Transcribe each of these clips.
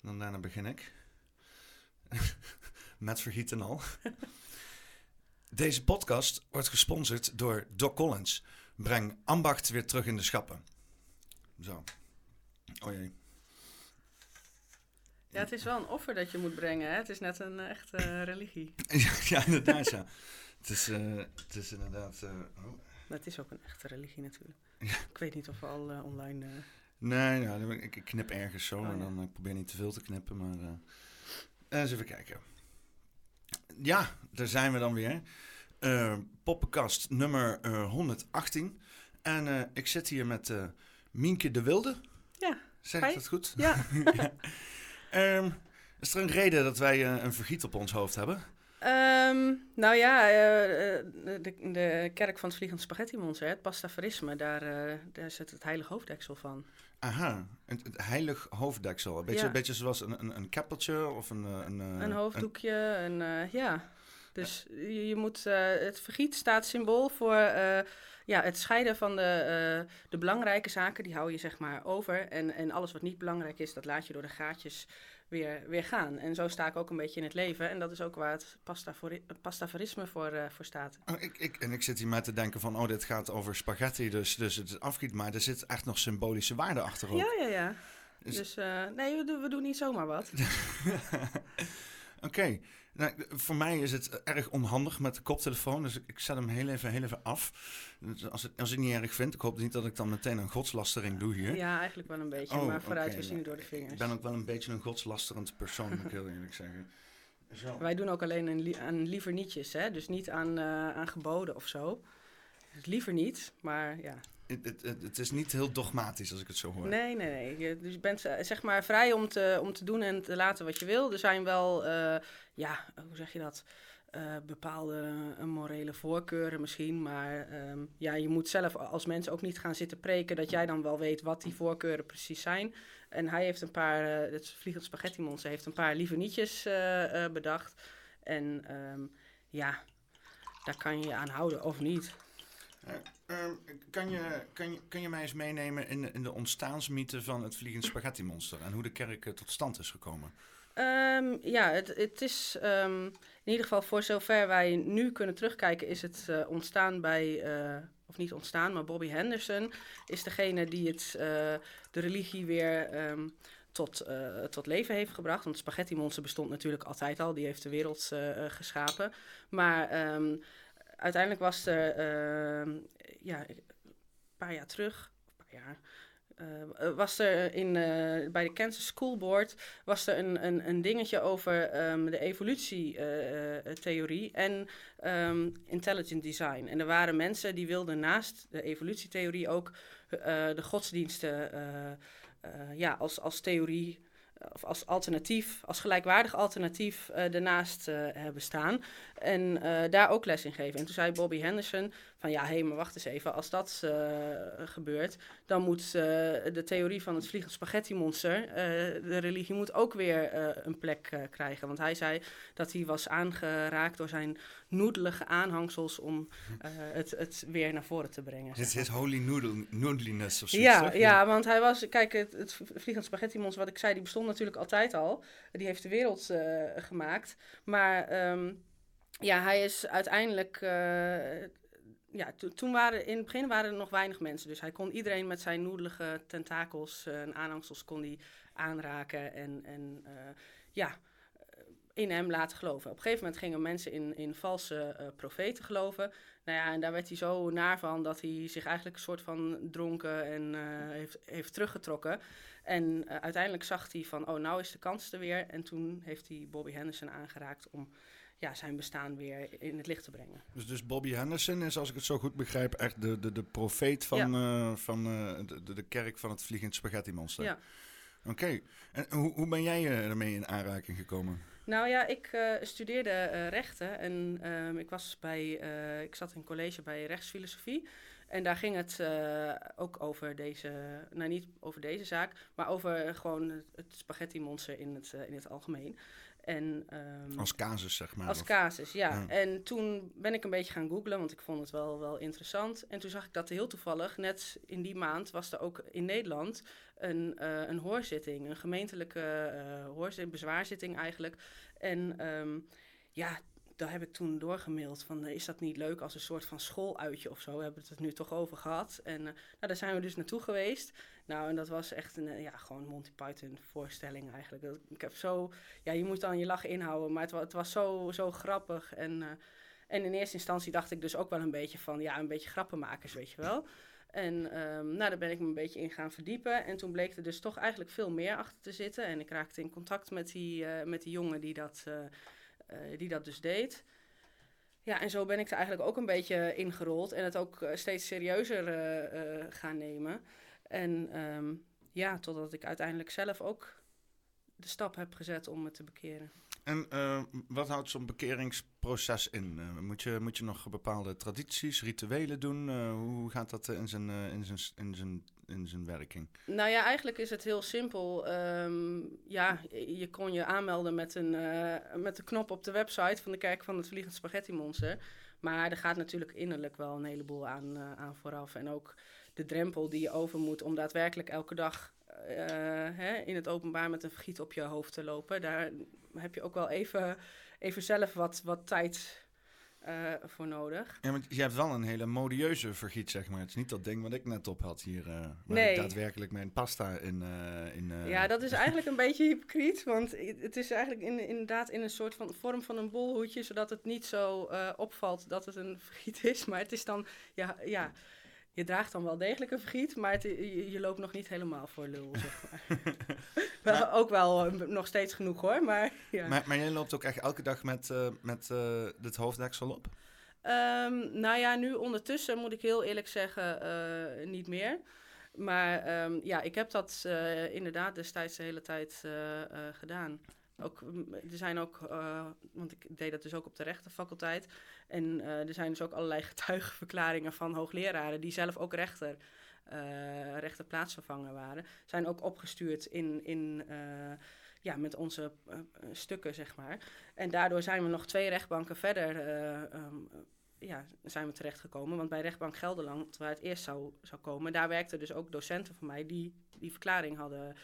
Dan daarna begin ik. Met vergiet en al. Deze podcast wordt gesponsord door Doc Collins. Breng ambacht weer terug in de schappen. Zo. Oh jee. Ja, het is wel een offer dat je moet brengen. Hè? Het is net een eh, echte religie. ja, inderdaad, ja. Het is, eh, het is inderdaad... eh, oh. Maar het is ook een echte religie natuurlijk. Ik weet niet of we al eh, online... Nee, ik, ik knip ergens zo Oh, en dan eh, probeer niet te veel te knippen, maar... eh, eens even kijken. Ja, daar zijn we dan weer. Eh, poppenkast nummer eh, 118. En ik zit hier met Mienke de Wilde. Ja, Zeg ik dat goed? Ja. Ehm, is er een reden dat wij een vergiet op ons hoofd hebben? Ehm, nou ja, de, de kerk van het Vliegend Spaghetti Monster, het pastafarisme, daar, daar zit het heilige hoofddeksel van. Aha, het, het heilig hoofddeksel. Een beetje, Ja. een beetje zoals een, een, een keppeltje of een... eh, een, eh, een hoofddoekje, en eh, ja. Dus je, je moet, het vergiet staat symbool voor ja, het scheiden van de, de belangrijke zaken, die hou je zeg maar over. En, en alles wat niet belangrijk is, dat laat je door de gaatjes weer, weer gaan. En zo sta ik ook een beetje in het leven. En dat is ook waar het pastafori- pastafarisme voor, eh, voor staat. Oh, ik, ik, en ik zit hier maar te denken van, oh, dit gaat over spaghetti, dus, dus het is afgiet. Maar er zit echt nog symbolische waarde achter ook. Ja, ja, ja. Dus eh, nee, we doen niet zomaar wat. Oké, nou, voor mij is het erg onhandig met de koptelefoon, dus ik, ik zet hem heel even, heel even af. Dus als, het, als ik het niet erg vind, ik hoop niet dat ik dan meteen een godslastering doe hier. Ja, eigenlijk wel een beetje, Oh, maar vooruit we zien nou, door de vingers. Ik ben ook wel een beetje een godslasterend persoon, moet ik heel eerlijk zeggen. Zo. Wij doen ook alleen een li- aan liever nietjes, hè? dus niet aan, eh, aan geboden of zo. Dus liever niet, maar ja. Het, het, het, is niet heel dogmatisch als ik het zo hoor. Nee, nee, nee. Je, dus je bent eh, zeg maar vrij om te, om te doen en te laten wat je wil. Er zijn wel, eh, ja, hoe zeg je dat? Eh, bepaalde morele voorkeuren misschien. Maar ehm, ja, je moet zelf als mens ook niet gaan zitten preken dat jij dan wel weet wat die voorkeuren precies zijn. En hij heeft een paar, eh, het Vliegend Spaghetti Monster heeft een paar lieve nietjes bedacht. En ehm, ja, daar kan je je aan houden of niet. Eh, ehm, kan, je, kan, je, kan je mij eens meenemen in, in de ontstaansmythe van het Vliegend Spaghetti Monster en hoe de kerk eh, tot stand is gekomen? Ehm, ja, het, het is ehm, in ieder geval voor zover wij nu kunnen terugkijken, is het eh, ontstaan bij, eh, of niet ontstaan, maar Bobby Henderson is degene die het, de religie weer tot, tot leven heeft gebracht. Want het spaghetti monster bestond natuurlijk altijd al, die heeft de wereld geschapen. Maar uiteindelijk was er, ehm, ja, een paar jaar terug, een paar jaar, eh, was er in, eh, bij de Kansas School Board was er een, een, een dingetje over ehm, de evolutietheorie en ehm, intelligent design. En er waren mensen die wilden naast de evolutietheorie ook eh, de godsdiensten eh, eh, ja, als, als theorie eh, of als alternatief, als gelijkwaardig alternatief eh ernaast eh, hebben staan. En eh, daar ook les in geven. En toen zei Bobby Henderson van ja, hé, hey, maar wacht eens even. Als dat eh, gebeurt, dan moet eh, de theorie van het vliegend spaghetti monster, eh, de religie moet ook weer een plek krijgen. Want hij zei dat hij was aangeraakt door zijn noedelige aanhangsels om eh, het, het weer naar voren te brengen. Zeg is holy noodle, noodliness of zoiets. Ja, toch? ja, want hij was, kijk, het, het vliegend spaghetti monster, wat ik zei, die bestond natuurlijk altijd al. Die heeft de wereld gemaakt. Maar ehm, ja, hij is uiteindelijk, ja, to- toen waren, in het begin waren er nog weinig mensen. Dus hij kon iedereen met zijn noedelige tentakels eh, en aanhangsels kon die aanraken en, en eh, ja, eh, in hem laten geloven. Op een gegeven moment gingen mensen in, in valse eh, profeten geloven. Nou ja, en daar werd hij zo naar van dat hij zich eigenlijk een soort van dronken en heeft, heeft teruggetrokken. En uiteindelijk zag hij van, oh, nou is de kans er weer. En toen heeft hij Bobby Henderson aangeraakt om ja, zijn bestaan weer in het licht te brengen. Dus, dus Bobby Henderson is, als ik het zo goed begrijp, echt de, de, de profeet van, eh, van eh, de, de, kerk van het Vliegend Spaghetti Monster. Ja. Oké, en hoe, hoe ben jij eh, ermee in aanraking gekomen? Nou ja, ik studeerde rechten en ehm, ik was bij, ik zat in college bij rechtsfilosofie. En daar ging het uh, ook over deze, nou niet over deze zaak, maar over gewoon het, het spaghetti monster in het, uh, in het algemeen. En, um, als casus, zeg maar. Als of... casus, ja. ja. En toen ben ik een beetje gaan googlen, want ik vond het wel, wel interessant. En toen zag ik dat heel toevallig, net in die maand, was er ook in Nederland een, uh, een hoorzitting. Een gemeentelijke uh, hoorzitting, bezwaarzitting eigenlijk. En um, ja, daar heb ik toen doorgemaild van, is dat niet leuk als een soort van schooluitje of zo? We hebben het nu toch over gehad. En uh, nou, daar zijn we dus naartoe geweest. Nou, en dat was echt een, ja, gewoon Monty Python voorstelling eigenlijk. Ik heb zo, ja, je moet dan je lachen inhouden, maar het, het was zo, zo grappig. En, en in eerste instantie dacht ik dus ook wel een beetje van, ja, een beetje grappenmakers, weet je wel. En um, nou, daar ben ik me een beetje in gaan verdiepen. En toen bleek er dus toch eigenlijk veel meer achter te zitten. En ik raakte in contact met die, met die jongen die dat, die dat dus deed. Ja, en zo ben ik er eigenlijk ook een beetje ingerold. En het ook steeds serieuzer gaan nemen. En um, ja, totdat ik uiteindelijk zelf ook de stap heb gezet om me te bekeren. En wat houdt zo'n bekeringsproces in? Moet, je, moet je nog bepaalde tradities, rituelen doen? Hoe gaat dat in zijn, in, zijn, in, zijn, in zijn werking? Nou ja, eigenlijk is het heel simpel. Um, ja, je kon je aanmelden met een, met een knop op de website van de Kerk van het Vliegend Spaghetti Monster. Maar er gaat natuurlijk innerlijk wel een heleboel aan, aan vooraf. En ook de drempel die je over moet om daadwerkelijk elke dag uh, hè, in het openbaar met een vergiet op je hoofd te lopen. Daar heb je ook wel even, even zelf wat, wat tijd uh, voor nodig. Ja, want je hebt wel een hele modieuze vergiet, zeg maar. Het is niet dat ding wat ik net op had hier, uh, waar nee. ik daadwerkelijk mijn pasta in... Uh, in ja, dat is eigenlijk een beetje hypocriet, want het is eigenlijk in, inderdaad in een soort van vorm van een bolhoedje, zodat het niet zo opvalt dat het een vergiet is, maar het is dan, ja... ja je draagt dan wel degelijk een vergiet, maar het, je, je, loopt nog niet helemaal voor lul, zeg maar. wel, ook wel uh, nog steeds genoeg hoor, maar ja. Maar, maar jij loopt ook echt elke dag met, uh, met uh, het hoofddeksel op? Um, nou ja, nu ondertussen moet ik heel eerlijk zeggen, niet meer. Maar um, ja, ik heb dat inderdaad destijds de hele tijd gedaan. Ook, er zijn ook, uh, want ik deed dat dus ook op de rechtenfaculteit. En uh, er zijn dus ook allerlei getuigenverklaringen van hoogleraren die zelf ook rechter, uh, rechterplaatsvervanger waren. Zijn ook opgestuurd in, in ja, met onze stukken, zeg maar. En daardoor zijn we nog twee rechtbanken verder um, ja, zijn we terechtgekomen. Want bij rechtbank Gelderland, waar het eerst zou, zou komen, daar werkten dus ook docenten van mij die die verklaring hadden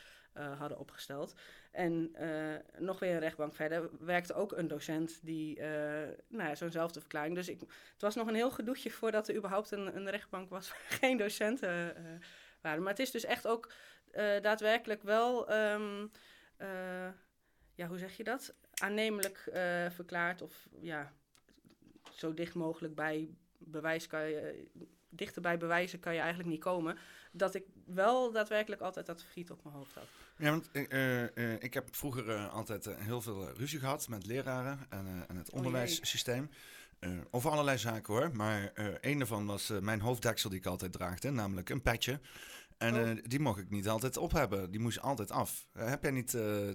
hadden opgesteld. En uh, nog weer een rechtbank verder werkte ook een docent die uh, nou ja, zo'nzelfde verklaring. Dus ik, het was nog een heel gedoetje voordat er überhaupt een, een rechtbank was waar geen docenten waren. Maar het is dus echt ook daadwerkelijk wel, um, ja, hoe zeg je dat? Aannemelijk verklaard of ja, zo dicht mogelijk bij bewijs kan je dichter bij bewijzen kan je eigenlijk niet komen. Dat ik wel daadwerkelijk altijd dat vergiet op mijn hoofd had. Ja, want uh, uh, ik heb vroeger uh, altijd heel veel ruzie gehad met leraren en, en het onderwijssysteem. over allerlei zaken hoor. Maar een daarvan was mijn hoofddeksel die ik altijd draagde, namelijk een petje. En oh. uh, die mocht ik niet altijd op hebben. Die moest altijd af. Uh, heb jij niet uh,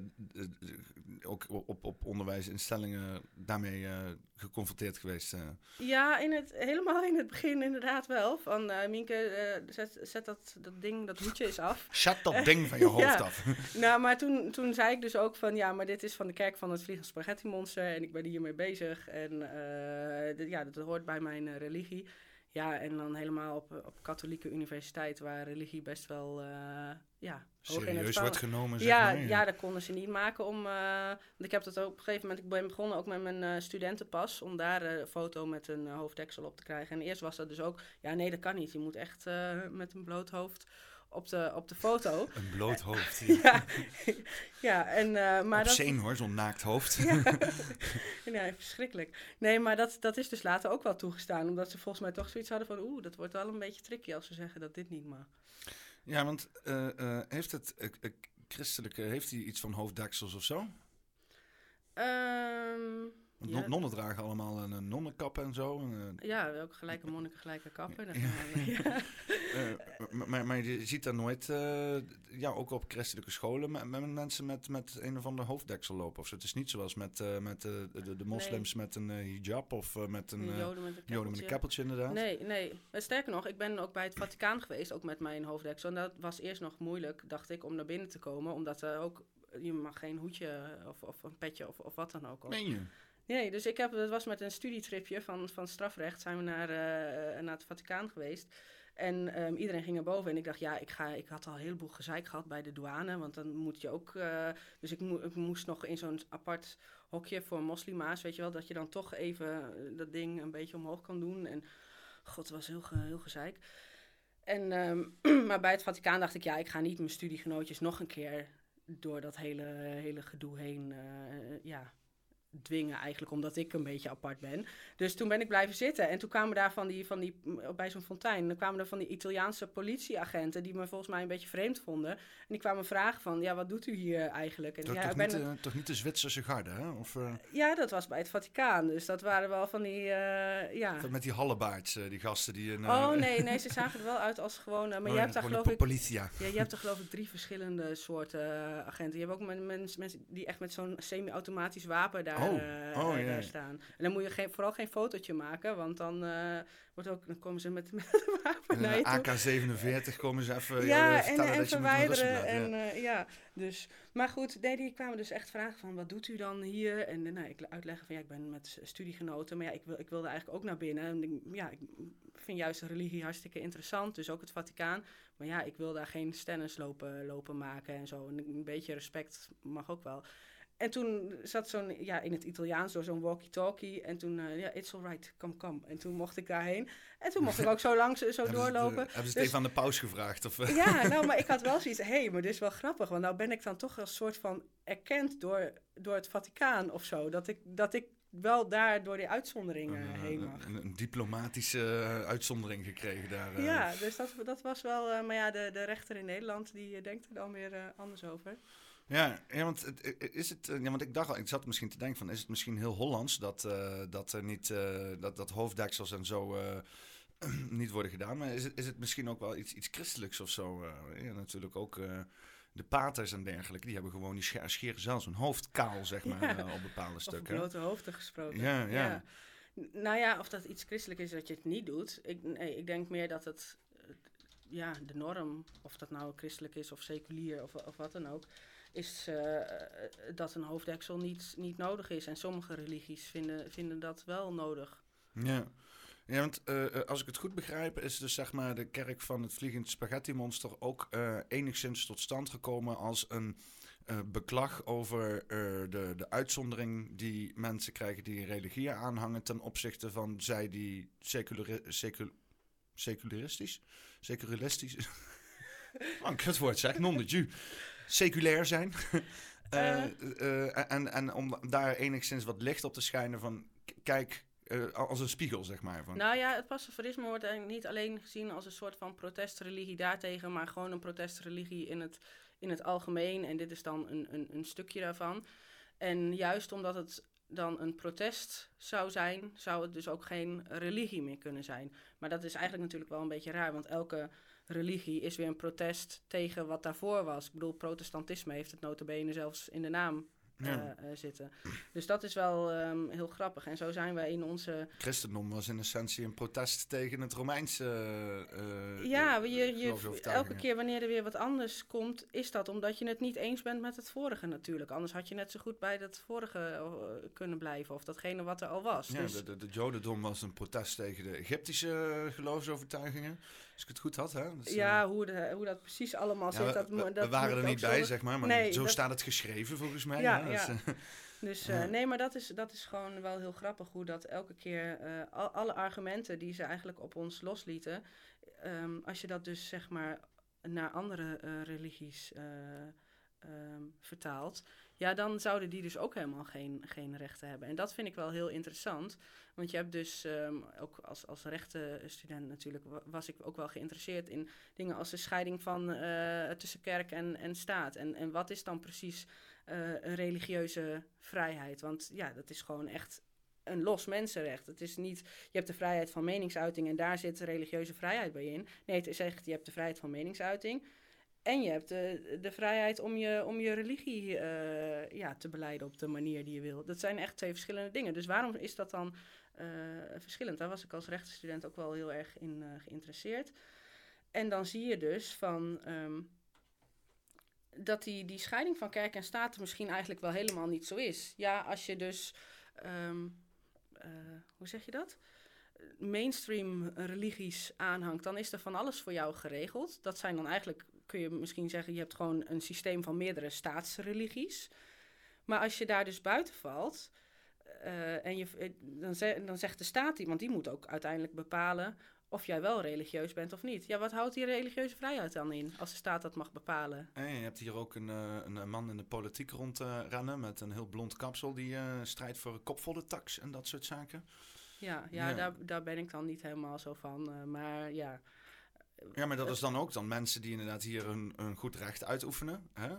ook op, op onderwijsinstellingen daarmee geconfronteerd geweest? Ja, in het, helemaal in het begin inderdaad wel. Van Mienke, zet, zet dat, dat ding, dat hoedje eens af. Zet dat ding van je hoofd ja. af. nou, maar toen, toen zei ik dus ook van... Ja, maar dit is van de kerk van het Vliegend Spaghetti Monster. En ik ben hiermee bezig. En ja, dat hoort bij mijn religie. Ja, en dan helemaal op, op katholieke universiteit, waar religie best wel uh, ja, hoog in het wordt genomen. Zeg ja, maar, ja, ja, dat konden ze niet maken. Om, uh, want ik heb dat ook op een gegeven moment, ik ben begonnen ook met mijn uh, studentenpas, om daar een foto met een hoofddeksel op te krijgen. En eerst was dat dus ook, ja nee, dat kan niet. Je moet echt met een bloot hoofd op de, op de foto. Een bloot hoofd. ja. ja, en, uh, maar dat... hoor, zo'n naakt hoofd. ja. verschrikkelijk. Nee, maar dat, dat is dus later ook wel toegestaan. Omdat ze volgens mij toch zoiets hadden van... Oeh, dat wordt wel een beetje tricky als ze zeggen dat dit niet mag. Ja, want uh, uh, heeft het christelijke... Heeft hij iets van hoofddeksels of zo? Ja. nonnen dragen allemaal een, een nonnenkap en zo. en, eh, Ja, ook gelijke monniken, gelijke kappen. Ja. ja. eh, maar, maar, je ziet daar nooit, eh, ja, ook op christelijke scholen, met, met mensen met, met een of ander hoofddeksel lopen. Of zo. Het is niet zoals met, eh, met eh, de, de moslims met een eh, hijab of eh, met een eh, Joden met een joden met een keppeltje. keppeltje inderdaad. Nee, nee. Eh, Sterker nog, ik ben ook bij het Vaticaan geweest, ook met mijn hoofddeksel. En dat was eerst nog moeilijk, dacht ik, om naar binnen te komen. Omdat er ook, je mag geen hoedje of, of een petje of, of wat dan ook. op. Meen je? Nee, dus ik heb, dat was met een studietripje van, van strafrecht, zijn we naar, eh, naar het Vaticaan geweest. En ehm, iedereen ging naar boven en ik dacht, ja, ik, ga, ik had al een heleboel gezeik gehad bij de douane, want dan moet je ook... eh, dus ik, moe- ik moest nog in zo'n apart hokje voor moslima's, weet je wel, dat je dan toch even eh, dat ding een beetje omhoog kan doen. En god, het was heel, heel gezeik. En, ehm, maar bij het Vaticaan dacht ik, ja, ik ga niet mijn studiegenootjes nog een keer door dat hele, hele gedoe heen, eh, ja, dwingen eigenlijk, omdat ik een beetje apart ben. Dus toen ben ik blijven zitten. En toen kwamen daar van die, van die bij zo'n fontein, dan kwamen er van die Italiaanse politieagenten, die me volgens mij een beetje vreemd vonden. En die kwamen vragen van, ja, wat doet u hier eigenlijk? En Toch, ja, toch, ben niet, eh, toch niet de Zwitserse garde, hè? Of eh, ja, dat was bij het Vaticaan. Dus dat waren wel van die, eh, ja... met die hallebaards, die gasten die... een, Oh nee, nee, ze zagen er wel uit als gewoon... maar oh, je hebt daar geloof ik... po- Politia. Ja, je hebt er geloof ik drie verschillende soorten agenten. Je hebt ook men- mens- mensen die echt met zo'n semi-automatisch wapen daar, Oh, eh, oh, eh, ja. daar staan. En dan moet je geen, vooral geen fotootje maken, want dan, eh, wordt ook, dan komen ze met, met het wapen En naar je een toe. AK-47 komen ze even Ja, en, en verwijderen. En, eh, ja, dus. Maar goed, nee, die kwamen dus echt vragen van, wat doet u dan hier? En nou, ik uitleggen van, ja, ik ben met studiegenoten, maar ja, ik, wil, ik wilde eigenlijk ook naar binnen. En ja, ik vind juist de religie hartstikke interessant, dus ook het Vaticaan. Maar ja, ik wil daar geen stennis lopen, lopen maken en zo. En een beetje respect mag ook wel. En toen zat zo'n, ja, in het Italiaans door zo'n walkie-talkie. En toen, eh, ja, it's alright, come, come. En toen mocht ik daarheen. En toen mocht ik ook zo langs, zo ze het, eh, doorlopen. Hebben ze het Dus- even aan de paus gevraagd? Of, eh? Ja, nou, maar ik had wel zoiets, hé, hey, maar dit is wel grappig, want nou ben ik dan toch als soort van erkend door, door het Vaticaan of zo. Dat ik, dat ik wel daar door die uitzonderingen een, heen een, mag. een, een diplomatische uitzondering gekregen daar. Ja, dus dat, dat was wel, maar ja, de, de rechter in Nederland, die denkt er dan weer anders over. Ja, ja, want het, het- is het, eh, ja, want ik dacht al, ik zat misschien te denken van, is het misschien heel Hollands dat, eh, dat er niet, eh, dat, dat hoofddeksels en zo eh, niet worden gedaan, maar is het, is het misschien ook wel iets, iets christelijks of zo? eh? ja, natuurlijk ook eh, de paters en dergelijke, die hebben gewoon die sche- scheren zelfs hun hoofd kaal, zeg maar, Ja. eh, op bepaalde stukken. blote hoofden gesproken. Ja, ja. Nou ja, of dat iets christelijk is dat je het niet doet. Ik, nee, ik denk meer dat het, eh, ja, de norm, of dat nou christelijk is of seculier of, of wat dan ook, is eh, eh, dat een hoofddeksel niet, niet nodig is. En sommige religies vinden, vinden dat wel nodig. Ja. Ja, want eh, als ik het goed begrijp, is dus zeg maar de kerk van het Vliegend Spaghetti Monster ook enigszins tot stand gekomen als een beklag over de, de uitzondering die mensen krijgen die religieën aanhangen ten opzichte van zij die seculari secul secularistisch, secularistisch, oh, een kutwoord zeg, non de Jew, seculair zijn. Eh, eh, en, en om daar enigszins wat licht op te schijnen van, kijk, eh, als een spiegel, zeg maar. Van, Nou ja, het pacificisme wordt eigenlijk niet alleen gezien als een soort van protestreligie daartegen, maar gewoon een protestreligie in het, in het algemeen. En dit is dan een, een, een stukje daarvan. En juist omdat het dan een protest zou zijn, zou het dus ook geen religie meer kunnen zijn. Maar dat is eigenlijk natuurlijk wel een beetje raar, want elke religie is weer een protest tegen wat daarvoor was. Ik bedoel, protestantisme heeft het notabene zelfs in de naam Ja. eh, eh, zitten. Dus dat is wel ehm, heel grappig. En zo zijn wij in onze Christendom was in essentie een protest tegen het Romeinse uh, Ja, je, je, elke keer wanneer er weer wat anders komt, is dat omdat je het niet eens bent met het vorige natuurlijk. Anders had je net zo goed bij dat vorige kunnen blijven, of datgene wat er al was. Ja, dus, de, de, de Jodendom was een protest tegen de Egyptische geloofsovertuigingen. Als ik het goed had, hè? Dus, ja, hoe, de, hoe dat precies allemaal zit. we, Dat, we, mo- we dat waren er niet bij, zo- zeg maar. Maar Nee, zo dat- staat het geschreven volgens mij. Ja. Dus, eh, Dus Ja. eh, nee, maar dat is, dat is gewoon wel heel grappig hoe dat elke keer, eh, al, alle argumenten die ze eigenlijk op ons loslieten, ehm, als je dat dus zeg maar naar andere eh, religies eh, ehm, vertaalt, ja, dan zouden die dus ook helemaal geen, geen rechten hebben. En dat vind ik wel heel interessant, want je hebt dus ehm, ook als, als rechtenstudent natuurlijk, wa- was ik ook wel geïnteresseerd in dingen als de scheiding van eh, tussen kerk en, en staat. En, en wat is dan precies eh, een religieuze vrijheid. Want ja, dat is gewoon echt een los mensenrecht. Het is niet, je hebt de vrijheid van meningsuiting en daar zit religieuze vrijheid bij in. Nee, het is echt, je hebt de vrijheid van meningsuiting. En je hebt de, de vrijheid om je, om je religie uh, ja, te beleiden op de manier die je wil. Dat zijn echt twee verschillende dingen. Dus waarom is dat dan uh, verschillend? Daar was ik als rechtenstudent ook wel heel erg in uh, geïnteresseerd. En dan zie je dus van um, dat die, die scheiding van kerk en staat misschien eigenlijk wel helemaal niet zo is. Ja, als je dus, um, hoe zeg je dat? Mainstream religies aanhangt, dan is er van alles voor jou geregeld. Dat zijn dan eigenlijk kun je misschien zeggen, je hebt gewoon een systeem van meerdere staatsreligies. Maar als je daar dus buiten valt, uh, en je, eh, dan, ze, dan zegt de staat iemand, die moet ook uiteindelijk bepalen of jij wel religieus bent of niet. Ja, wat houdt die religieuze vrijheid dan in, als de staat dat mag bepalen? En je hebt hier ook een, uh, een man in de politiek rondrennen uh, met een heel blond kapsel die uh, strijdt voor een kopvolle tax en dat soort zaken. Ja, ja, ja. Daar, daar ben ik dan niet helemaal zo van. maar ja, ja, maar dat is dan ook dan mensen die inderdaad hier een, een goed recht uitoefenen. Hè?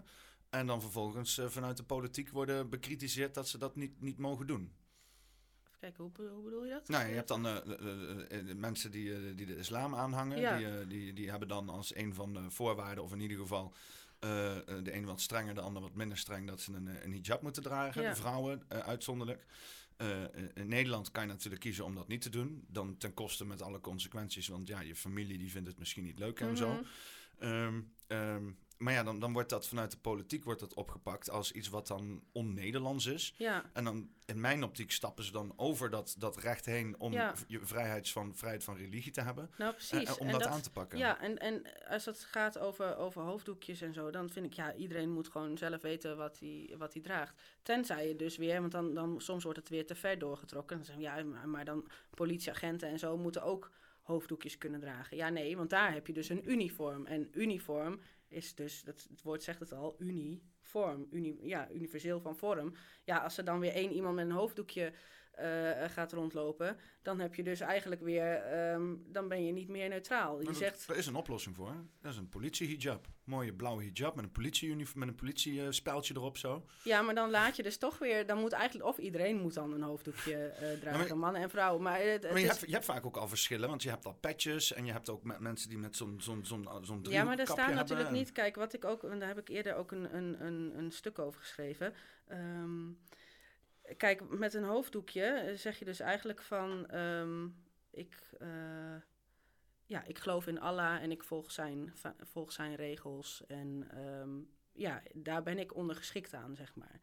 En dan vervolgens uh, vanuit de politiek worden bekritiseerd dat ze dat niet, niet mogen doen. Even kijken, hoe, hoe bedoel je dat? Nou, je hebt dan uh, de, mensen die, die de islam aanhangen. Ja. Die, die, die hebben dan als een van de voorwaarden, of in ieder geval de een wat strenger, de ander wat minder streng, dat ze een, een hijab moeten dragen. Ja. De vrouwen uitzonderlijk. Uh, in Nederland kan je natuurlijk kiezen om dat niet te doen. Dan ten koste met alle consequenties. Want ja, je familie die vindt het misschien niet leuk en mm -hmm. zo. Um, um, maar ja, dan, dan wordt dat vanuit de politiek wordt dat opgepakt als iets wat dan on-Nederlands is. Ja. En dan in mijn optiek stappen ze dan over dat, dat recht heen om ja. je vrijheid van, vrijheid van religie te hebben. Nou, precies. En, om en dat, aan te pakken. Ja, en, en als het gaat over, over hoofddoekjes en zo, dan vind ik, ja, iedereen moet gewoon zelf weten wat hij wat hij draagt. Tenzij je dus weer, want dan, dan soms wordt het weer te ver doorgetrokken. Dan zeggen ja, maar, maar dan politieagenten en zo moeten ook hoofddoekjes kunnen dragen. Ja, nee, want daar heb je dus een uniform. En uniform is dus, dat, het woord zegt het al, uniform. Uni, ja, universeel van vorm. Ja, als er dan weer één iemand met een hoofddoekje uh, gaat rondlopen, dan heb je dus eigenlijk weer, um, dan ben je niet meer neutraal. Je dat, zegt, er is een oplossing voor. Dat is een politiehijab. Mooie blauwe hijab met een politieuniform, met een politiespijltje erop zo. Ja, maar dan laat je dus toch weer, dan moet eigenlijk, of iedereen moet dan een hoofddoekje uh, dragen, maar, mannen en vrouwen. Maar, het, maar je, is, hebt, je hebt vaak ook al verschillen, want je hebt al petjes en je hebt ook met mensen die met zo'n zo'n zo'n zo'n Ja, maar daar staat natuurlijk niet, kijk, wat ik ook, en daar heb ik eerder ook een, een, een, een stuk over geschreven. Um, Kijk, met een hoofddoekje zeg je dus eigenlijk van... Um, ik, uh, ja, ik geloof in Allah en ik volg zijn, volg zijn regels. En um, ja, daar ben ik ondergeschikt aan, zeg maar.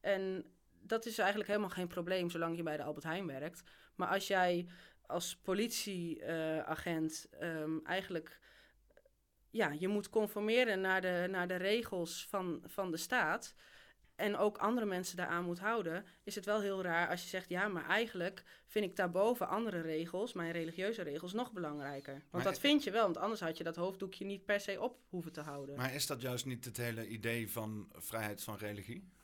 En dat is eigenlijk helemaal geen probleem zolang je bij de Albert Heijn werkt. Maar als jij als politieagent um, eigenlijk... Ja, je moet conformeren naar de, naar de regels van, van de staat en ook andere mensen daaraan moet houden, is het wel heel raar als je zegt: ja, maar eigenlijk vind ik daarboven andere regels, mijn religieuze regels, nog belangrijker. Want maar dat vind je wel, want anders had je dat hoofddoekje niet per se op hoeven te houden. Maar is dat juist niet het hele idee van vrijheid van religie?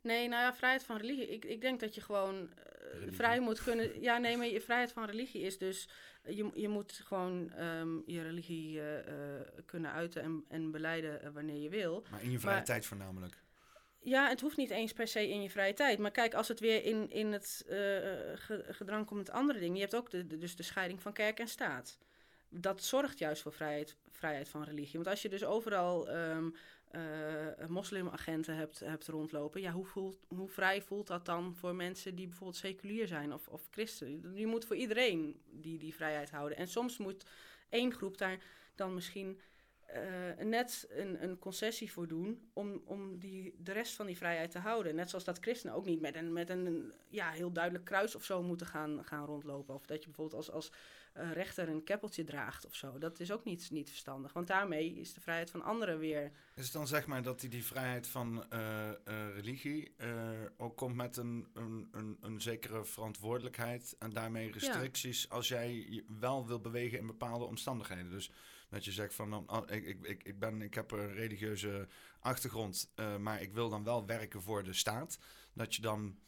Nee, nou ja, vrijheid van religie. Ik, ik denk dat je gewoon uh, vrij moet kunnen. Ja, nee, maar je vrijheid van religie is dus. Je, je moet gewoon um, je religie uh, uh, kunnen uiten en, en beleiden wanneer je wil. Maar in je vrije maar, tijd voornamelijk. Ja, het hoeft niet eens per se in je vrije tijd. Maar kijk, als het weer in, in het uh, gedrang komt met andere dingen. Je hebt ook de, dus de scheiding van kerk en staat. Dat zorgt juist voor vrijheid, vrijheid van religie. Want als je dus overal um, uh, moslimagenten hebt, hebt rondlopen. Ja, hoe, voelt, hoe vrij voelt dat dan voor mensen die bijvoorbeeld seculier zijn of, of christen? Je moet voor iedereen die, die vrijheid houden. En soms moet één groep daar dan misschien uh, net een, een, concessie voor doen om, om die, de rest van die vrijheid te houden. Net zoals dat christenen ook niet met een, met een ja, heel duidelijk kruis of zo moeten gaan, gaan rondlopen. Of dat je bijvoorbeeld als, als uh, rechter een keppeltje draagt of zo. Dat is ook niet, niet verstandig, want daarmee is de vrijheid van anderen weer... Is het dan zeg maar dat die, die vrijheid van uh, religie ook komt met een, een, een, een, zekere verantwoordelijkheid en daarmee restricties ja. als jij wel wil bewegen in bepaalde omstandigheden? Dus dat je zegt van, oh, ik, ik, ik, ik, ben, ik heb een religieuze achtergrond, uh, maar ik wil dan wel werken voor de staat. Dat je dan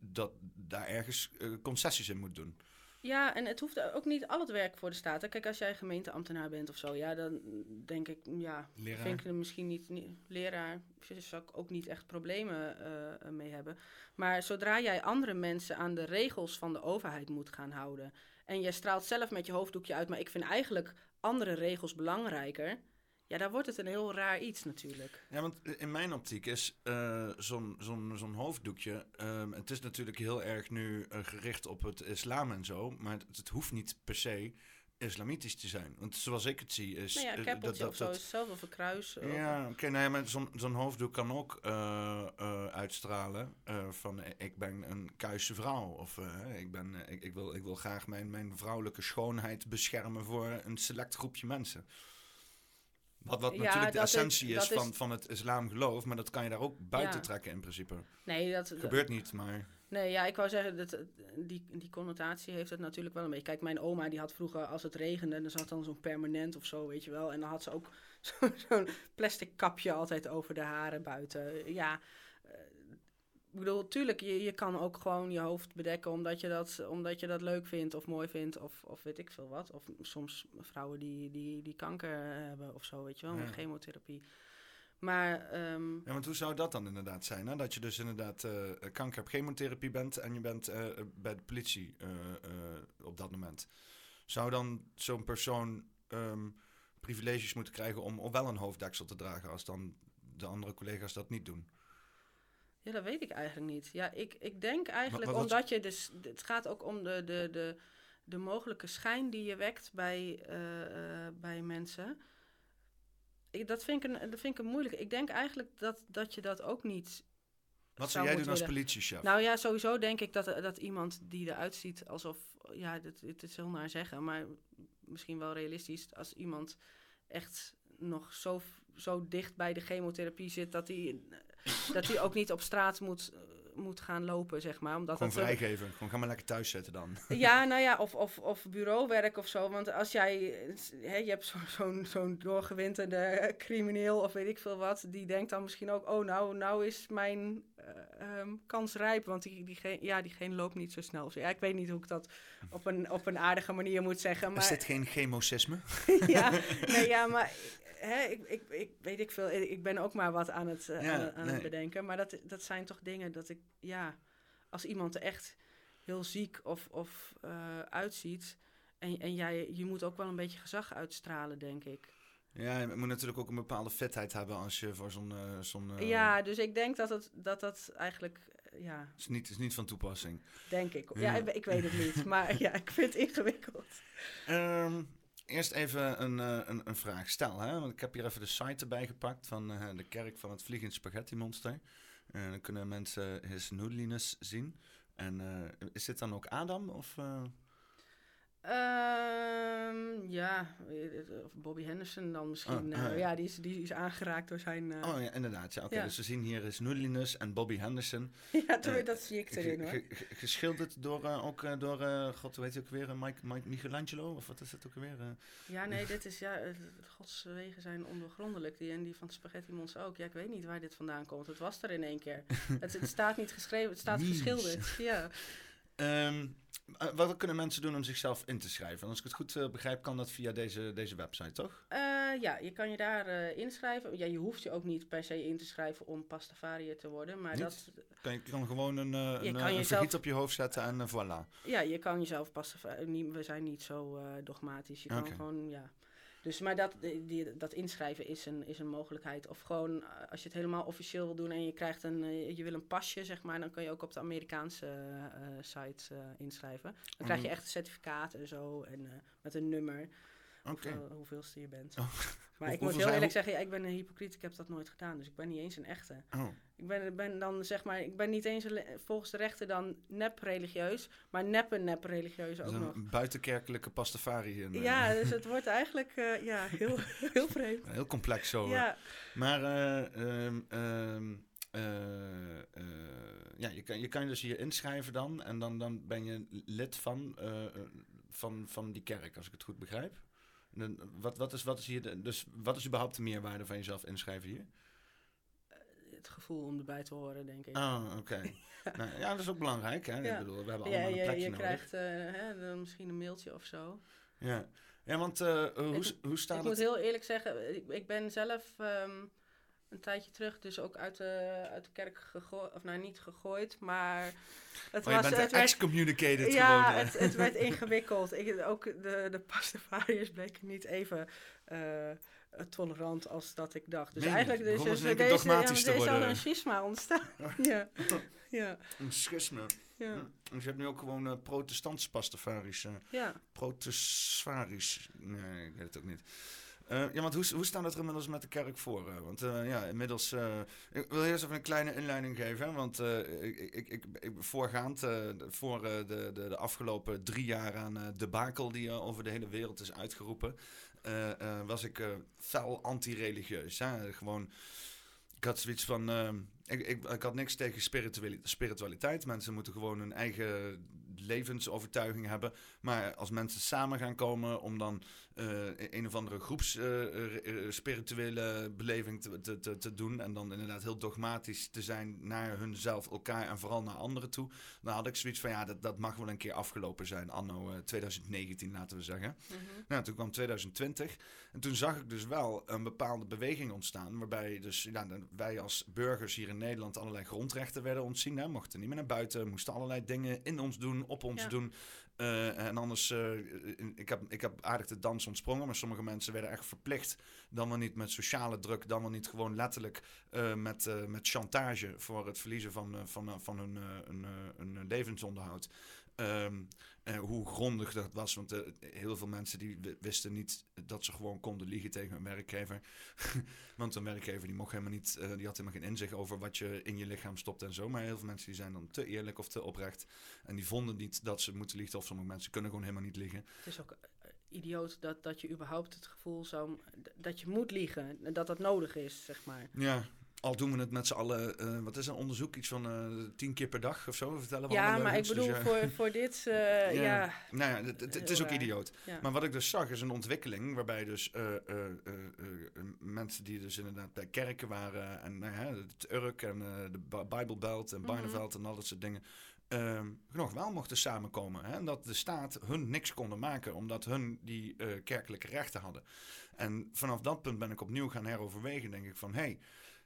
dat, daar ergens uh, concessies in moet doen. Ja, en het hoeft ook niet al het werk voor de staat. Kijk, als jij gemeenteambtenaar bent of zo, ja, dan denk ik, ja, Leraar. vind ik er misschien niet, niet leraar, zou ik ook niet echt problemen eh, mee hebben. Maar zodra jij andere mensen aan de regels van de overheid moet gaan houden en je straalt zelf met je hoofddoekje uit, maar ik vind eigenlijk andere regels belangrijker, ja, dan wordt het een heel raar iets natuurlijk. Ja, want in mijn optiek is eh, zo'n zo'n zo'n hoofddoekje. ehm, het is natuurlijk heel erg nu eh, gericht op het islam en zo. Maar het, het hoeft niet per se islamitisch te zijn. Want zoals ik het zie is. nou ja, eh, een keppeltje of zo is hetzelfde of een kruis. Ja, oké, maar zo'n zo'n hoofddoek kan ook eh, eh, uitstralen eh, van eh, ik ben een kuise vrouw. Of eh, ik, ben, eh, ik, ik, wil, ik wil graag mijn, mijn vrouwelijke schoonheid beschermen voor een select groepje mensen. Wat, wat Ja, natuurlijk de dat essentie is, dat is- van, van het islamgeloof, maar dat kan je daar ook buiten Ja. trekken in principe. Nee, dat, Gebeurt niet, maar... Nee, ja, ik wou zeggen, dat, eh, die, die connotatie heeft het natuurlijk wel een beetje. Kijk, mijn oma die had vroeger, als het regende, dan zat dan zo'n permanent of zo, weet je wel. En dan had ze ook zo- zo'n plastic kapje altijd over de haren buiten. Ja, eh, ik bedoel, tuurlijk, je, je kan ook gewoon je hoofd bedekken omdat je dat, omdat je dat leuk vindt of mooi vindt of, of weet ik veel wat. Of soms vrouwen die, die, die kanker hebben of zo, weet je wel, Ja. met chemotherapie. Maar ehm, Ja, want hoe zou dat dan inderdaad zijn? Hè? Dat je dus inderdaad eh, kanker hebt, chemotherapie bent en je bent eh, bij de politie eh, op dat moment. Zou dan zo'n persoon ehm, privileges moeten krijgen om, wel een hoofddeksel te dragen als dan de andere collega's dat niet doen? Ja, dat weet ik eigenlijk niet. Ja, ik, ik denk eigenlijk omdat je dus. Het gaat ook om de, de, de, de mogelijke schijn die je wekt bij, bij mensen. Ik, dat, vind ik een, dat vind ik een moeilijk. Ik denk eigenlijk dat, dat je dat ook niet. Wat zou jij doen als politiechef? Nou ja, sowieso denk ik dat, dat iemand die eruit ziet alsof. Ja, dit, dit is heel naar zeggen, maar misschien wel realistisch. Als iemand echt nog zo, zo dicht bij de chemotherapie zit dat hij, dat hij ook niet op straat moet, moet gaan lopen, zeg maar. Omdat Gewoon dat, vrijgeven. Gewoon ga maar lekker thuis zitten dan. ja, nou ja, of, of, of bureauwerk of zo. Want als jij, hè, je hebt zo- zo'n zo'n doorgewinterde crimineel of weet ik veel wat, die denkt dan misschien ook, oh nou, nou is mijn eh, ehm, kans rijp, want die, diegene, ja, diegene loopt niet zo snel. Ja, ik weet niet hoe ik dat op een, op een aardige manier moet zeggen, maar... Is dit geen chemosisme? ja, nee, ja, maar hè, ik, ik, ik weet ik veel. Ik ben ook maar wat aan het, eh, Ja, aan, het- bedenken. Maar dat, dat zijn toch dingen dat ik, ja, als iemand er echt heel ziek of, of eh, uitziet. En, en jij, je moet ook wel een beetje gezag uitstralen, denk ik. Ja, je moet natuurlijk ook een bepaalde fitheid hebben als je voor zo'n... eh, zo'n ja, dus ik denk dat het, dat, dat eigenlijk, ja, Is niet, is niet van toepassing. denk ik. Ja, Ja. ik, ik weet het niet. Maar ja, ik vind het ingewikkeld. Ehm, eerst even een, eh, een, een vraag. Stel, hè, want ik heb hier even de site erbij gepakt van eh, de kerk van het Vliegend Spaghetti Monster. En dan kunnen mensen his noodliness zien. En is dit dan ook Adam? Of, eh, Ehm, ja, eh, of Bobby Henderson dan misschien. Oh, eh, ah, ja. ja, die is, die is aangeraakt door zijn... eh, Oh ja, inderdaad. Ja, Oké, Ja. dus we zien hier noodliness en Bobby Henderson. ja, toen- eh, dat zie ik erin hoor. ge- ge- geschilderd door, eh, ook eh, door, eh, god, heet hij ook weer? eh, Mike, Mike Michelangelo? Of wat is het ook weer? eh? Ja, nee, dit is ja, eh, Gods wegen zijn ondoorgrondelijk. Die en die van Spaghetti Monster ook. Ja, ik weet niet waar dit vandaan komt. Het was er in één keer. het, het staat niet geschreven, het staat geschilderd. Ja. Ehm, eh, wat kunnen mensen doen om zichzelf in te schrijven? Als ik het goed eh, begrijp, kan dat via deze, deze website, toch? Eh, ja, je kan je daar inschrijven. Ja, je hoeft je ook niet per se in te schrijven om pastafariër te worden. Maar Niet? dat, Kan je kan gewoon een, eh, een, kan een jezelf- vergiet op je hoofd zetten en voilà. ja, je kan jezelf pastafariër... We zijn niet zo dogmatisch. Je kan gewoon, ja... Dus, maar dat, die, dat inschrijven is een, is een mogelijkheid. Of gewoon, eh, als je het helemaal officieel wil doen en je krijgt een, eh, je wil een pasje, zeg maar, dan kan je ook op de Amerikaanse eh, eh, site inschrijven. Dan krijg je Mhm. echt een certificaat en zo, en met een nummer, Oké. hoeveel, hoeveelste je bent. Oh. Maar Hoe- ik moet heel eerlijk zeggen, ja, ik ben een hypocriet, ik heb dat nooit gedaan, dus ik ben niet eens een echte. Oh, Ik ben, ben dan, zeg maar, ik ben niet eens volgens de rechten dan nep-religieus, maar neppe-nep-religieus ook dat is nog. een buitenkerkelijke pastafari. En, eh, Ja, dus het wordt eigenlijk eh, ja, heel, heel vreemd. Heel complex zo. Ja, Maar eh, ehm, ehm, eh, eh, ja, je, kan, je kan je dus hier inschrijven dan. En dan, dan ben je lid van, van, van die kerk, als ik het goed begrijp. En wat, wat, is, wat is hier de, dus wat is überhaupt de meerwaarde van jezelf inschrijven hier? Het gevoel om erbij te horen, denk ik. Oh, oké. nou, ja, dat is ook belangrijk. Hè? Ja. Ik bedoel, we hebben ja, allemaal je, een plekje je nodig. krijgt eh, hè, misschien een mailtje of zo. Ja. ja, want eh, hoe, Ik- hoe staat ik het? moet heel eerlijk zeggen, ik, ik ben zelf ehm, een tijdje terug dus ook uit de, uit de kerk gegooid. Of nou, niet gegooid, maar het Oh, je was... bent het excommunicated ja, gewoon. eh. het, het werd ingewikkeld. Ik, ook de, de pastafariërs bleken niet even eh, tolerant als dat ik dacht. Dus eigenlijk dus, Begonnen dus deze, ja, er is al een schisma ontstaan. ja, ja, Een schisme. ja. Dus je hebt nu ook gewoon eh protestantse pastafaris. eh ja. protestfaris. Nee, ik weet het ook niet. Eh, ja, want hoe, hoe staat het er inmiddels met de kerk voor? eh? want eh, ja, inmiddels... eh, ik wil eerst even een kleine inleiding geven. Hè, want eh, ik, ik, ik, ik, voorgaand, eh, voor eh, de, de, de afgelopen drie jaar aan eh debakel die over de hele wereld is uitgeroepen... eh, eh, was ik eh, fel anti-religieus. Gewoon... Ik had zoiets van. ik, ik, ik had niks tegen spirituali- spiritualiteit. Mensen moeten gewoon hun eigen levensovertuiging hebben. Maar als mensen samen gaan komen om dan eh, een of andere groeps eh, eh, spirituele beleving te, te, te, te doen. En dan inderdaad heel dogmatisch te zijn naar hunzelf, elkaar en vooral naar anderen toe. Dan had ik zoiets van ja, dat, dat mag wel een keer afgelopen zijn. Anno eh, 2019, laten we zeggen. mhm. Nou, toen kwam 2020 en toen zag ik dus wel een bepaalde beweging ontstaan. Waarbij dus ja, wij als burgers hier in Nederland allerlei grondrechten werden ontzien. Hè. Mochten niet meer naar buiten, moesten allerlei dingen in ons doen, op ons Ja. doen. Eh, en anders, eh, ik, heb, ik heb aardig de dans ontsprongen, maar sommige mensen werden echt verplicht. Dan wel niet met sociale druk, dan wel niet gewoon letterlijk eh, met, met chantage voor het verliezen van, van, van hun, eh, een levensonderhoud. Ehm, eh, hoe grondig dat was. Want eh, heel veel mensen die wisten niet dat ze gewoon konden liegen tegen hun werkgever. want een werkgever die mocht helemaal niet, eh, die had helemaal geen inzicht over wat je in je lichaam stopt en zo. Maar heel veel mensen die zijn dan te eerlijk of te oprecht. En die vonden niet dat ze moeten liegen. Of sommige mensen kunnen gewoon helemaal niet liegen. Het is ook idioot dat, dat je überhaupt het gevoel zou... dat je moet liegen, dat dat nodig is, zeg maar. Ja. Al doen we het met z'n allen, eh, wat is een onderzoek? Iets van eh, tien keer per dag of zo? Vertellen we Ja, maar ik. Dus bedoel, ja. voor, voor dit, eh, Ja. ja... Nou ja, het, is ook idioot. ja. Maar wat ik dus zag is een ontwikkeling waarbij dus eh, eh, eh, eh, mensen die dus inderdaad bij kerken waren en nou het Urk en eh, de Bi- Bijbelbelt en Mhm. Barneveld en al dat soort dingen ehm, nog wel mochten samenkomen. Hè? En dat de staat hun niks konden maken omdat hun die eh, kerkelijke rechten hadden. En vanaf dat punt ben ik opnieuw gaan heroverwegen. Denk ik van hé, hey,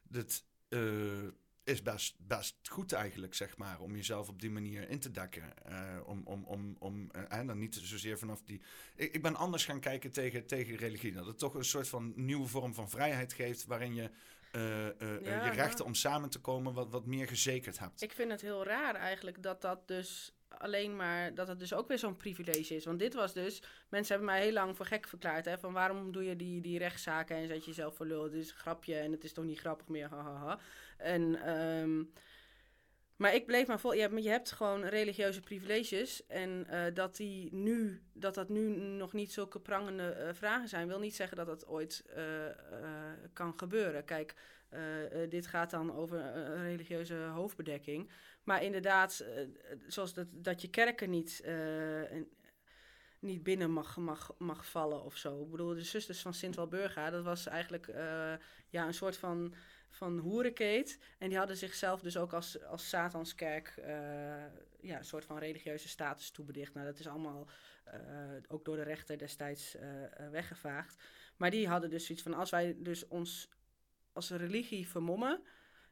dit eh, is best, best goed eigenlijk, zeg maar, om jezelf op die manier in te dekken. Eh, om om, om, om eh, en dan niet zozeer vanaf die. Ik, ik ben anders gaan kijken tegen, tegen religie. Dat het toch een soort van nieuwe vorm van vrijheid geeft. waarin je eh, eh, eh, Ja, je rechten om samen te komen wat, wat meer gezekerd hebt. Ik vind het heel raar eigenlijk dat dat dus alleen maar, dat het dus ook weer zo'n privilege is. Want dit was dus, mensen hebben mij heel lang voor gek verklaard. Hè, van waarom doe je die, die rechtszaken en zet je jezelf voor lul. Het is een grapje en het is toch niet grappig meer, hahaha. En, ehm, maar ik bleef maar vol, je hebt, je hebt gewoon religieuze privileges. En eh, dat, die nu, dat dat nu nog niet zulke prangende eh, vragen zijn, wil niet zeggen dat dat ooit eh, kan gebeuren. Kijk, dit gaat dan over religieuze hoofdbedekking. Maar inderdaad, eh, zoals dat, dat je kerken niet, eh, niet binnen mag, mag, mag vallen of zo. Ik bedoel, de zusters van Sint Walburga, dat was eigenlijk eh, ja, een soort van, van hoerenkeet. En die hadden zichzelf dus ook als, als Satanskerk ja, een soort van religieuze status toebedicht. Nou, dat is allemaal ook door de rechter destijds weggevaagd. Maar die hadden dus zoiets van, als wij dus ons als religie vermommen,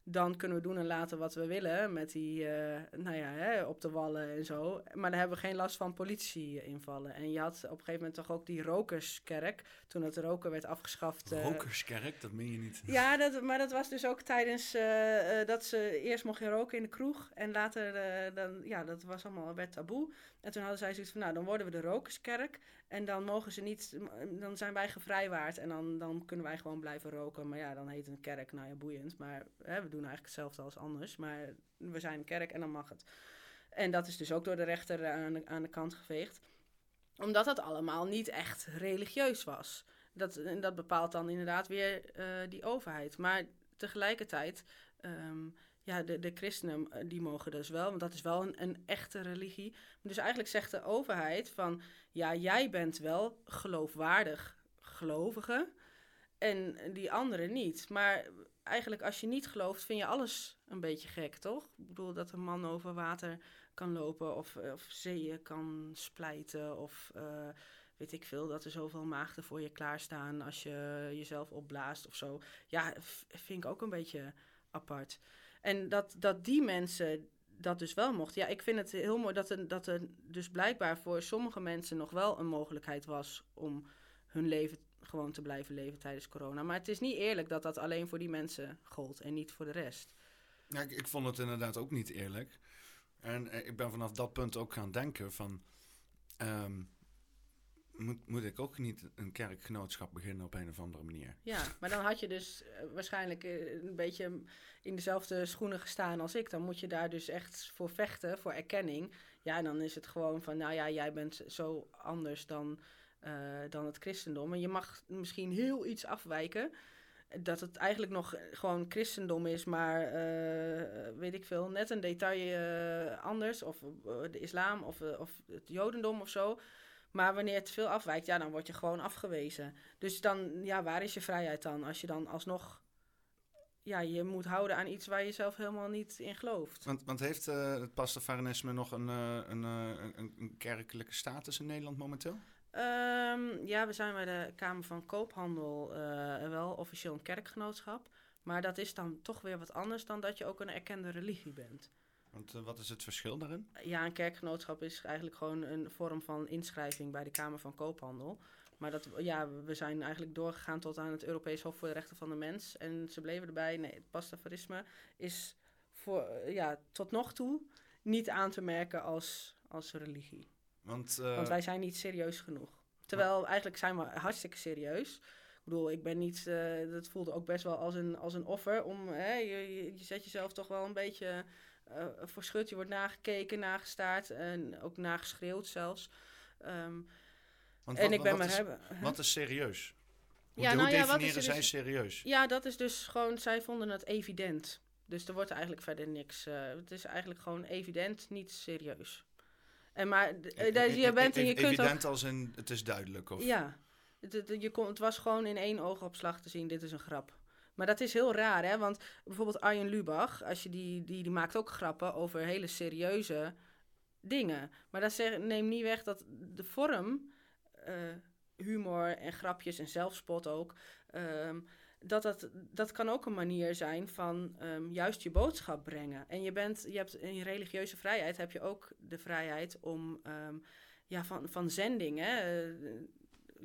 dan kunnen we doen en laten wat we willen met die, eh, nou ja, hè, op de wallen en zo. Maar dan hebben we geen last van politie-invallen. En je had op een gegeven moment toch ook die rokerskerk, toen het roken werd afgeschaft. eh, Rokerskerk, dat meen je niet. ja, dat, maar dat was dus ook tijdens eh, dat ze eerst mocht je roken in de kroeg. En later, dan, ja, dat was allemaal werd taboe. En toen hadden zij zoiets van, nou, dan worden we de rokerskerk. En dan mogen ze niet, dan zijn wij gevrijwaard. En dan, dan kunnen wij gewoon blijven roken. Maar ja, dan heet een kerk, nou ja, boeiend. Maar hè, we doen eigenlijk hetzelfde als anders. Maar we zijn een kerk en dan mag het. En dat is dus ook door de rechter aan de, aan de kant geveegd. Omdat dat allemaal niet echt religieus was. Dat, en dat bepaalt dan inderdaad weer eh, die overheid. Maar tegelijkertijd, ehm, ja, de, de christenen eh, die mogen dus wel, want dat is wel een, een echte religie. Dus eigenlijk zegt de overheid van, ja, jij bent wel geloofwaardig gelovige en die anderen niet. Maar eigenlijk als je niet gelooft, vind je alles een beetje gek, toch? Ik bedoel dat een man over water kan lopen of, of zeeën kan splijten of uh, weet ik veel, dat er zoveel maagden voor je klaarstaan als je jezelf opblaast of zo. Ja, vind ik ook een beetje apart. En dat, dat die mensen dat dus wel mochten. Ja, ik vind het heel mooi dat er, dat er dus blijkbaar voor sommige mensen nog wel een mogelijkheid was om hun leven gewoon te blijven leven tijdens corona. Maar het is niet eerlijk dat dat alleen voor die mensen gold en niet voor de rest. Ja, ik, vond het inderdaad ook niet eerlijk. En eh, ik ben vanaf dat punt ook gaan denken van... Ehm, moet, moet ik ook niet een kerkgenootschap beginnen op een of andere manier? Ja, maar dan had je dus eh, waarschijnlijk eh, een beetje in dezelfde schoenen gestaan als ik. Dan moet je daar dus echt voor vechten, voor erkenning. Ja, en dan is het gewoon van, nou ja, jij bent zo anders dan, uh, dan het christendom. En je mag misschien heel iets afwijken. Dat het eigenlijk nog gewoon christendom is, maar weet ik veel, net een detail anders. Of de islam of, of het jodendom of zo. Maar wanneer het veel afwijkt, ja, dan word je gewoon afgewezen. Dus dan, ja, waar is je vrijheid dan? Als je dan alsnog, ja, je moet houden aan iets waar je zelf helemaal niet in gelooft. Want, want heeft uh, het pastafarianisme nog een, uh, een, een, een, kerkelijke status in Nederland momenteel? Um, ja, we zijn bij de Kamer van Koophandel wel officieel een kerkgenootschap. Maar dat is dan toch weer wat anders dan dat je ook een erkende religie bent. Want uh, wat is het verschil daarin? Ja, een kerkgenootschap is eigenlijk gewoon een vorm van inschrijving bij de Kamer van Koophandel. Maar dat, ja, we zijn eigenlijk doorgegaan tot aan het Europees Hof voor de Rechten van de Mens. En ze bleven erbij, nee, het pastafarisme is voor, ja, tot nog toe niet aan te merken als, als religie. Want, uh, Want wij zijn niet serieus genoeg. Terwijl eigenlijk zijn we hartstikke serieus. Ik bedoel, ik ben niet, uh, dat voelde ook best wel als een, als een offer. Om, hè, je, je zet jezelf toch wel een beetje uh, voor schut. Je wordt nagekeken, nagestaard en ook nageschreeuwd zelfs. Um, Want en wat, ik ben maar hebben. Wat is serieus? Hoe, ja, nou, ja, definiëren zij dus, serieus? Ja, dat is dus gewoon, zij vonden het evident. Dus er wordt eigenlijk verder niks. Uh, het is eigenlijk gewoon evident, niet serieus. En maar uh, je bent en je kunt Evident als in het is duidelijk? Of? Ja, het, het, je kon, het was gewoon in één oogopslag te zien, dit is een grap. Maar dat is heel raar, hè? Want bijvoorbeeld Arjen Lubach, als je die, die, die maakt ook grappen over hele serieuze dingen. Maar dat neemt niet weg dat de vorm, uh, humor en grapjes en zelfspot ook, um, dat, dat dat kan ook een manier zijn van um, juist je boodschap brengen. En je, bent, je hebt in je religieuze vrijheid heb je ook de vrijheid om um, ja, van, van zending. Hè?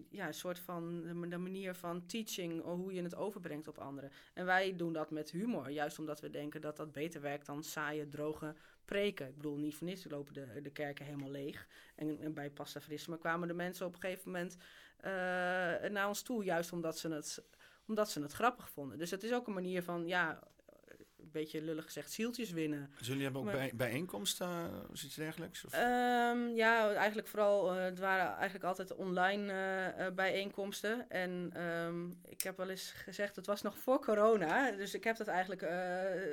Ja, een soort van de, manier van teaching, hoe je het overbrengt op anderen. En wij doen dat met humor, juist omdat we denken dat dat beter werkt dan saaie, droge preken. Ik bedoel, niet voor niets lopen de, de kerken helemaal leeg. En, en bij pastafrisme kwamen de mensen op een gegeven moment uh, naar ons toe, juist omdat ze, het, omdat ze het grappig vonden. Dus het is ook een manier van, ja, een beetje lullig gezegd, zieltjes winnen. Zullen jullie hebben ook bij, bijeenkomsten of iets dergelijks? Of? Um, ja, eigenlijk vooral, uh, het waren eigenlijk altijd online uh, uh, bijeenkomsten. En um, ik heb wel eens gezegd, het was nog voor corona. Dus ik heb dat eigenlijk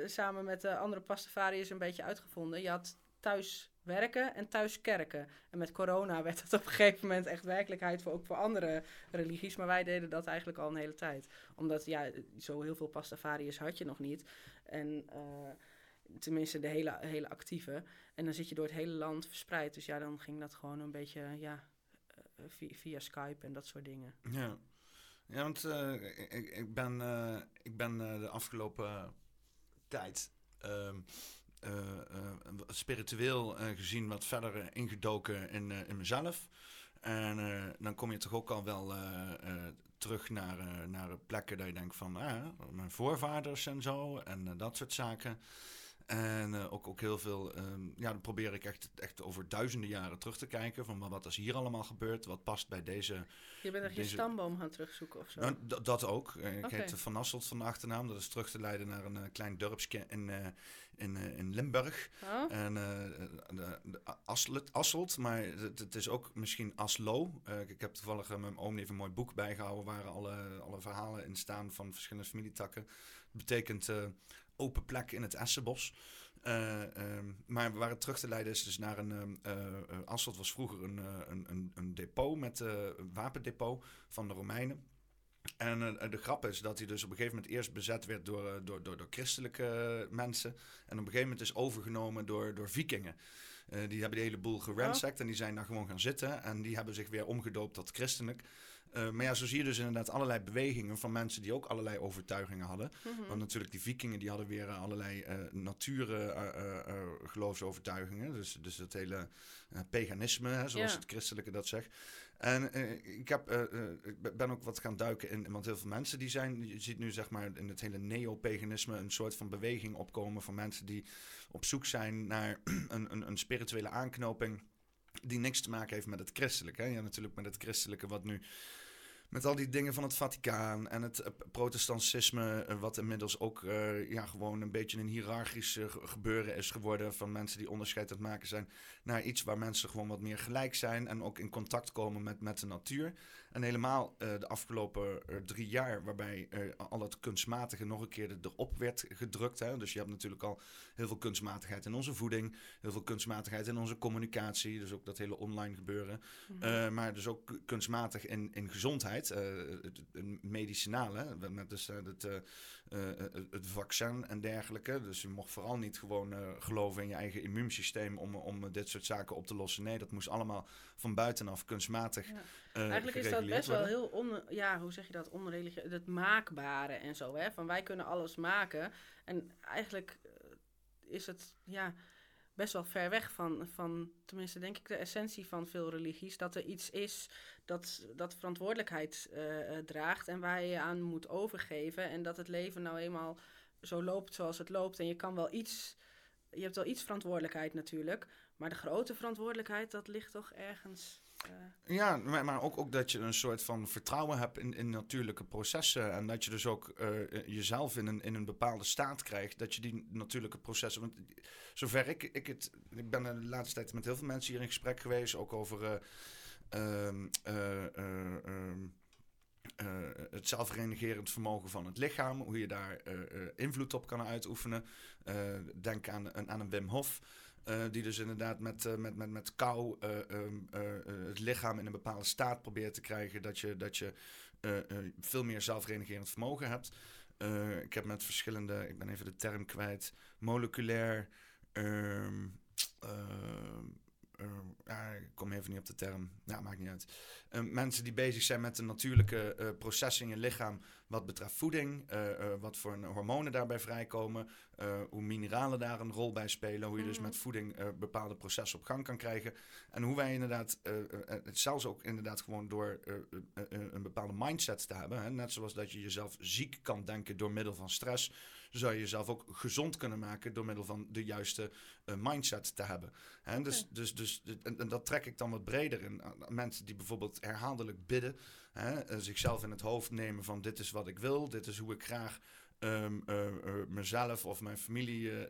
samen met de andere pastafariërs een beetje uitgevonden. Je had thuis werken en thuis kerken. En met corona werd dat op een gegeven moment echt werkelijkheid voor ook voor andere religies. Maar wij deden dat eigenlijk al een hele tijd. Omdat ja, zo heel veel pastafariërs had je nog niet. En uh, tenminste de hele, hele actieve. En dan zit je door het hele land verspreid. Dus ja, dan ging dat gewoon een beetje ja, uh, via, via, Skype en dat soort dingen. Ja, ja want ik, ik, ben, ik ben de afgelopen tijd... Ehm, spiritueel gezien wat verder ingedoken in, in mezelf. En dan kom je toch ook al wel terug naar, naar plekken dat je denkt van ah, mijn voorvaders en zo en dat soort zaken. En uh, ook, ook heel veel, um, ja, dan probeer ik echt, echt over duizenden jaren terug te kijken van wat is hier allemaal gebeurd, wat past bij deze... Je bent echt deze... je stamboom gaan terugzoeken of zo? Nou, dat ook. Ik okay. heet Van Asselt van de achternaam, dat is terug te leiden naar een klein dorpsje in, in, in Limburg. Oh. En de, de Asselt, Asselt, maar het, het, is ook misschien Aslo. ik heb toevallig mijn oom even een mooi boek bijgehouden waar alle, alle verhalen in staan van verschillende familietakken. Dat betekent open plek in het Essenbos. Uh, um, maar waar het terug te leiden is dus naar een... Uh, Asselt was vroeger een, een, een, een depot met uh, wapendepot van de Romeinen. En eh, de grap is dat hij dus op een gegeven moment eerst bezet werd door, eh, door, door, door christelijke mensen. En op een gegeven moment is overgenomen door, door vikingen. Eh, die hebben de hele boel geransacked en die zijn daar gewoon gaan zitten. En die hebben zich weer omgedoopt tot christelijk. Eh, maar ja, zo zie je dus inderdaad allerlei bewegingen van mensen die ook allerlei overtuigingen hadden. Mhm. Want natuurlijk, die vikingen die hadden weer eh, allerlei uh, natuurgeloofsovertuigingen. dus, dus dat hele paganisme, hè, zoals Ja. het christelijke dat zegt. En ik, heb, ik ben ook wat gaan duiken in, want heel veel mensen die zijn, je ziet nu zeg maar in het hele neopaganisme een soort van beweging opkomen van mensen die op zoek zijn naar een, een, een spirituele aanknoping die niks te maken heeft met het christelijke. Hè? Ja, natuurlijk met het christelijke wat nu met al die dingen van het Vaticaan en het uh, protestantisme, uh, wat inmiddels ook uh, ja, gewoon een beetje een hiërarchisch gebeuren is geworden van mensen die onderscheid maken zijn, naar iets waar mensen gewoon wat meer gelijk zijn en ook in contact komen met, met de natuur. En helemaal de afgelopen drie jaar, waarbij al het kunstmatige nog een keer erop werd gedrukt. Hè? Dus je hebt natuurlijk al heel veel kunstmatigheid in onze voeding, heel veel kunstmatigheid in onze communicatie, dus ook dat hele online gebeuren. Mm -hmm. maar dus ook kunstmatig in, in gezondheid. Medicinale, met dus, het, het vaccin en dergelijke. Dus je mocht vooral niet gewoon geloven in je eigen immuunsysteem om, om dit soort zaken op te lossen. Nee, dat moest allemaal van buitenaf kunstmatig. Ja. Eigenlijk is dat best worden. wel heel, on, ja, hoe zeg je dat, onreligieus, het maakbare en zo. Hè? Van wij kunnen alles maken. En eigenlijk is het, ja best wel ver weg van, van, tenminste denk ik, de essentie van veel religies. Dat er iets is dat, dat verantwoordelijkheid uh, draagt en waar je je aan moet overgeven. En dat het leven nou eenmaal zo loopt zoals het loopt. En je kan wel iets, je hebt wel iets verantwoordelijkheid natuurlijk. Maar de grote verantwoordelijkheid, dat ligt toch ergens... Uh... Ja, maar, maar ook, ook dat je een soort van vertrouwen hebt in, in natuurlijke processen. En dat je dus ook uh, jezelf in een, in een bepaalde staat krijgt. Dat je die natuurlijke processen. Want zover ik, ik het. Ik ben de laatste tijd met heel veel mensen hier in gesprek geweest. Ook over. Uh, uh, het zelfrenigerend vermogen van het lichaam, hoe je daar invloed op kan uitoefenen. denk aan, aan een Wim Hof, die dus inderdaad met, met, met, met kou um, het lichaam in een bepaalde staat probeert te krijgen, dat je, dat je veel meer zelfrenigerend vermogen hebt. ik heb met verschillende, ik ben even de term kwijt, moleculair. Um, uh, ja, ik kom even niet op de term. Nou, maakt niet uit. Uh, mensen die bezig zijn met de natuurlijke uh, processen in je lichaam. Wat betreft voeding. wat voor hormonen daarbij vrijkomen. hoe mineralen daar een rol bij spelen. Hoe je dus met voeding bepaalde processen op gang kan krijgen. En hoe wij inderdaad, zelfs ook inderdaad gewoon door een bepaalde mindset te hebben. Hè? Net zoals dat je jezelf ziek kan denken door middel van stress zou je jezelf ook gezond kunnen maken door middel van de juiste uh, mindset te hebben. Hè? Okay. Dus, dus, dus, en, en, dat trek ik dan wat breder in. Mensen die bijvoorbeeld herhaaldelijk bidden, hè? zichzelf in het hoofd nemen van dit is wat ik wil, dit is hoe ik graag um, uh, uh, mezelf of mijn familie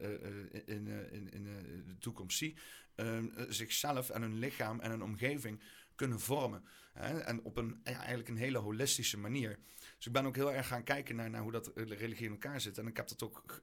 in, in, in de toekomst zie. Um, zichzelf en hun lichaam en hun omgeving kunnen vormen. Hè? En op een ja, eigenlijk een hele holistische manier. Dus ik ben ook heel erg gaan kijken naar, naar hoe dat religie in elkaar zit. En ik heb dat ook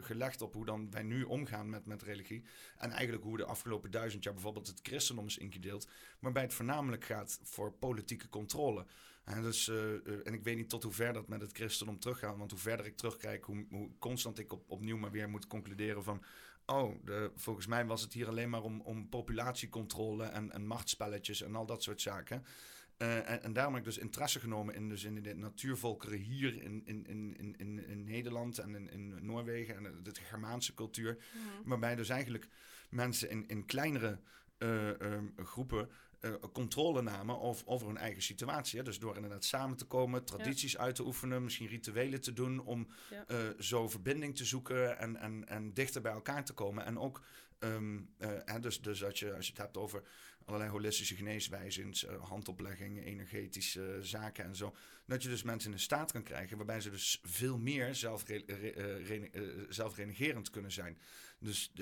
gelegd op hoe dan wij nu omgaan met, met religie. En eigenlijk hoe de afgelopen duizend jaar bijvoorbeeld het christendom is ingedeeld. Waarbij het voornamelijk gaat voor politieke controle. En, dus, uh, uh, en ik weet niet tot hoe ver dat met het christendom teruggaat. Want hoe verder ik terugkijk, hoe, hoe constant ik op, opnieuw maar weer moet concluderen van... Oh, de, volgens mij was het hier alleen maar om, om populatiecontrole en, en machtspelletjes en al dat soort zaken. Uh, en, en daarom heb ik dus interesse genomen in, dus in de natuurvolkeren hier in, in, in, in, in Nederland en in, in Noorwegen en de Germaanse cultuur. Mhm. Waarbij dus eigenlijk mensen in, in kleinere uh, um, groepen uh, controle namen over, over hun eigen situatie. Hè? Dus door inderdaad samen te komen, tradities ja. uit te oefenen, misschien rituelen te doen om Ja. uh, zo verbinding te zoeken en, en, en dichter bij elkaar te komen. En ook, um, uh, hè, dus, dus als, je, als je het hebt over allerlei holistische geneeswijzes, uh, handoplegging, energetische zaken en zo. Dat je dus mensen in staat kan krijgen waarbij ze dus veel meer zelfre, re, re, zelfrenigerend kunnen zijn. Dus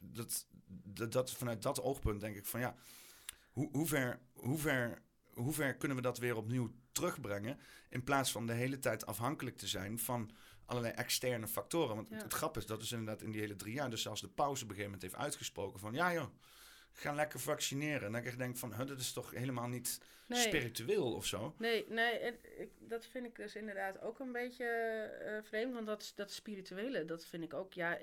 dat, dat, dat, vanuit dat oogpunt denk ik van ja, hoe, hoe, ver, hoe, ver, hoe ver kunnen we dat weer opnieuw terugbrengen in plaats van de hele tijd afhankelijk te zijn van allerlei externe factoren. Want Ja. het, het grap is, dat is inderdaad in die hele drie jaar, dus zelfs de pauze op een gegeven moment heeft uitgesproken van ja joh, ga lekker vaccineren. En dat ik echt denk van, huh, dat is toch helemaal niet Nee. spiritueel of zo? Nee, nee ik, dat vind ik dus inderdaad ook een beetje eh, vreemd. Want dat, dat spirituele, dat vind ik ook, ja...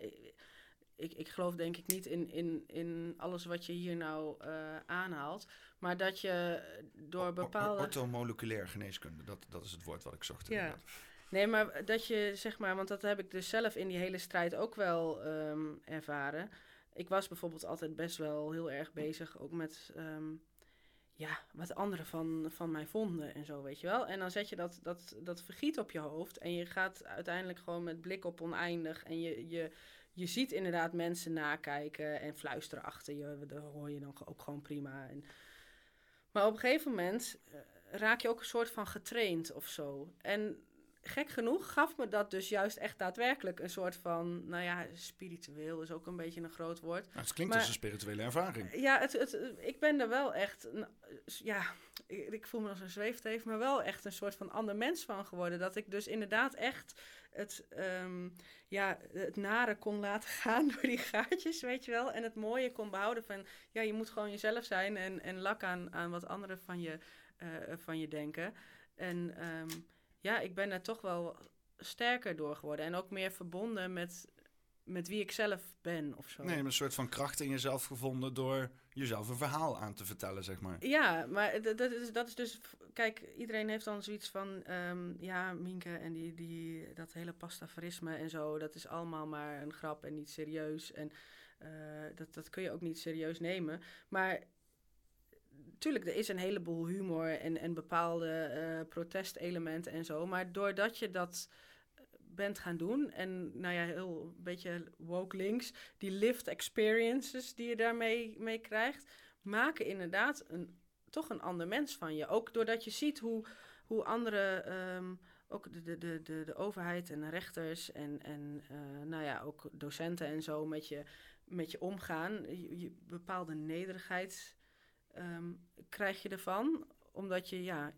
Ik, ik geloof denk ik niet in, in, in alles wat je hier nou eh, aanhaalt. Maar dat je door bepaalde... Orthomoleculair geneeskunde, dat, dat is het woord wat ik zocht. Ja. inderdaad. Nee, maar dat je zeg maar, want dat heb ik dus zelf in die hele strijd ook wel ehm, ervaren. Ik was bijvoorbeeld altijd best wel heel erg bezig ook met ehm, ja, wat anderen van, van mij vonden en zo, weet je wel. En dan zet je dat, dat, dat vergiet op je hoofd en je gaat uiteindelijk gewoon met blik op oneindig en je, je, je ziet inderdaad mensen nakijken en fluisteren achter je. Dat hoor je dan ook gewoon prima. En, maar op een gegeven moment eh, raak je ook een soort van getraind of zo. En gek genoeg gaf me dat dus juist echt daadwerkelijk een soort van, nou ja, spiritueel is ook een beetje een groot woord. Nou, het klinkt Maar- als een spirituele ervaring. Ja, het, het, ik ben er wel echt, nou, ja, ik, ik voel me als een zweefteef, maar wel echt een soort van ander mens van geworden. Dat ik dus inderdaad echt het, ehm, ja, het nare kon laten gaan door die gaatjes, weet je wel. En het mooie kon behouden van, ja, je moet gewoon jezelf zijn en, en lak aan, aan wat anderen van je, eh, van je denken. En ehm, ja, ik ben er toch wel sterker door geworden en ook meer verbonden met, met wie ik zelf ben of zo. Nee, een soort van kracht in jezelf gevonden door jezelf een verhaal aan te vertellen, zeg maar. Ja, maar dat is, dat is dus... Kijk, iedereen heeft dan zoiets van... ehm, ja, Minke en die, die, dat hele pastafarisme en zo... dat is allemaal maar een grap en niet serieus. En eh, dat, dat kun je ook niet serieus nemen. Maar tuurlijk, er is een heleboel humor en, en bepaalde eh, protestelementen en zo. Maar doordat je dat bent gaan doen... en nou ja, heel een beetje woke links... die lived experiences die je daarmee mee krijgt... maken inderdaad een, toch een ander mens van je. Ook doordat je ziet hoe, hoe anderen... ehm, ook de, de, de, de, de overheid en de rechters en, en eh, nou ja, ook docenten en zo met je, met je omgaan. Je, je bepaalde nederigheid ehm, krijg je ervan. Omdat je, ja,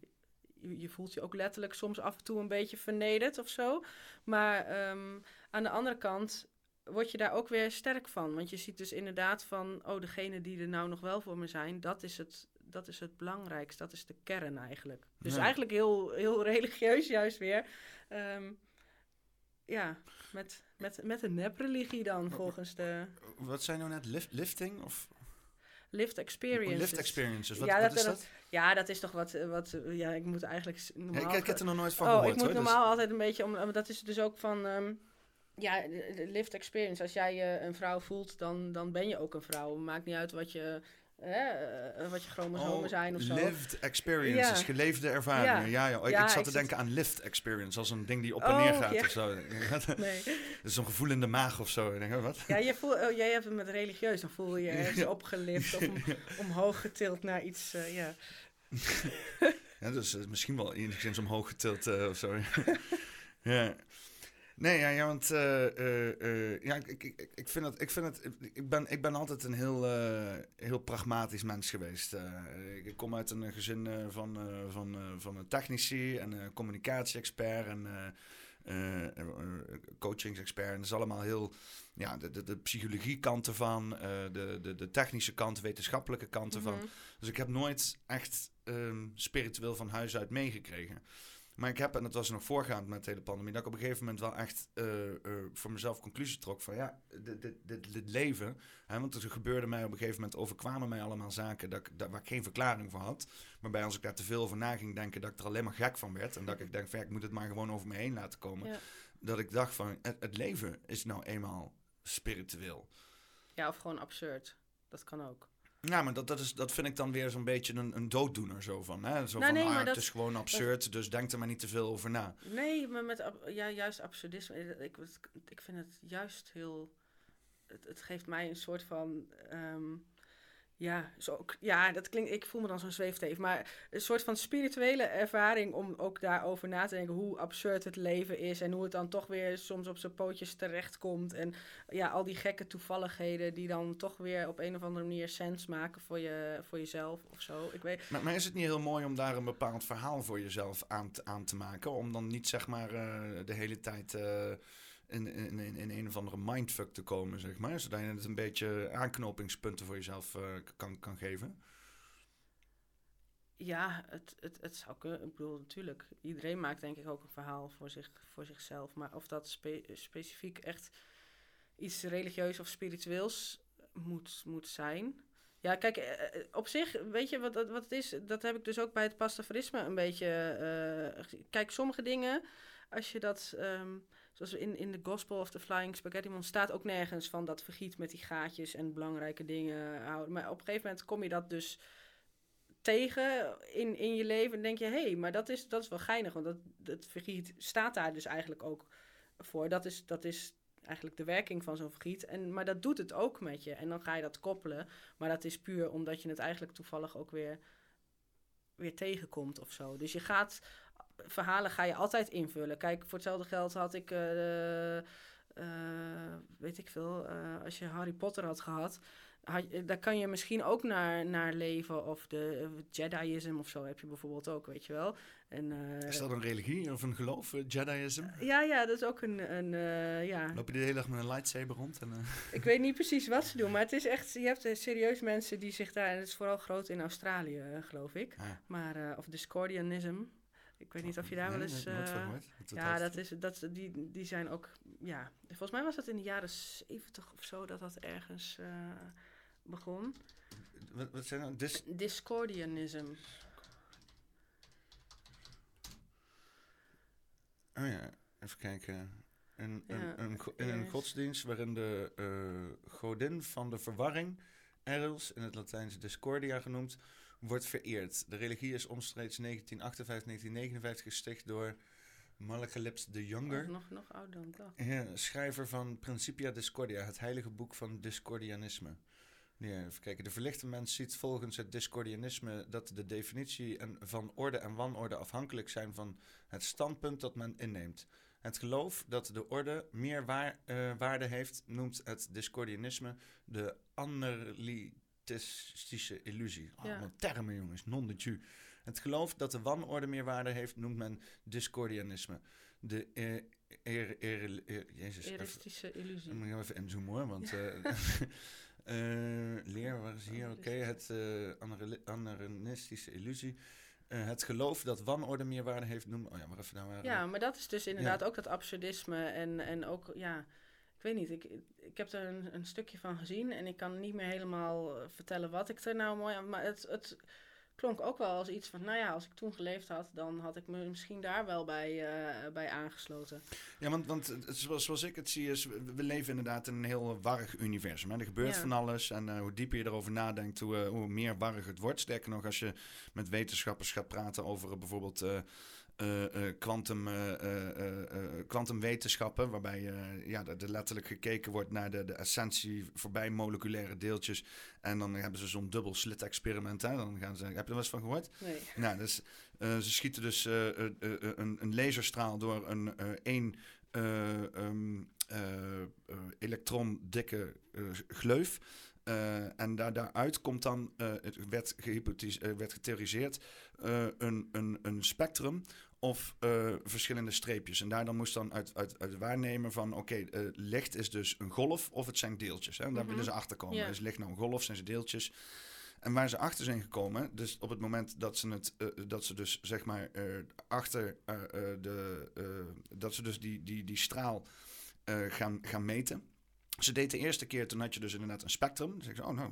je, je voelt je ook letterlijk soms af en toe een beetje vernederd of zo. Maar ehm, aan de andere kant word je daar ook weer sterk van. Want je ziet dus inderdaad van, oh, degene die er nou nog wel voor me zijn, dat is het, dat is het belangrijkste. Dat is de kern eigenlijk. Dus Ja. eigenlijk heel, heel religieus juist weer. Ehm, ja, met, met, met een nepreligie dan, volgens de Wat zijn nou net lift, lifting of lived experience. lift experiences? Wat, Ja, wat dat- is dat- dat? Ja, dat is toch wat, wat ja, ik moet eigenlijk Ja, normaal... ik, ik heb er nog nooit van oh, gehoord. ik moet hoor, dus- normaal altijd een beetje om. Dat is dus ook van. ehm, ja, lived experience. Als jij je een vrouw voelt, dan, dan ben je ook een vrouw. Maakt niet uit wat je, hè, eh, wat je chromosomen Oh, zijn of zo. lived experiences, Ja. geleefde ervaringen. Ja, ja. Ik, Ja, ik zat ik te zit- denken aan lift experience, als een ding die op en Oh, neer gaat of zo. Nee. Dat is zo'n gevoel in de maag of zo. Ik denk, wat? Ja, je voel, oh, jij hebt het met religieus. Dan voel je je opgelift of om, omhoog getild naar iets. eh, ja. Ja, dus eh, misschien wel enigszins omhoog getild eh, of zo. ja. Nee, ja, ja want eh, eh, eh, ja, ik, ik, ik- vind het, ik vind ik ben, ik ben altijd een heel, heel pragmatisch mens geweest. Ik, kom uit een gezin van, van, van een technici en een communicatie-expert en coachingsexpert. En dat is allemaal heel, ja, de, de, de psychologie kant ervan, eh, de, de, de technische kant, wetenschappelijke kant ervan. Mhm. Dus ik heb nooit echt ehm, spiritueel van huis uit meegekregen. Maar ik heb, en dat was nog voorgaand met de hele pandemie, dat ik op een gegeven moment wel echt eh, eh, voor mezelf conclusie trok van ja, dit, dit, dit, dit leven. Hè, want er gebeurde mij op een gegeven moment, overkwamen mij allemaal zaken dat dat, waar ik geen verklaring voor had. Waarbij als ik daar te veel over na ging denken, dat ik er alleen maar gek van werd. En dat ik denk van ja, ik moet het maar gewoon over me heen laten komen. Ja. Dat ik dacht van het, het leven is nou eenmaal spiritueel. ja, of gewoon absurd. Dat kan ook. Ja, maar dat, dat, is, dat vind ik dan weer zo'n beetje een, een dooddoener zo van. Hè? Zo Nou, van, nee, ah, maar het is gewoon absurd, dus denk er maar niet te veel over na. Nee, maar met ja, juist absurdisme. eh, Ik, ik vind het juist heel. Het, het geeft mij een soort van. ehm, ja, zo, ja, dat klinkt. Ik voel me dan zo'n zweefteef. Maar een soort van spirituele ervaring om ook daarover na te denken hoe absurd het leven is. En hoe het dan toch weer soms op zijn pootjes terechtkomt. En ja, al die gekke toevalligheden die dan toch weer op een of andere manier sens maken voor, je, voor jezelf of zo. Ik weet. Maar, is het niet heel mooi om daar een bepaald verhaal voor jezelf aan te, aan te maken? Om dan niet zeg maar eh, de hele tijd eh, in, in, in, een of andere mindfuck te komen, zeg maar. Zodat je het een beetje aanknopingspunten voor jezelf eh, kan, kan geven. Ja, het, het, het zou kunnen. Ik bedoel, natuurlijk. Iedereen maakt denk ik ook een verhaal voor, zich, voor zichzelf. Maar of dat spe- specifiek echt iets religieus of spiritueels moet, moet zijn. Ja, kijk, eh, eh, op zich, weet je wat, wat het is? Dat heb ik dus ook bij het pastafarisme een beetje. Kijk, sommige dingen, als je dat... ehm, zoals in, in de Gospel of the Flying Spaghetti Monster staat ook nergens van dat vergiet met die gaatjes en belangrijke dingen houden. Maar op een gegeven moment kom je dat dus tegen in, in je leven en denk je, hé, hey, maar dat is, dat is wel geinig, want dat, dat vergiet staat daar dus eigenlijk ook voor. Dat is, dat is eigenlijk de werking van zo'n vergiet. En, maar dat doet het ook met je. En dan ga je dat koppelen. Maar dat is puur omdat je het eigenlijk toevallig ook weer, weer tegenkomt of zo. Dus je gaat, verhalen ga je altijd invullen. Kijk, voor hetzelfde geld had ik, eh, eh, weet ik veel, eh, als je Harry Potter had gehad... Had, daar kan je misschien ook naar, naar leven. Of de Jediism of zo heb je bijvoorbeeld ook, weet je wel. En, Is dat een religie of een geloof, Jediism? ja, ja, dat is ook een, een ja, Loop je de hele dag met een lightsaber rond? En, ik weet niet precies wat ze doen, maar het is echt, je hebt serieus mensen die zich daar, en het is vooral groot in Australië, geloof ik. ah, Maar, of Discordianism. Ik weet niet of je daar wel eens... eh, gehoord. Ja, dat is, dat, die, die zijn ook, ja, volgens mij was dat in de jaren zeventig of zo, dat dat ergens eh, begon. Wat, wat zijn nou? Dis Discordianism. oh ja, even kijken. Een, Ja, een, een, in een godsdienst waarin de eh, godin van de verwarring, Eros, in het Latijns Discordia genoemd, wordt vereerd. De religie is omstreeks 1958-1959 gesticht door Malachelips the Younger. Oh, nog, nog ouder dan dat. Ja, schrijver van Principia Discordia, het heilige boek van Discordianisme. Ja, even kijken. De verlichte mens ziet volgens het Discordianisme dat de definitie en van orde en wanorde afhankelijk zijn van het standpunt dat men inneemt. Het geloof dat de orde meer waar- eh, waarde heeft, noemt het Discordianisme de illusie. Ja. Allemaal termen, jongens, non de tu. Het geloof dat de wanorde meer waarde heeft, noemt men Discordianisme. De eh, er, er, er- Jezus, even- Eristische illusie. dan moet ik even inzoomen hoor, want... eh eh, leer, waar is hier? Oké, het eh anareli- anarnistische illusie. Het geloof dat wanorde meerwaarde heeft, noem... Oh ja, maar even we. Ja, maar dat is dus inderdaad ook dat absurdisme en, en ook, ja, ik weet niet, ik, ik heb er een, een stukje van gezien en ik kan niet meer helemaal eh, vertellen wat ik er nou mooi aan, maar het, het klonk ook wel als iets van, nou ja, als ik toen geleefd had, dan had ik me misschien daar wel bij, eh, bij aangesloten. Ja, want, want zoals, zoals ik het zie, is we leven inderdaad in een heel warrig universum. Hè? Er gebeurt Ja. van alles en eh, hoe dieper je erover nadenkt, hoe, hoe meer warrig het wordt. Sterker nog, als je met wetenschappers gaat praten over bijvoorbeeld eh, eh, eh, quantum, eh, eh, quantumwetenschappen, waarbij ja, er er letterlijk gekeken wordt naar de, de essentie voorbij moleculaire deeltjes. En dan hebben ze zo'n dubbel slit experiment. Hè? Dan gaan ze, heb je er wel eens van gehoord? Nee. Nou, dus, ze schieten dus een, een laserstraal door een één eh, elektron dikke gleuf. En daar, daaruit komt dan, het werd, werd getheoriseerd, een, een, een spectrum of eh, verschillende streepjes. En daar dan moest dan uit, uit, uit waarnemen van, oké, eh, licht is dus een golf of het zijn deeltjes. Hè? En daar Mhm. willen ze achter komen. Ja. Is licht nou een golf, zijn ze deeltjes? En waar ze achter zijn gekomen, dus op het moment dat ze het, eh, dat ze dus zeg maar achter de, dat ze dus die, die, die straal gaan, gaan meten. Ze deed de eerste keer, toen had je dus inderdaad een spectrum. Dan zeggen ze, oh nou,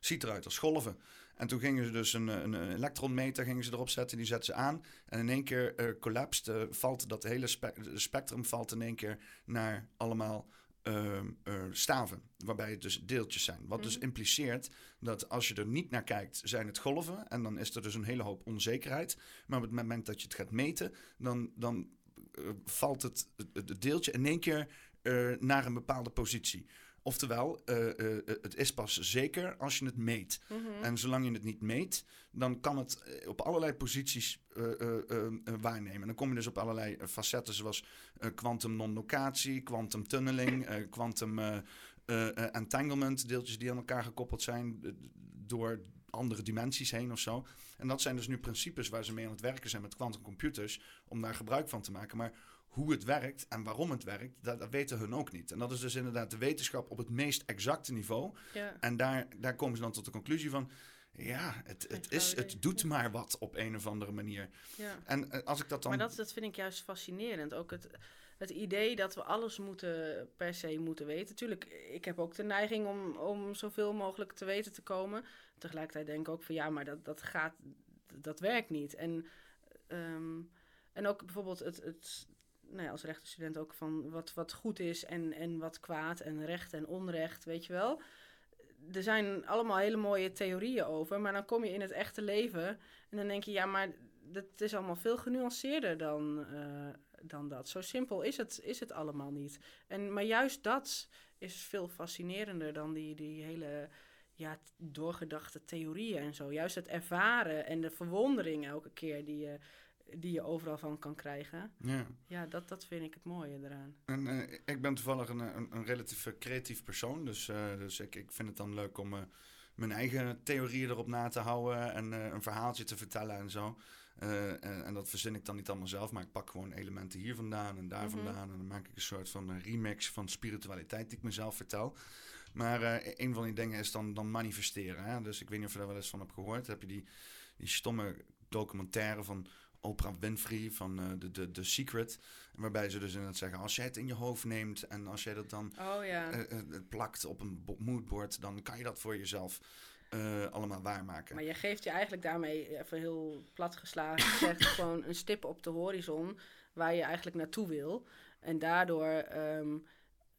ziet eruit als golven. En toen gingen ze dus een, een, een elektronmeter gingen ze erop zetten, die zetten ze aan. En in één keer eh collapsed, eh, valt dat hele spe- spectrum valt in één keer naar allemaal ehm, eh, staven. Waarbij het dus deeltjes zijn. Wat dus Mhm. impliceert dat als je er niet naar kijkt, zijn het golven. En dan is er dus een hele hoop onzekerheid. Maar op het moment dat je het gaat meten, dan, dan valt het, het, het deeltje in één keer naar een bepaalde positie. Oftewel, eh, eh, het is pas zeker als je het meet. Mhm. En zolang je het niet meet, dan kan het eh, op allerlei posities eh, eh, eh, eh, waarnemen. En dan kom je dus op allerlei eh, facetten zoals eh, quantum non-locatie, quantum tunneling, eh, quantum eh, eh, eh, entanglement, deeltjes die aan elkaar gekoppeld zijn eh, door andere dimensies heen of zo. En dat zijn dus nu principes waar ze mee aan het werken zijn met quantumcomputers om daar gebruik van te maken. Maar hoe het werkt en waarom het werkt, dat, dat weten hun ook niet. En dat is dus inderdaad de wetenschap op het meest exacte niveau. Ja. En daar, daar komen ze dan tot de conclusie van... Ja, het, het, is, het doet maar wat op een of andere manier. ja. En eh, als ik dat dan... Maar dat, dat vind ik juist fascinerend. Ook het, het idee dat we alles moeten, per se moeten weten. Tuurlijk, ik heb ook de neiging om, om zoveel mogelijk te weten te komen. Tegelijkertijd denk ik ook van ja, maar dat, dat gaat, dat werkt niet. En, ehm, en ook bijvoorbeeld het, het nou ja, als rechtenstudent ook van wat, wat goed is en, en wat kwaad en recht en onrecht, weet je wel. Er zijn allemaal hele mooie theorieën over, maar dan kom je in het echte leven en dan denk je, ja, maar dat is allemaal veel genuanceerder dan, eh, dan dat. Zo simpel is het, is het allemaal niet. En, maar juist dat is veel fascinerender dan die, die hele ja, doorgedachte theorieën en zo. Juist het ervaren en de verwondering elke keer die je, die je overal van kan krijgen. Ja. Ja, dat, dat vind ik het mooie eraan. En, eh, ik ben toevallig een, een, een relatief eh, creatief persoon. Dus, eh, dus ik, ik vind het dan leuk om mijn eigen theorieën erop na te houden. En een verhaaltje te vertellen en zo. En, en dat verzin ik dan niet allemaal zelf. Maar ik pak gewoon elementen hier vandaan en daar Mhm. vandaan. En dan maak ik een soort van remix van spiritualiteit die ik mezelf vertel. Maar eh, een van die dingen is dan, dan manifesteren. Hè? Dus ik weet niet of je daar wel eens van hebt gehoord. Heb je die, die stomme documentaire van Oprah Winfrey van eh, de, de, de Secret. Waarbij ze dus inderdaad zeggen, als jij het in je hoofd neemt en als jij dat dan Oh ja. eh, eh, plakt op een bo- moodboard, dan kan je dat voor jezelf allemaal waarmaken. Maar je geeft je eigenlijk daarmee, even heel plat geslagen gezegd, gewoon een stip op de horizon waar je eigenlijk naartoe wil. En daardoor ehm,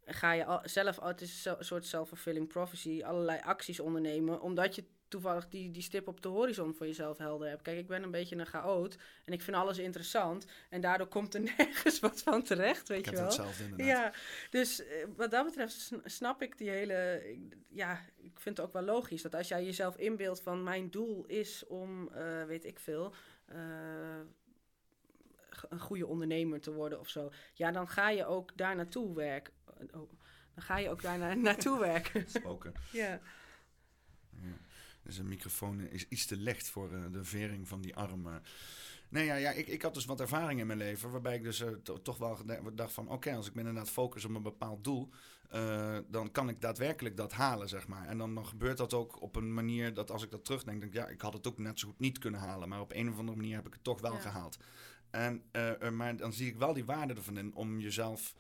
ga je al, zelf, al- het is een soort self-fulfilling prophecy, allerlei acties ondernemen, omdat je toevallig die, die stip op de horizon voor jezelf helder hebt. Kijk, ik ben een beetje een chaot en ik vind alles interessant en daardoor komt er nergens wat van terecht, weet ik je heb wel. hetzelfde inderdaad. Ja, dus eh, wat dat betreft sn- snap ik die hele. Ja, ik vind het ook wel logisch dat als jij jezelf inbeeldt van mijn doel is om, eh, weet ik veel, eh, een goede ondernemer te worden of zo. Ja, dan ga je ook daar naartoe werken. Oh, dan ga je ook daar na- naartoe werken. Spoken. Ja. Dus een microfoon is iets te licht voor eh, de vering van die arm. eh. Nee, ja, ja ik, ik had dus wat ervaring in mijn leven. Waarbij ik dus eh, to- toch wel dacht van... Oké, als ik me inderdaad focus op een bepaald doel... dan kan ik daadwerkelijk dat halen, zeg maar. En dan, dan gebeurt dat ook op een manier dat als ik dat terugdenk... denk ik, ja, ik had het ook net zo goed niet kunnen halen. Maar op een of andere manier heb ik het toch wel Ja. gehaald. En, maar dan zie ik wel die waarde ervan in om jezelf...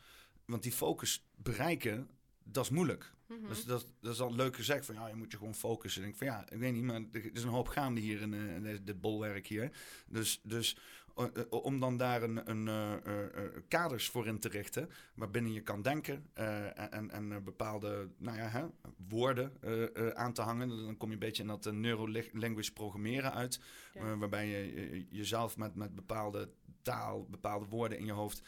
Want die focus bereiken, dat is moeilijk. Mhm. Dus dat, dat is al leuk gezegd van ja, je moet je gewoon focussen. Ik denk van ja, ik weet niet, maar er is een hoop gaande hier in, eh, in dit- dit bolwerk hier. Dus, dus eh, om dan daar een, een eh, kaders voor in te richten, waarbinnen je kan denken en, en bepaalde nou ja, hè, woorden aan te hangen. Dan kom je een beetje in dat uh, neurolinguisch programmeren uit, Ja. waarbij je jezelf met, met bepaalde taal, bepaalde woorden in je hoofd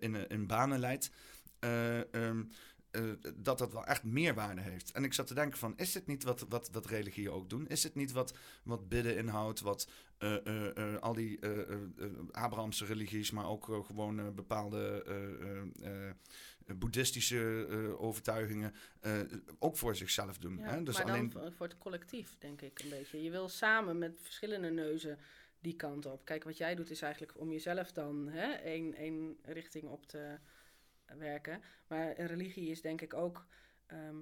in, in banen leidt. Eh, ehm, eh, dat dat wel echt meerwaarde heeft. En ik zat te denken van, is dit niet wat, wat, wat religieën ook doen? Is het niet wat, wat bidden inhoudt, wat eh, eh, al die Abrahamse religies, maar ook gewoon bepaalde boeddhistische overtuigingen ook voor zichzelf doen? Ja, hè? Dus maar alleen, dan voor- voor het collectief, denk ik een beetje. Je wil samen met verschillende neuzen die kant op. Kijk, wat jij doet is eigenlijk om jezelf dan hè, één, één richting op te werken. Maar religie is denk ik ook ehm,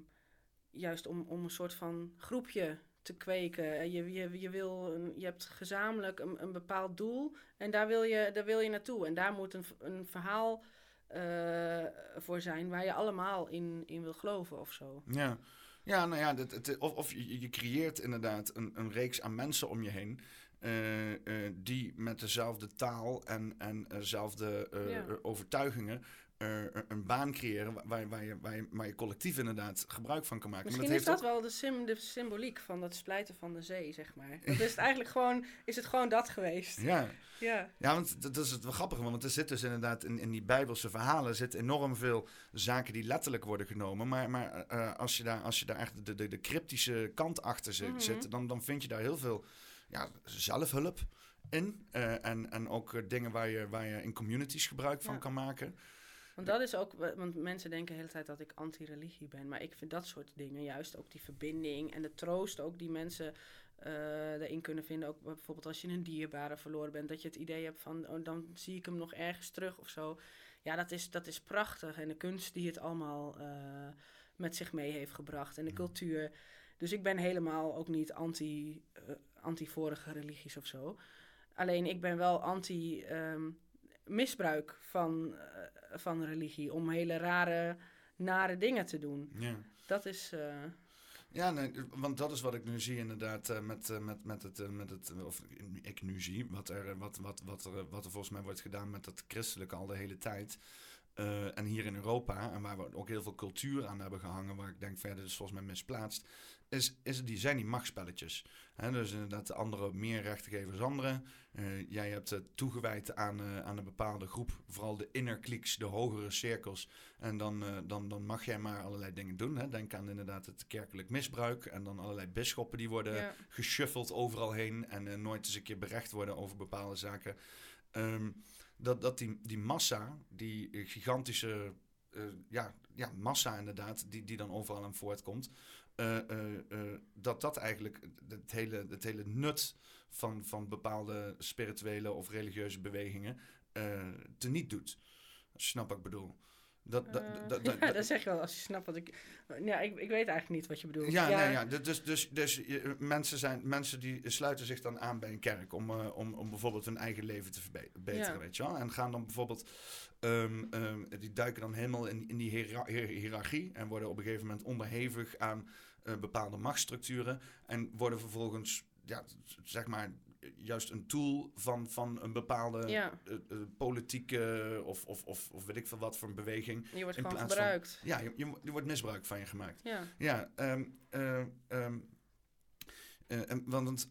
juist om, om een soort van groepje te kweken. En Je, je, je, wil een, je hebt gezamenlijk een, een bepaald doel en daar wil, je, daar wil je naartoe. En daar moet een, een verhaal eh, voor zijn waar je allemaal in, in wil geloven of zo. Ja, ja nou ja, dat, het, of, of je, je creëert inderdaad een, een reeks aan mensen om je heen. eh, eh, die met dezelfde taal en, en eh, dezelfde eh, Ja. eh, overtuigingen eh, een baan creëren waar, waar, je, waar, je, waar je collectief inderdaad gebruik van kan maken. Misschien maar is dat dat wel de, sim, de symboliek van dat splijten van de zee, zeg maar. Dat is het eigenlijk gewoon, is het gewoon dat geweest. ja, Ja. ja, want dat is het wel grappige, want er zit dus inderdaad in, in die bijbelse verhalen zit enorm veel zaken die letterlijk worden genomen. Maar, maar eh, als, je daar, als je daar echt de, de, de cryptische kant achter zit, Mhm. zit, dan, dan vind je daar heel veel ja, zelfhulp in. Eh, en, en ook eh, dingen waar je, waar je in communities gebruik van Ja. kan maken. Want dat is ook, wa- want mensen denken de hele tijd dat ik anti-religie ben. Maar ik vind dat soort dingen, juist ook die verbinding en de troost ook die mensen eh erin kunnen vinden. Ook bijvoorbeeld als je een dierbare verloren bent, dat je het idee hebt van, oh, dan zie ik hem nog ergens terug of zo. Ja, dat is, dat is prachtig. En de kunst die het allemaal eh, met zich mee heeft gebracht en de cultuur. Dus ik ben helemaal ook niet anti, eh, anti-vorige religies of zo. Alleen ik ben wel anti ehm, misbruik van, van religie om hele rare, nare dingen te doen. Ja. Dat is. eh, Ja, nee, want dat is wat ik nu zie inderdaad eh, met, eh, met, met het, met het of ik nu zie, wat er, wat, wat, wat, er, wat er volgens mij wordt gedaan met dat christelijke al de hele tijd. Eh, en hier in Europa, en waar we ook heel veel cultuur aan hebben gehangen, waar ik denk verder is volgens mij misplaatst, is, is die, zijn die machtspelletjes. Dus inderdaad de anderen meer rechten geven als anderen. Eh, jij hebt het toegewijd aan, eh, aan een bepaalde groep, vooral de inner cliques, de hogere cirkels. En dan, dan, dan mag jij maar allerlei dingen doen. Denk aan inderdaad het kerkelijk misbruik en dan allerlei bisschoppen die worden ja. geshuffeld overal heen en nooit eens een keer berecht worden over bepaalde zaken. Ehm, dat, dat die, die massa, die gigantische eh, ja, ja, massa inderdaad, die, die dan overal aan voortkomt, eh, eh, dat dat eigenlijk het hele, het hele nut van, van bepaalde spirituele of religieuze bewegingen teniet doet. Wat ik bedoel. Dat, dat, Eh, dat, dat- ja, dat zeg je wel als je snapt wat ik. Ja, ik, ik weet eigenlijk niet wat je bedoelt. ja, Nee, ja. Dus, dus, dus je- mensen, zijn, mensen die sluiten zich dan aan bij een kerk om, eh, om, om bijvoorbeeld hun eigen leven te verbeteren, Ja. weet je wel. En gaan dan bijvoorbeeld, ehm, ehm, die duiken dan helemaal in, in die hiëra- hiërarchie en worden op een gegeven moment onderhevig aan eh, bepaalde machtsstructuren en worden vervolgens, ja, zeg maar, juist een tool van, van een bepaalde Ja, eh, eh, politieke of, of, of, of weet ik veel wat voor een beweging. je wordt in gewoon van- gebruikt. Ja, je, je, er wordt misbruik van je gemaakt. Ja. Ja, ehm, eh, ehm, eh, en- want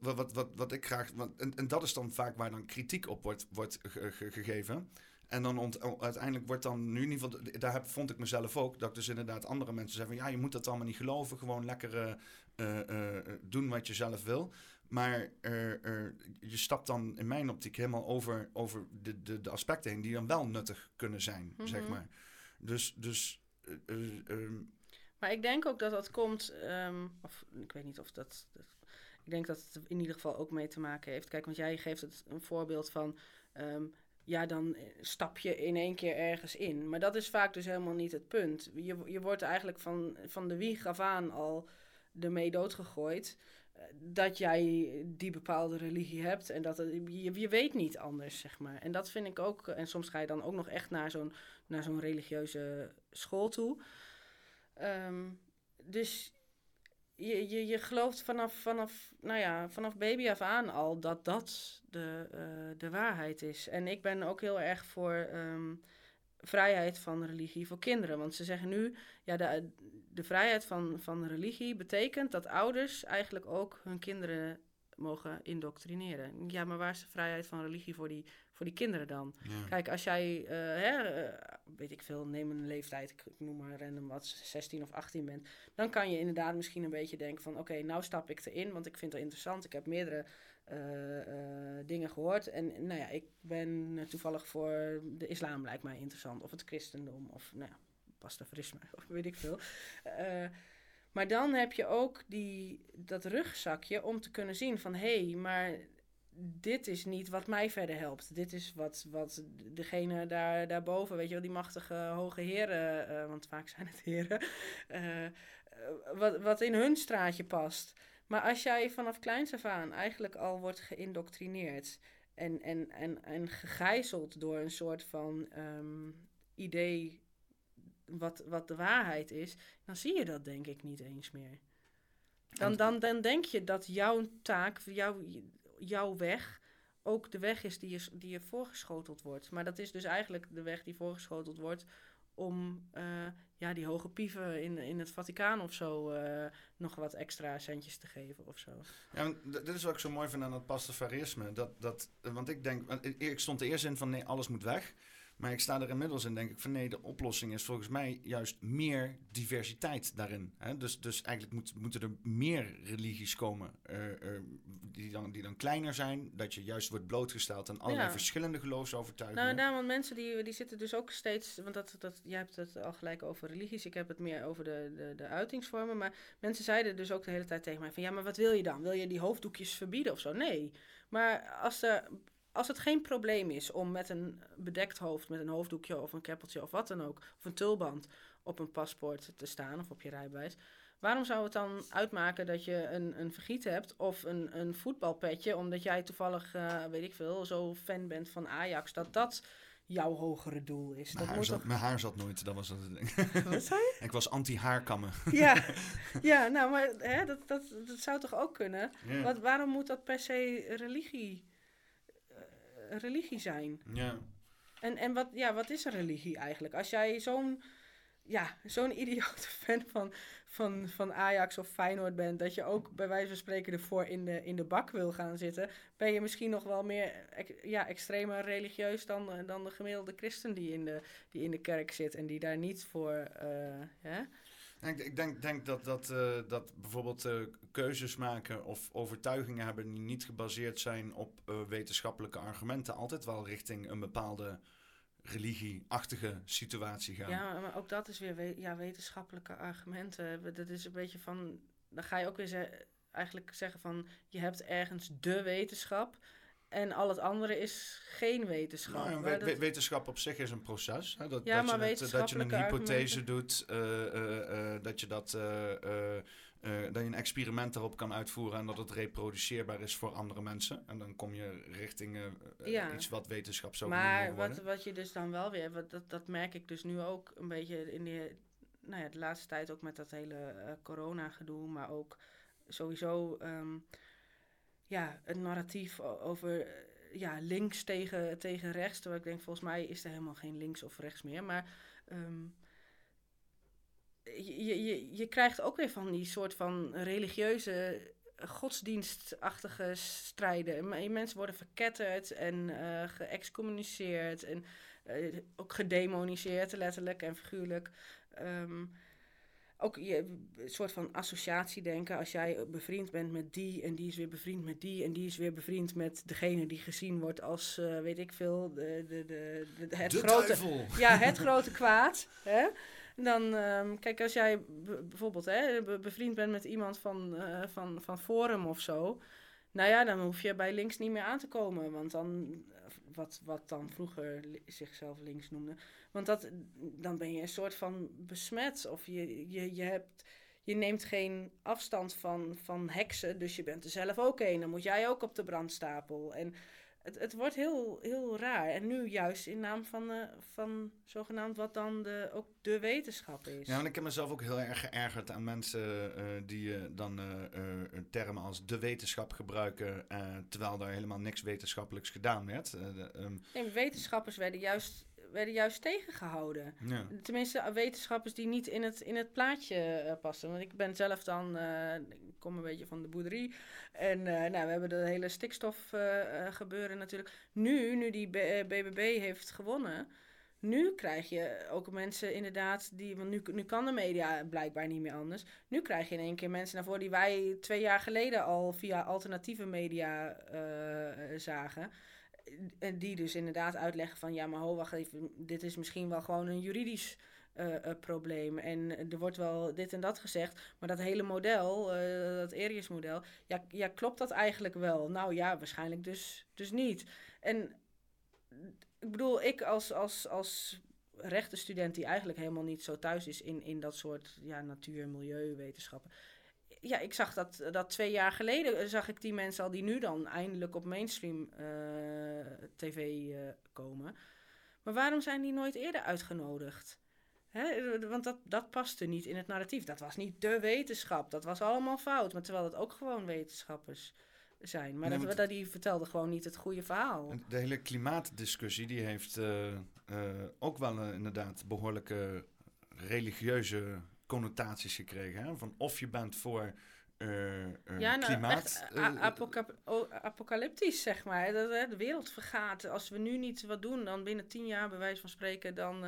wat, wat, wat, wat ik graag. Want, en, en dat is dan vaak waar dan kritiek op wordt, wordt ge- ge- gegeven. En dan ont- uiteindelijk wordt dan nu in ieder geval, daar heb, vond ik mezelf ook, dat ik dus inderdaad andere mensen zeggen van ja, je moet dat allemaal niet geloven, gewoon lekker doen wat je zelf wil. Maar eh, je stapt dan in mijn optiek helemaal over, over de, de, de aspecten heen die dan wel nuttig kunnen zijn, zeg Mhm. maar. Dus, dus eh, eh, ehm, Maar ik denk ook dat dat komt, ehm, of ik weet niet of dat, dat- Ik denk dat het in ieder geval ook mee te maken heeft. Kijk, want jij geeft het een voorbeeld van. ehm, ja, dan stap je in één keer ergens in. Maar dat is vaak dus helemaal niet het punt. Je, je wordt eigenlijk van, van de wieg af aan al ermee doodgegooid. Dat jij die bepaalde religie hebt en dat je, je weet niet anders, zeg maar. En dat vind ik ook. En soms ga je dan ook nog echt naar zo'n naar zo'n religieuze school toe. Ehm, dus je, je, je gelooft vanaf, vanaf, nou ja, vanaf baby af aan al dat dat de, eh, de waarheid is. En ik ben ook heel erg voor ehm, vrijheid van religie voor kinderen. Want ze zeggen nu, ja, de, de vrijheid van, van religie betekent dat ouders eigenlijk ook hun kinderen mogen indoctrineren. Ja, maar waar is de vrijheid van religie voor die, voor die kinderen dan? ja. Kijk, als jij, eh, hè, eh, weet ik veel, neem een leeftijd, ik noem maar random wat, 16 of 18 bent, dan kan je inderdaad misschien een beetje denken van, oké, nou stap ik erin, want ik vind het interessant. Ik heb meerdere dingen gehoord en nou ja, ik ben eh, toevallig voor de islam lijkt mij interessant, of het christendom, of nou ja, pastafarisme, of weet ik veel. Eh, maar dan heb je ook die, dat rugzakje om te kunnen zien van, hé, hey, maar dit is niet wat mij verder helpt. Dit is wat, wat degene daar, daarboven, weet je wel, die machtige hoge heren, eh, want vaak zijn het heren, eh, eh, wat, wat in hun straatje past. Maar als jij vanaf kleins af aan eigenlijk al wordt geïndoctrineerd en, en, en, en gegijzeld door een soort van ehm, idee wat, wat de waarheid is, dan zie je dat denk ik niet eens meer. Dan, dan, dan denk je dat jouw taak, jouw, jouw weg, ook de weg is die je, die je voorgeschoteld wordt. Maar dat is dus eigenlijk de weg die voorgeschoteld wordt om eh, ja, die hoge pieven in, in het Vaticaan of zo eh, nog wat extra centjes te geven of zo. Ja, dit is wat ik zo mooi vind aan het pastafarisme. Dat, dat, want ik denk, ik stond er eerst in van nee, alles moet weg. Maar ik sta er inmiddels in, denk ik, van nee, de oplossing is volgens mij juist meer diversiteit daarin. Hè? Dus, dus eigenlijk moet, moeten er meer religies komen uh, uh, die, dan, die dan kleiner zijn. Dat je juist wordt blootgesteld aan allerlei Ja. verschillende geloofsovertuigingen. Nou, nou, want mensen die, die zitten dus ook steeds. Want dat, dat, jij hebt het al gelijk over religies. Ik heb het meer over de, de, de uitingsvormen. Maar mensen zeiden dus ook de hele tijd tegen mij: van ja, maar wat wil je dan? Wil je die hoofddoekjes verbieden of zo? Nee. Maar als, er, als het geen probleem is om met een bedekt hoofd, met een hoofddoekje of een keppeltje of wat dan ook, of een tulband op een paspoort te staan of op je rijbewijs. Waarom zou het dan uitmaken dat je een, een vergiet hebt of een, een voetbalpetje, omdat jij toevallig, eh, weet ik veel, zo fan bent van Ajax, dat dat jouw hogere doel is? mijn, Dat haar moet zat, toch... mijn haar zat nooit, dat was het ding. Wat zei je? ik was anti-haarkammen. Ja, ja nou, maar hè, dat, dat, dat zou toch ook kunnen? Ja. Wat, waarom moet dat per se religie, religie zijn? Ja. En, en wat, ja, wat is een religie eigenlijk? Als jij zo'n ja, zo'n idiote fan van, van, van Ajax of Feyenoord bent, dat je ook bij wijze van spreken ervoor in de, in de bak wil gaan zitten, ben je misschien nog wel meer ja, extremer religieus dan, dan de gemiddelde christen die in de, die in de kerk zit en die daar niet voor. hè? Ik, ik denk, denk dat, dat, eh, dat bijvoorbeeld eh, keuzes maken of overtuigingen hebben die niet gebaseerd zijn op eh, wetenschappelijke argumenten, altijd wel richting een bepaalde religieachtige situatie gaan. Ja, maar ook dat is weer we- ja, wetenschappelijke argumenten. Dat is een beetje van. Dan ga je ook weer eigenlijk zeggen van. Je hebt ergens de wetenschap. En al het andere is geen wetenschap. Nou, Maar we- dat- wetenschap op zich is een proces. Hè? Dat, Ja, dat, maar je het, dat je een hypothese doet, eh, eh, eh, dat je dat, eh, eh, eh, dat je een experiment daarop kan uitvoeren en dat het reproduceerbaar is voor andere mensen. En dan kom je richting eh, eh, Ja. iets wat wetenschap zou maar kunnen wat, worden. wat je dus dan wel weer. Wat, dat, dat merk ik dus nu ook een beetje in de, nou ja, de laatste tijd ook met dat hele eh, corona-gedoe. Maar ook sowieso. ehm, ja, het narratief over eh, ja, links tegen, tegen rechts. Terwijl ik denk, volgens mij is er helemaal geen links of rechts meer. Maar ehm, je, je- je, krijgt ook weer van die soort van religieuze, godsdienstachtige strijden. Mensen worden verketterd en eh geëxcommuniceerd en eh, ook gedemoniseerd, letterlijk en figuurlijk. Ehm, ook je, een soort van associatiedenken. Als jij bevriend bent met die en die is weer bevriend met die en die is weer bevriend met degene die gezien wordt als, eh, weet ik veel, de, de, de, de, het de grote duivel! ja, het grote kwaad. Hè? Dan, ehm, kijk, als jij bijvoorbeeld hè, be- bevriend bent met iemand van, eh, van, van Forum of zo. Nou ja, dan hoef je bij links niet meer aan te komen. Want dan, wat, wat dan vroeger zichzelf links noemde. Want dat, dan ben je een soort van besmet. Of je, je, je, hebt, je neemt geen afstand van, van heksen. Dus je bent er zelf ook een. Dan moet jij ook op de brandstapel. En het, het wordt heel, heel raar. En nu juist in naam van, eh, van zogenaamd wat dan de, ook de wetenschap is. Ja, en ik heb mezelf ook heel erg geërgerd aan mensen eh, die eh, dan eh, termen als de wetenschap gebruiken, terwijl daar helemaal niks wetenschappelijks gedaan werd. De, ehm, Nee, wetenschappers werden juist, werden juist tegengehouden. ja. Tenminste, wetenschappers die niet in het, in het plaatje eh, passen. Want ik ben zelf dan, eh, ik kom een beetje van de boerderie. En eh, nou, we hebben de hele stikstof gebeuren natuurlijk. Nu, nu die B- BBB heeft gewonnen, nu krijg je ook mensen inderdaad die, want nu, nu kan de media blijkbaar niet meer anders. Nu krijg je in één keer mensen naar voren die wij twee jaar geleden al via alternatieve media zagen. En die dus inderdaad uitleggen van ja, maar ho, wacht even, dit is misschien wel gewoon een juridisch eh, eh, probleem. En er wordt wel dit en dat gezegd, maar dat hele model, eh, dat Arius-model, ja, ja, klopt dat eigenlijk wel? Nou ja, waarschijnlijk dus, dus niet. En ik bedoel, ik als, als, als rechtenstudent die eigenlijk helemaal niet zo thuis is in, in dat soort ja, natuur- en milieuwetenschappen. Ja, ik zag dat, dat twee jaar geleden, eh, zag ik die mensen al die nu dan eindelijk op mainstream eh, tv eh, komen. Maar waarom zijn die nooit eerder uitgenodigd? Hè, want dat, dat paste niet in het narratief. Dat was niet de wetenschap. Dat was allemaal fout. Maar terwijl het ook gewoon wetenschappers zijn. Maar Nee, dat, dat, die vertelde gewoon niet het goede verhaal. De hele klimaatdiscussie die heeft eh, eh, ook wel eh, inderdaad behoorlijke religieuze connotaties gekregen. Hè? Van of je bent voor ja, nou, klimaat... apocalyptisch, zeg maar. Dat, de wereld vergaat. Als we nu niet wat doen, dan binnen tien jaar, bij wijze van spreken, dan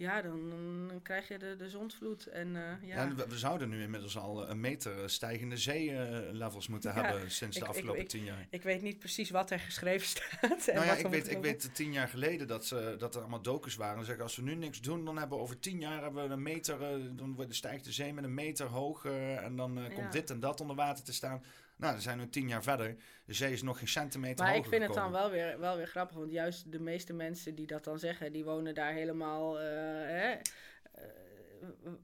ja, dan, dan, krijg je de, de zonsvloed. En, uh, ja. ja we, zouden nu inmiddels al een meter stijgende zeelevels moeten hebben sinds de afgelopen tien jaar. Ik weet niet precies wat er geschreven staat. nou ja, ik weet, ik weet tien jaar geleden dat, ze, dat er allemaal docus waren. En zeggen, als we nu niks doen, dan hebben we over tien jaar hebben we een meter, dan stijgt de zee met een meter hoog. Uh, en dan komt dit en dat onder water te staan. Nou, dan zijn we tien jaar verder. De zee is nog geen centimeter Maar ik vind het dan wel weer, wel weer grappig. Want juist de meeste mensen die dat dan zeggen... die wonen daar helemaal... Uh, hè,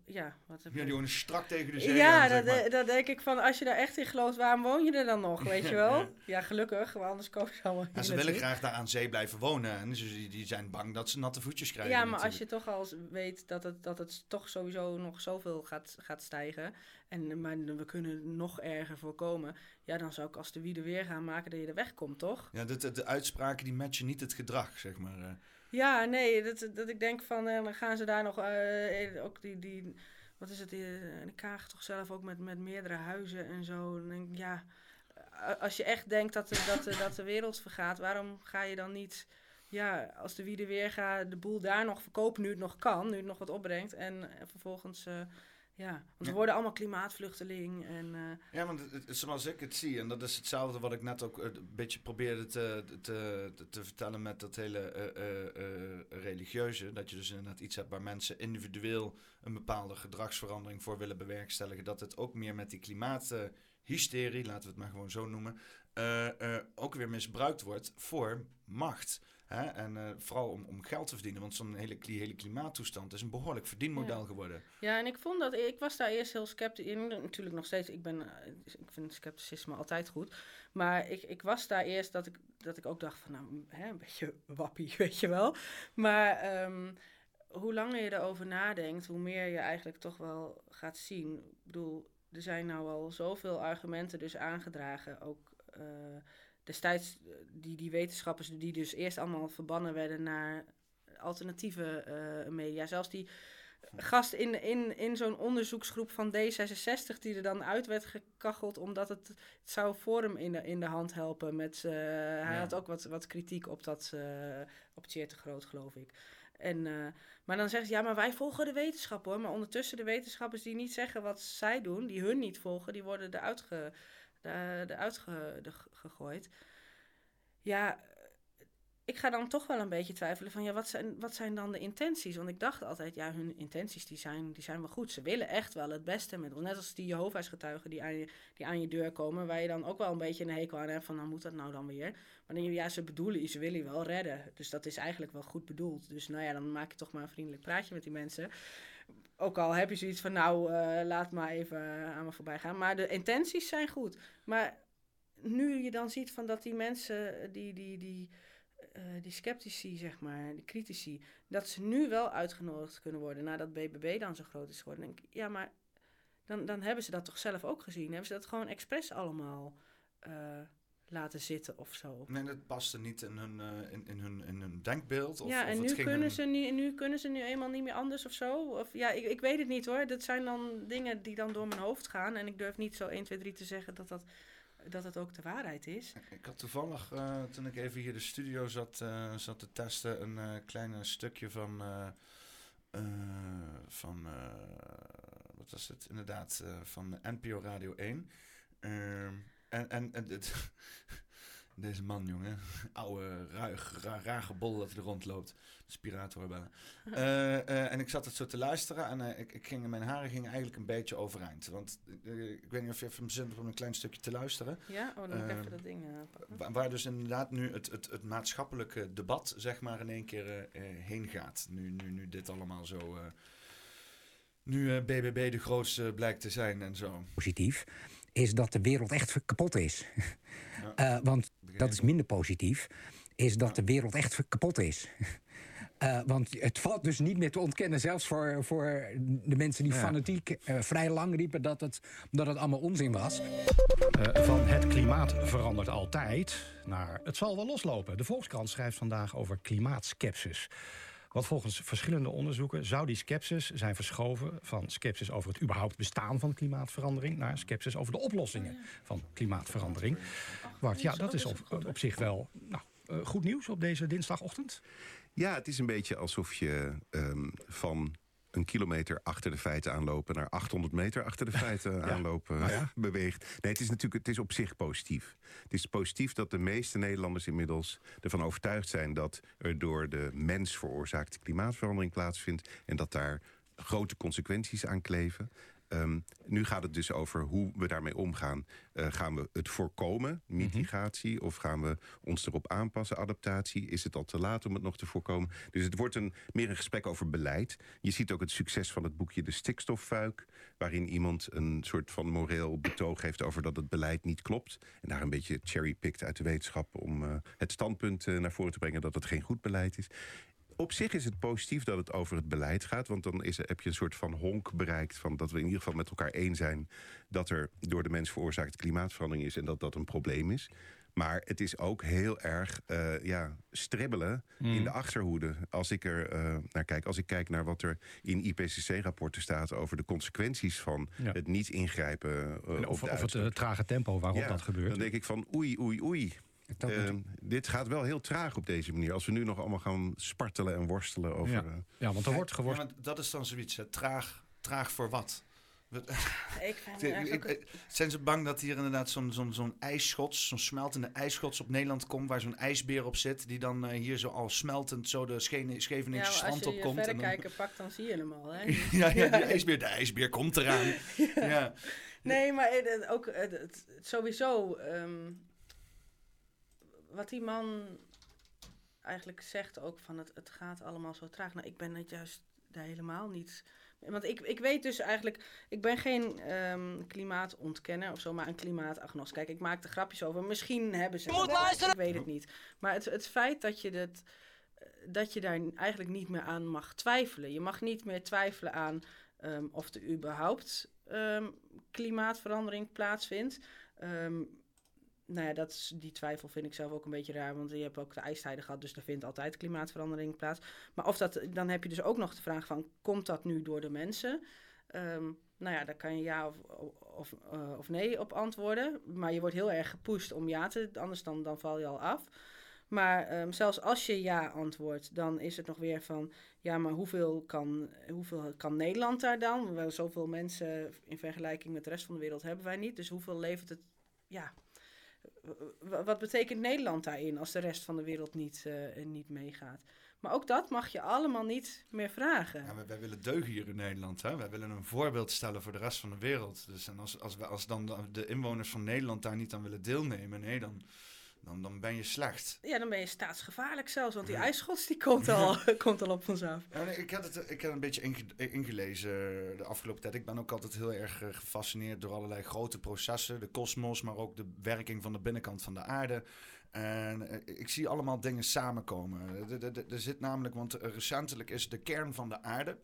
ja, wat heb je? Ja, die wonen strak tegen de zee. Ja, dat, dat, denk ik van... als je daar echt in gelooft, waarom woon je er dan nog? Weet je wel? Ja, gelukkig. Want anders komen ze allemaal ja, Ze willen graag daar aan zee blijven wonen. En dus die, die zijn bang dat ze natte voetjes krijgen. Ja, maar als je toch al weet dat het, dat het toch sowieso nog zoveel gaat, gaat stijgen... En, maar we kunnen nog erger voorkomen. Ja, dan zou ik als de wie weer gaan maken dat je er wegkomt, toch? Ja, de, de, de uitspraken die matchen niet het gedrag, zeg maar. Eh. Ja, nee, dat, dat ik denk van, uh, dan gaan ze daar nog, uh, ook die, die, wat is het, de Kaag toch zelf ook met, met meerdere huizen en zo. Dan denk ik, ja, als je echt denkt dat de, dat, de, dat de wereld vergaat, waarom ga je dan niet, ja, als de wie weer gaat, de boel daar nog verkopen nu het nog kan, nu het nog wat opbrengt en vervolgens ja, want we worden allemaal klimaatvluchteling. En, uh... Ja, want het, zoals ik het zie, en dat is hetzelfde wat ik net ook een beetje probeerde te, te, te, vertellen met dat hele uh, religieuze. Dat je dus inderdaad iets hebt waar mensen individueel een bepaalde gedragsverandering voor willen bewerkstelligen. Dat het ook meer met die klimaathysterie, laten we het maar gewoon zo noemen, ook weer misbruikt wordt voor macht. Hè? En uh, vooral om, om geld te verdienen, want zo'n hele, hele klimaattoestand is een behoorlijk verdienmodel geworden. Ja, en ik vond dat, ik was daar eerst heel sceptisch in. Natuurlijk nog steeds, ik, ben, uh, ik vind scepticisme altijd goed. Maar ik, ik was daar eerst dat ik, dat ik ook dacht van, nou, hè, een beetje wappie, weet je wel. Maar um, hoe langer je erover nadenkt, hoe meer je eigenlijk toch wel gaat zien. Ik bedoel, er zijn nou al zoveel argumenten dus aangedragen, ook... Uh, destijds eh, die, die wetenschappers die dus eerst allemaal verbannen werden naar alternatieve uh, media. Zelfs die gast in, in, in zo'n onderzoeksgroep van D66 die er dan uit werd gekacheld omdat het, het zou Forum in de, in de hand helpen. Met, uh, hij had ook wat, wat kritiek op dat, uh, op Tjeer te groot geloof ik. En, maar dan zeggen ze, ja, maar wij volgen de wetenschap hoor. Maar ondertussen de wetenschappers die niet zeggen wat zij doen, die hun niet volgen, die worden eruit ge, eruit gegooid. Ja, ik ga dan toch wel een beetje twijfelen van ja, wat zijn, wat zijn dan de intenties? Want ik dacht altijd, ja, hun intenties die zijn, die zijn wel goed. Ze willen echt wel het beste met ons. Net als die Jehovah's getuigen die aan, je, die aan je deur komen, waar je dan ook wel een beetje een hekel aan hebt van, nou moet dat nou dan weer? Maar dan ja, ze bedoelen, ze willen je wel redden. Dus dat is eigenlijk wel goed bedoeld. Dus nou ja, dan maak je toch maar een vriendelijk praatje met die mensen. Ook al heb je zoiets van, nou, uh, laat maar even aan me voorbij gaan. Maar de intenties zijn goed. Maar nu je dan ziet van dat die mensen, die, die, die, uh, die sceptici, zeg maar, die critici, dat ze nu wel uitgenodigd kunnen worden nadat BBB dan zo groot is geworden. Denk ik, ja, maar dan, dan hebben ze dat toch zelf ook gezien? Hebben ze dat gewoon expres allemaal laten zitten of zo. Nee, dat paste niet in hun, uh, in, in, hun, in hun denkbeeld. Of, ja, en nu, kunnen ze nu, nu kunnen ze nu eenmaal niet meer anders of zo. Of, ja, ik, ik weet het niet hoor. Dat zijn dan dingen die dan door mijn hoofd gaan. En ik durf niet zo 1, 2, 3 te zeggen dat dat, dat het ook de waarheid is. Ik had toevallig, uh, toen ik even hier de studio zat, uh, zat te testen, een klein stukje van... van wat was het? Inderdaad, van NPO Radio 1. Ehm, en, en, en dit, deze man, jongen. Oude, ruig, raar, raar gebol dat hij er rondloopt. Spirator bellen. Uh, uh, en ik zat het zo te luisteren en uh, ik, ik ging, mijn haren gingen eigenlijk een beetje overeind. Want ik weet niet of je even zin hebt om een klein stukje te luisteren. Ja, oh, dan even dat ding waar, waar, dus inderdaad nu het, het, het maatschappelijke debat, zeg maar, in één keer heen gaat. Nu, nu, nu dit allemaal zo... nu BBB de grootste blijkt te zijn en zo. Positief is dat de wereld echt kapot is. Ja. Uh, want dat is minder positief, is dat de wereld echt kapot is. Uh, want het valt dus niet meer te ontkennen, zelfs voor, voor de mensen die ja. fanatiek uh, vrij lang riepen dat het, dat het allemaal onzin was. van het klimaat verandert altijd naar het zal wel loslopen. De Volkskrant schrijft vandaag over klimaatskepsis. Want volgens verschillende onderzoeken zou die sceptisch zijn verschoven van sceptisch over het überhaupt bestaan van klimaatverandering naar sceptisch over de oplossingen van klimaatverandering. Bart, ja, dat is op, op zich wel nou, eh, goed nieuws op deze dinsdagochtend. Ja, het is een beetje alsof je um, van een kilometer achter de feiten aanlopen naar 800 meter achter de feiten aanlopen nou ja. beweegt. Nee, het is natuurlijk het is op zich positief. Het is positief dat de meeste Nederlanders inmiddels ervan overtuigd zijn dat er door de mens veroorzaakte klimaatverandering plaatsvindt en dat daar grote consequenties aan kleven. Um, nu gaat het dus over hoe we daarmee omgaan. Uh, gaan we het voorkomen, mitigatie, mm -hmm. of gaan we ons erop aanpassen, adaptatie? Is het al te laat om het nog te voorkomen? Dus het wordt een, meer een gesprek over beleid. Je ziet ook het succes van het boekje De Stikstoffuik... waarin iemand een soort van moreel betoog heeft over dat het beleid niet klopt. En daar een beetje cherrypikt uit de wetenschap... om uh, het standpunt uh, naar voren te brengen dat het geen goed beleid is op zich is het positief dat het over het beleid gaat. Want dan is, heb je een soort van honk bereikt. Van dat we in ieder geval met elkaar één zijn. dat er door de mens veroorzaakte klimaatverandering is. en dat dat een probleem is. Maar het is ook heel erg uh, ja, stribbelen mm. in de achterhoede. Als ik er uh, naar kijk, als ik kijk naar wat er in IPCC-rapporten staat over de consequenties van ja. het niet ingrijpen. Uh, of, of het trage tempo waarop ja, dat gebeurt. Dan denk ik van oei, oei, oei. Uh, dit gaat wel heel traag op deze manier. Als we nu nog allemaal gaan spartelen en worstelen over... Ja, uh, ja want er wordt geworsteld. Ja, dat is dan zoiets. Hè. Traag, traag voor wat? Ik ik, zijn ze bang dat hier inderdaad zo'n zo'n zo'n ijsschots, zo'n smeltende ijsschots op Nederland komt, waar zo'n ijsbeer op zit, die dan uh, hier zo al smeltend zo de Scheveningse ja, strand op komt. Als je verrekijker dan... pakt, dan zie je hem al. Hè? ja, ja, de ijsbeer, de ijsbeer komt eraan. ja. ja. Nee, maar het, ook het, het, sowieso... Um, wat die man eigenlijk zegt ook van het, het gaat allemaal zo traag. Nou, ik ben het juist daar helemaal niet. Want ik, ik weet dus eigenlijk, ik ben geen um, klimaatontkenner of zo, maar een klimaatagnost. Kijk, ik maak er grapjes over. Misschien hebben ze. Moet luisteren! Ik weet het niet. Maar het, het feit dat je, dat, dat je daar eigenlijk niet meer aan mag twijfelen. Je mag niet meer twijfelen aan um, of er überhaupt um, klimaatverandering plaatsvindt. Um, nou ja, dat is, die twijfel vind ik zelf ook een beetje raar. Want je hebt ook de ijstijden gehad, dus er vindt altijd klimaatverandering plaats. Maar of dat, dan heb je dus ook nog de vraag van, komt dat nu door de mensen? Um, nou ja, daar kan je ja of, of, uh, of nee op antwoorden. Maar je wordt heel erg gepusht om ja te, anders dan, dan val je al af. Maar um, zelfs als je ja antwoordt, dan is het nog weer van... ja, maar hoeveel kan, hoeveel kan Nederland daar dan? Wel, zoveel mensen in vergelijking met de rest van de wereld hebben wij niet. Dus hoeveel levert het... Ja, wat betekent Nederland daarin als de rest van de wereld niet, uh, niet meegaat? Maar ook dat mag je allemaal niet meer vragen. Ja, wij, wij, willen deugen hier in Nederland. Hè? Wij willen een voorbeeld stellen voor de rest van de wereld. Dus en als, als, we, als dan de inwoners van Nederland daar niet aan willen deelnemen, nee, dan, dan, dan ben je slecht. Ja, dan ben je staatsgevaarlijk zelfs, want die ja. ijsschots die komt al, komt al op ons af. Ja, nee, ik, heb het, ik heb een beetje inge, ingelezen de afgelopen tijd. Ik ben ook altijd heel erg uh, gefascineerd door allerlei grote processen. De kosmos, maar ook de werking van de binnenkant van de aarde. En uh, ik zie allemaal dingen samenkomen. Er zit namelijk, want recentelijk is de kern van de aarde...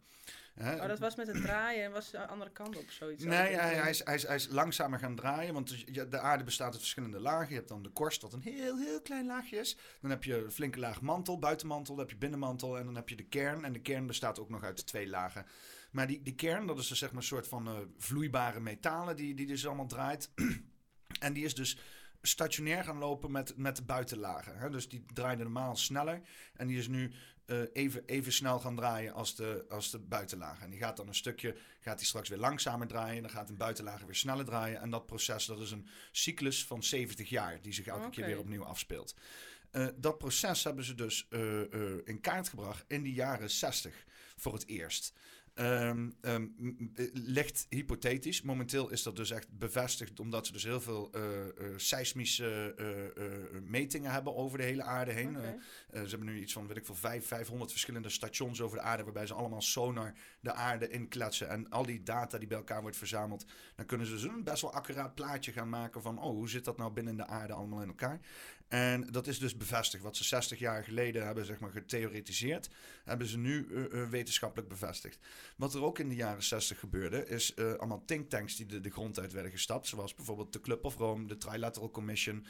Hè? Oh, dat was met het draaien en was de andere kant op zoiets? Nee, hij, hij, is, hij, is, hij is langzamer gaan draaien, want de aarde bestaat uit verschillende lagen. Je hebt dan de korst, wat een heel, heel klein laagje is. Dan heb je een flinke laag mantel, buitenmantel, dan heb je binnenmantel en dan heb je de kern. En de kern bestaat ook nog uit twee lagen. Maar die, die kern, dat is dus zeg maar een soort van uh, vloeibare metalen die, die dus allemaal draait. en die is dus stationair gaan lopen met, met de buitenlagen. Hè? Dus die draaide normaal sneller. En die is nu uh, even, even snel gaan draaien als de, als de buitenlagen. En die gaat dan een stukje, gaat die straks weer langzamer draaien. Dan gaat een buitenlagen weer sneller draaien. En dat proces, dat is een cyclus van 70 jaar die zich elke okay. keer weer opnieuw afspeelt. Uh, dat proces hebben ze dus uh, in kaart gebracht in de jaren 60 voor het eerst. Um, um, ligt hypothetisch. Momenteel is dat dus echt bevestigd, omdat ze dus heel veel uh, uh, seismische uh, metingen hebben over de hele aarde heen. Okay. ze hebben nu iets van, weet ik veel, 5, 500 verschillende stations over de aarde, waarbij ze allemaal sonar de aarde inkletsen. En al die data die bij elkaar wordt verzameld, dan kunnen ze dus een best wel accuraat plaatje gaan maken van, oh, hoe zit dat nou binnen de aarde allemaal in elkaar? En dat is dus bevestigd. Wat ze 60 jaar geleden hebben zeg maar, getheoretiseerd, hebben ze nu wetenschappelijk bevestigd. Wat er ook in de jaren 60 gebeurde, is uh, allemaal thinktanks die de, grond uit werden gestapt. Zoals bijvoorbeeld de Club of Rome, de Trilateral Commission,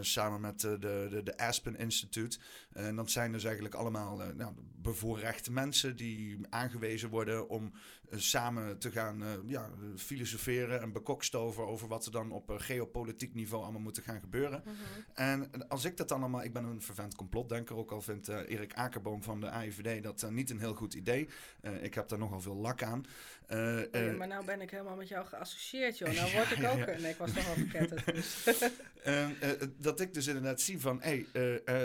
samen met de, de, de Aspen Institute. En dat zijn dus eigenlijk allemaal nou, bevoorrechte mensen die aangewezen worden om samen te gaan ja, filosoferen en bekokstoven over wat er dan op geopolitiek niveau allemaal moet gaan gebeuren. Mhm. En als ik dat dan allemaal, ik ben een vervent complotdenker, ook al vindt Erik Akerboom van de AIVD dat niet een heel goed idee. ik heb daar nogal veel lak aan. Uh, uh, maar nou ben ik helemaal met jou geassocieerd, joh. Nou word ik ook... Ja. Nee, ik was toch al verketterd. Dus. dat ik dus inderdaad zie van... Hey,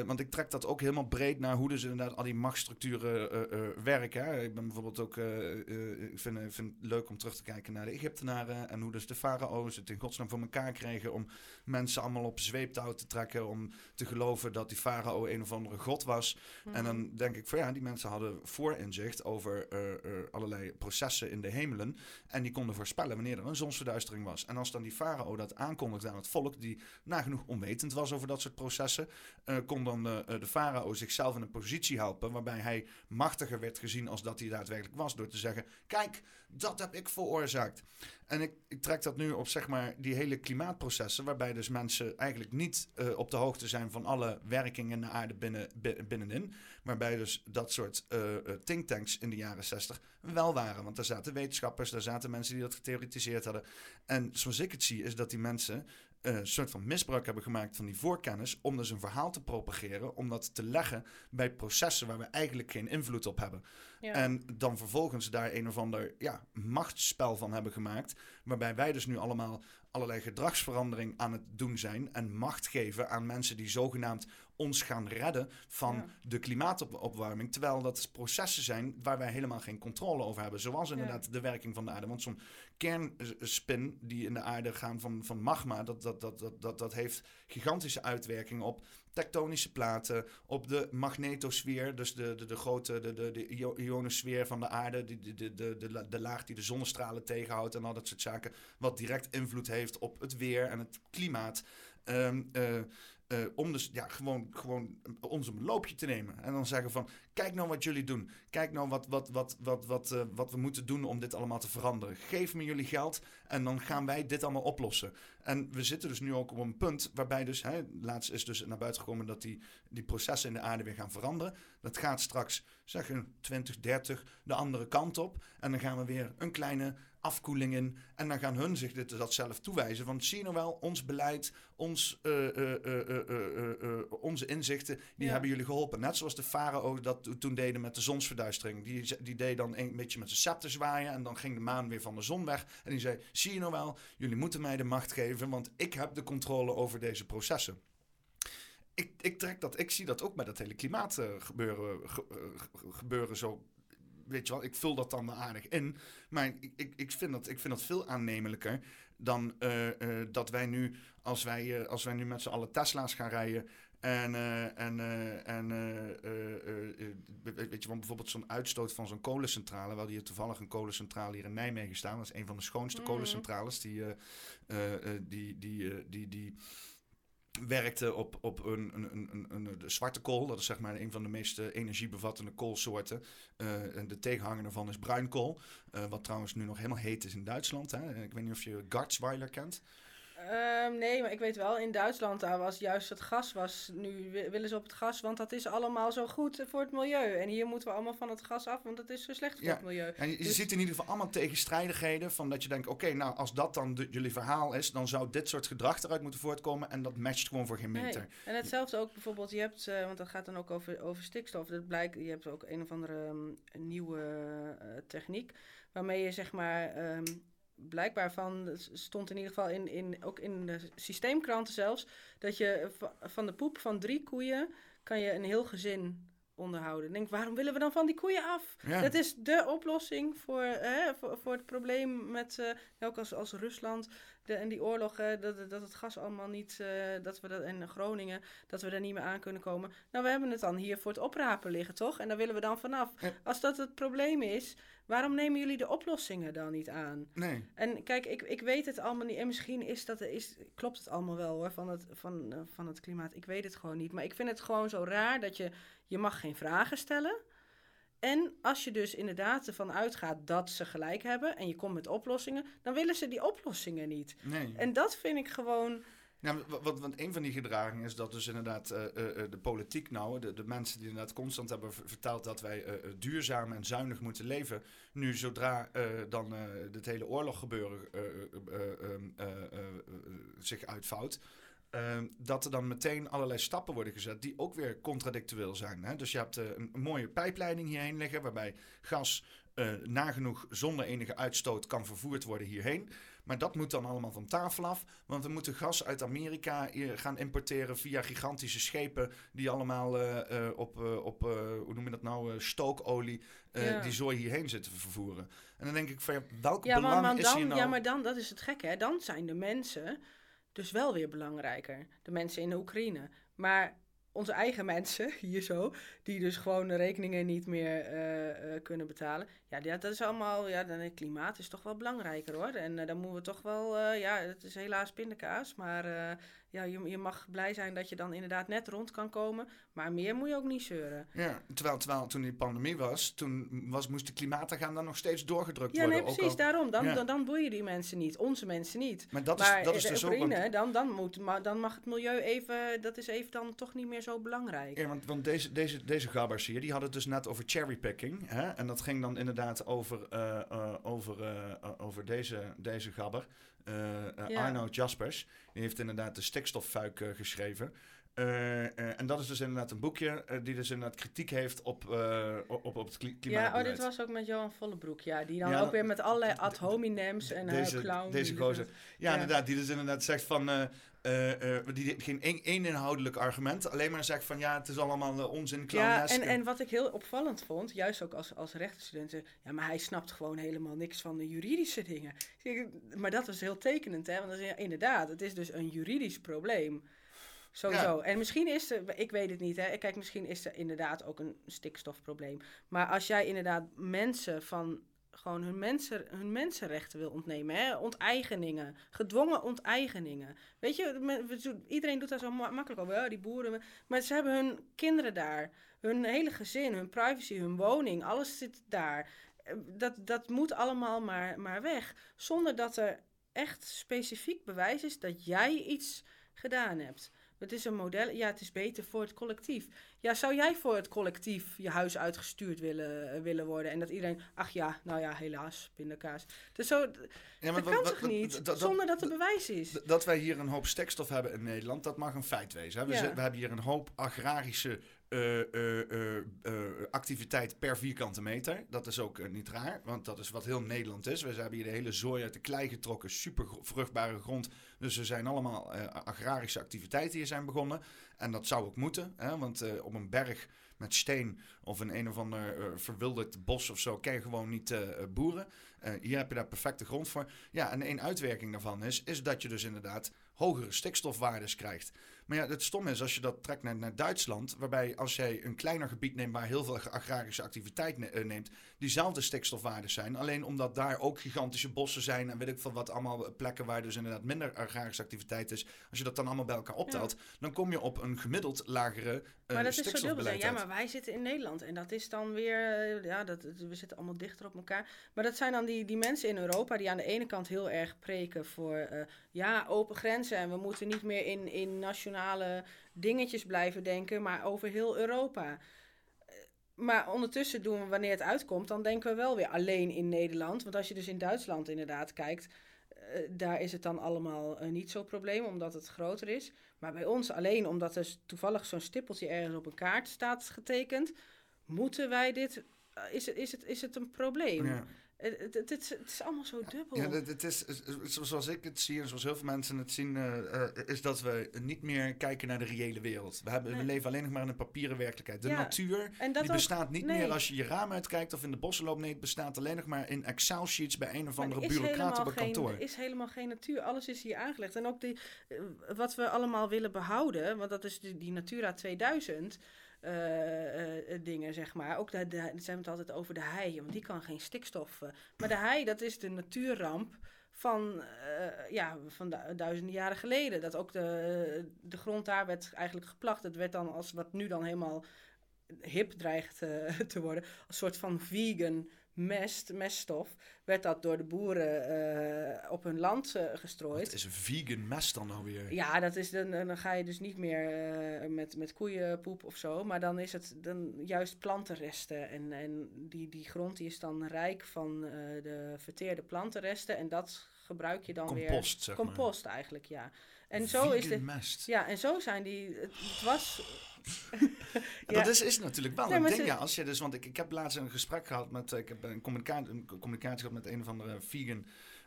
want ik trek dat ook helemaal breed naar hoe dus inderdaad al die machtsstructuren werken. Hè. Ik ben bijvoorbeeld ook... ik vind, vind het leuk om terug te kijken naar de Egyptenaren... en hoe dus de farao's het in godsnaam voor elkaar kregen... om mensen allemaal op zweeptouw te trekken... om te geloven dat die farao een of andere god was. En dan mhm. denk ik van ja, die mensen hadden voorinzicht over allerlei processen in de hemelen. En die konden voorspellen wanneer er een zonsverduistering was. En als dan die farao dat aankondigde aan het volk, die nagenoeg onwetend was over dat soort processen, uh, kon dan uh, de farao zichzelf in een positie helpen waarbij hij machtiger werd gezien als dat hij daadwerkelijk was. Door te zeggen: Kijk, dat heb ik veroorzaakt. En ik, ik, trek dat nu op zeg maar die hele klimaatprocessen, waarbij dus mensen eigenlijk niet uh, op de hoogte zijn van alle werkingen in de aarde binnen, binnenin. Waarbij dus dat soort uh, thinktanks in de jaren 60 wel waren. Want daar zaten wetenschappers, daar zaten mensen die dat getheoretiseerd hadden. En zoals ik het zie, is dat die mensen een soort van misbruik hebben gemaakt van die voorkennis. om dus een verhaal te propageren. om dat te leggen bij processen waar we eigenlijk geen invloed op hebben. En dan vervolgens daar een of ander ja, machtsspel van hebben gemaakt. Waarbij wij dus nu allemaal allerlei gedragsverandering aan het doen zijn. En macht geven aan mensen die zogenaamd ons gaan redden van de klimaatopwarming. Terwijl dat processen zijn waar wij helemaal geen controle over hebben. Zoals inderdaad de werking van de aarde. Want zo'n kernspin die in de aarde gaan van, van magma, dat, dat, dat, dat, dat, dat heeft gigantische uitwerkingen op tektonische platen, op de magnetosfeer, dus de, de, de grote de, de, de ionosfeer van de aarde, de, de, de, de, de laag die de zonnestralen tegenhoudt en al dat soort zaken, wat direct invloed heeft op het weer en het klimaat. Um, uh, om dus ja, gewoon, gewoon ons een loopje te nemen. En dan zeggen van, kijk nou wat jullie doen. Kijk nou wat, wat, wat, wat, wat, uh, wat we moeten doen om dit allemaal te veranderen. Geef me jullie geld en dan gaan wij dit allemaal oplossen. En we zitten dus nu ook op een punt waarbij dus... Hè, laatst is dus naar buiten gekomen dat die, die processen in de aarde weer gaan veranderen. Dat gaat straks, zeggen 20, 30, de andere kant op. En dan gaan we weer een kleine afkoeling in. En dan gaan hun zich dit, dat zelf toewijzen. Want zie je nou wel, ons beleid, ons, uh, uh, onze inzichten, die hebben jullie geholpen. Net zoals de farao dat toen deden met de zonsverduistering. Die, die deed dan een beetje met zijn scepter zwaaien. En dan ging de maan weer van de zon weg. En die zei, zie je nou wel, jullie moeten mij de macht geven. Want ik heb de controle over deze processen. Ik, ik, trek dat, ik zie dat ook bij dat hele klimaatgebeuren gebeuren zo weet je wel, ik vul dat dan aardig in. Maar ik, ik, ik, vind, dat, ik vind dat veel aannemelijker dan uh, uh, dat wij nu, als wij, uh, als wij nu met z'n allen Tesla's gaan rijden. En, en, en weet je, want bijvoorbeeld zo'n uitstoot van zo'n kolencentrale. We hadden hier toevallig een kolencentrale hier in Nijmegen staan. Dat is een van de schoonste mm. kolencentrales. Die, die, die, die, die werkte op, op een, een, een, een, de zwarte kool. Dat is zeg maar een van de meest energiebevattende koolsoorten. Uh, en de tegenhanger daarvan is bruinkool. Uh, wat trouwens nu nog helemaal heet is in Duitsland. Hè? Ik weet niet of je Garzweiler kent. Um, nee, maar ik weet wel, in Duitsland daar was juist het gas, was, nu willen ze op het gas, want dat is allemaal zo goed voor het milieu. En hier moeten we allemaal van het gas af, want dat is zo slecht voor het milieu. En je, dus... ziet in ieder geval allemaal tegenstrijdigheden van dat je denkt, oké, nou als dat dan jullie verhaal is, dan zou dit soort gedrag eruit moeten voortkomen en dat matcht gewoon voor geen meter. Nee. En hetzelfde ook bijvoorbeeld, je hebt, uh, want dat gaat dan ook over, over stikstof, dat blijkt, je hebt ook een of andere um, nieuwe uh, techniek, waarmee je zeg maar... Um, blijkbaar van, stond in ieder geval in, in, ook in de systeemkranten zelfs, dat je van de poep van drie koeien kan je een heel gezin onderhouden. Ik denk, waarom willen we dan van die koeien af? Dat is de oplossing voor, hè, voor, voor het probleem met, uh, ook als, als Rusland de, en die oorlogen, dat, dat het gas allemaal niet, uh, dat we dat in Groningen, dat we daar niet meer aan kunnen komen. Nou, we hebben het dan hier voor het oprapen liggen, toch? En daar willen we dan vanaf. Als dat het probleem is, waarom nemen jullie de oplossingen dan niet aan? Nee. En kijk, ik, ik weet het allemaal niet. En misschien is dat, is, klopt het allemaal wel hoor, van het, van, uh, van het klimaat. Ik weet het gewoon niet. Maar ik vind het gewoon zo raar dat je, je mag geen vragen stellen En als je dus inderdaad ervan uitgaat dat ze gelijk hebben en je komt met oplossingen, dan willen ze die oplossingen niet. Nee. En dat vind ik gewoon. Ja, want, want een van die gedragingen is dat dus inderdaad uh, uh, de politiek nou, de, de mensen die inderdaad constant hebben verteld dat wij uh, duurzaam en zuinig moeten leven, nu zodra dan dit hele oorlog gebeuren zich uitvouwt, Ehm, dat er dan meteen allerlei stappen worden gezet die ook weer contradictueel zijn. Hè? Dus je hebt uh, een, mooie pijpleiding hierheen liggen, waarbij gas uh, nagenoeg zonder enige uitstoot kan vervoerd worden hierheen. Maar dat moet dan allemaal van tafel af, want we moeten gas uit Amerika gaan importeren via gigantische schepen die allemaal op, op hoe noem je dat nou, stookolie, ja. die zooi hierheen zitten vervoeren. En dan denk ik van, welk ja, belang maar, is dan, hier nou... Ja, maar dan, dat is het gekke, hè? dan zijn de mensen dus wel weer belangrijker. De mensen in de Oekraïne. Maar onze eigen mensen, hier zo, die dus gewoon de rekeningen niet meer uh, uh, kunnen betalen. Ja, dat is allemaal, ja, dan, het klimaat is toch wel belangrijker hoor. En uh, dan moeten we toch wel, ja, het is helaas pindakaas, maar ja, je, je mag blij zijn dat je dan inderdaad net rond kan komen. Maar meer moet je ook niet zeuren. Ja, terwijl, terwijl toen die pandemie was, toen was, moest de klimaatagenda nog steeds doorgedrukt ja, worden. Ja, nee, precies, al... daarom. Dan, ja. dan, dan boeien die mensen niet, onze mensen niet. Maar dat maar is, dat is de dus Oekraïne, ook... Want... dan, dan, moet, maar dan mag het milieu even, dat is even dan toch niet meer zo belangrijk. Ja, want, want deze, deze, deze gabbers hier, die hadden het dus net over cherrypicking. Hè? En dat ging dan inderdaad over, uh, uh, over, uh, over deze, deze gabber. ja. Arno Jaspers. Die heeft inderdaad de stikstoffuik geschreven. Uh, en dat is dus inderdaad een boekje uh, die dus inderdaad kritiek heeft op, op, op het kli klimaat. Ja, oh, dit was ook met Johan Vollebroek, ja. Die dan ja, ook weer met allerlei ad hominems en deze, clown. Deze gozer. Ja, ja, inderdaad, die dus inderdaad zegt van... die geen één, inhoudelijk argument, alleen maar zegt van ja, het is allemaal onzin, Ja, en, en wat ik heel opvallend vond, juist ook als, als rechtenstudent, ja, maar hij snapt gewoon helemaal niks van de juridische dingen. Maar dat was heel tekenend, hè, want dat is, inderdaad, het is dus een juridisch probleem. Sowieso. Ja. En misschien is er, ik weet het niet, hè. Kijk, misschien is er inderdaad ook een stikstofprobleem. Maar als jij inderdaad mensen van gewoon hun, mensen, hun mensenrechten wil ontnemen, hè, onteigeningen, gedwongen onteigeningen. Weet je, iedereen doet daar zo makkelijk over, ja, die boeren. Maar ze hebben hun kinderen daar, hun hele gezin, hun privacy, hun woning, alles zit daar. Dat, dat moet allemaal maar, maar weg. Zonder dat er echt specifiek bewijs is dat jij iets gedaan hebt. Het is een model. Ja, het is beter voor het collectief. Ja, zou jij voor het collectief je huis uitgestuurd willen, uh, willen worden? En dat iedereen, ach ja, nou ja, helaas, pindakaas. Dus zo, ja, maar dat kan toch niet, zonder dat er bewijs is? Dat wij hier een hoop stikstof hebben in Nederland, dat mag een feit wezen. Hè? We, ja. we hebben hier een hoop agrarische uh, uh, activiteit per vierkante meter. Dat is ook niet raar, want dat is wat heel Nederland is. We hebben hier de hele zooi uit de klei getrokken, super vruchtbare grond. Dus er zijn allemaal agrarische activiteiten hier zijn begonnen. En dat zou ook moeten, hè? want op een berg met steen of een een of ander verwilderd bos of zo kan je gewoon niet boeren. Hier heb je daar perfecte grond voor. Ja, en één uitwerking daarvan is, is dat je dus inderdaad hogere stikstofwaardes krijgt. Maar ja, het stom is als je dat trekt naar, naar Duitsland, waarbij als jij een kleiner gebied neemt waar heel veel agrarische activiteit ne neemt, diezelfde stikstofwaardes zijn. Alleen omdat daar ook gigantische bossen zijn en weet ik veel wat allemaal plekken waar dus inderdaad minder agrarische activiteit is. Als je dat dan allemaal bij elkaar optelt, ja. dan kom je op een gemiddeld lagere uh, Maar dat is zo dubbel. Ja, maar wij zitten in Nederland en dat is dan weer, ja, dat, we zitten allemaal dichter op elkaar. Maar dat zijn dan die, die mensen in Europa die aan de ene kant heel erg preken voor, uh, ja, open grenzen en we moeten niet meer in, in dingetjes blijven denken, maar over heel Europa. Maar ondertussen doen we, wanneer het uitkomt, dan denken we wel weer alleen in Nederland. Want als je dus in Duitsland inderdaad kijkt, uh, daar is het dan allemaal uh, niet zo'n probleem, omdat het groter is. Maar bij ons alleen, omdat er toevallig zo'n stippeltje ergens op een kaart staat getekend, moeten wij dit. Is, het, is, het, is het een probleem? Ja. Het, het, het, is, het is allemaal zo dubbel. Ja, het, is, zoals ik het zie en zoals heel veel mensen het zien, uh, uh, is dat we niet meer kijken naar de reële wereld. We, hebben, nee. we leven alleen nog maar in een papieren werkelijkheid. De ja, natuur die ook, bestaat niet nee. meer als je je raam uitkijkt of in de bossen loopt. Nee, het bestaat alleen nog maar in Excel-sheets bij een of andere bureaucraat op een kantoor. Er is helemaal geen natuur. Alles is hier aangelegd. En ook die, uh, wat we allemaal willen behouden, want dat is die, die Natura 2000... Uh, uh, dingen, zeg maar. Ook daar zijn we het altijd over de hei, want die kan geen stikstof. Uh, maar de hei, dat is de natuurramp van, ja, van du duizenden jaren geleden. Dat ook de, de grond daar werd eigenlijk geplacht. Het werd dan als wat nu dan helemaal hip dreigt eh, te worden. Een soort van vegan mest, meststof, werd dat door de boeren eh, op hun land uh, gestrooid. Wat is een vegan mest dan nou weer? Ja, dat is dan, dan ga je dus niet meer uh, met, met koeienpoep of zo, maar dan is het dan juist plantenresten. En, en die, die grond die is dan rijk van de verteerde plantenresten en dat gebruik je dan compost, weer. Zeg compost maar. eigenlijk, ja. En zo is de mest. Ja, en zo zijn die. Het, het was. ja. Dat is, is natuurlijk wel nee, ding. Ze... Ja, als je dus, want ik, ik heb laatst een gesprek gehad met. Ik heb een communicatie, een communicatie gehad met een of andere vegan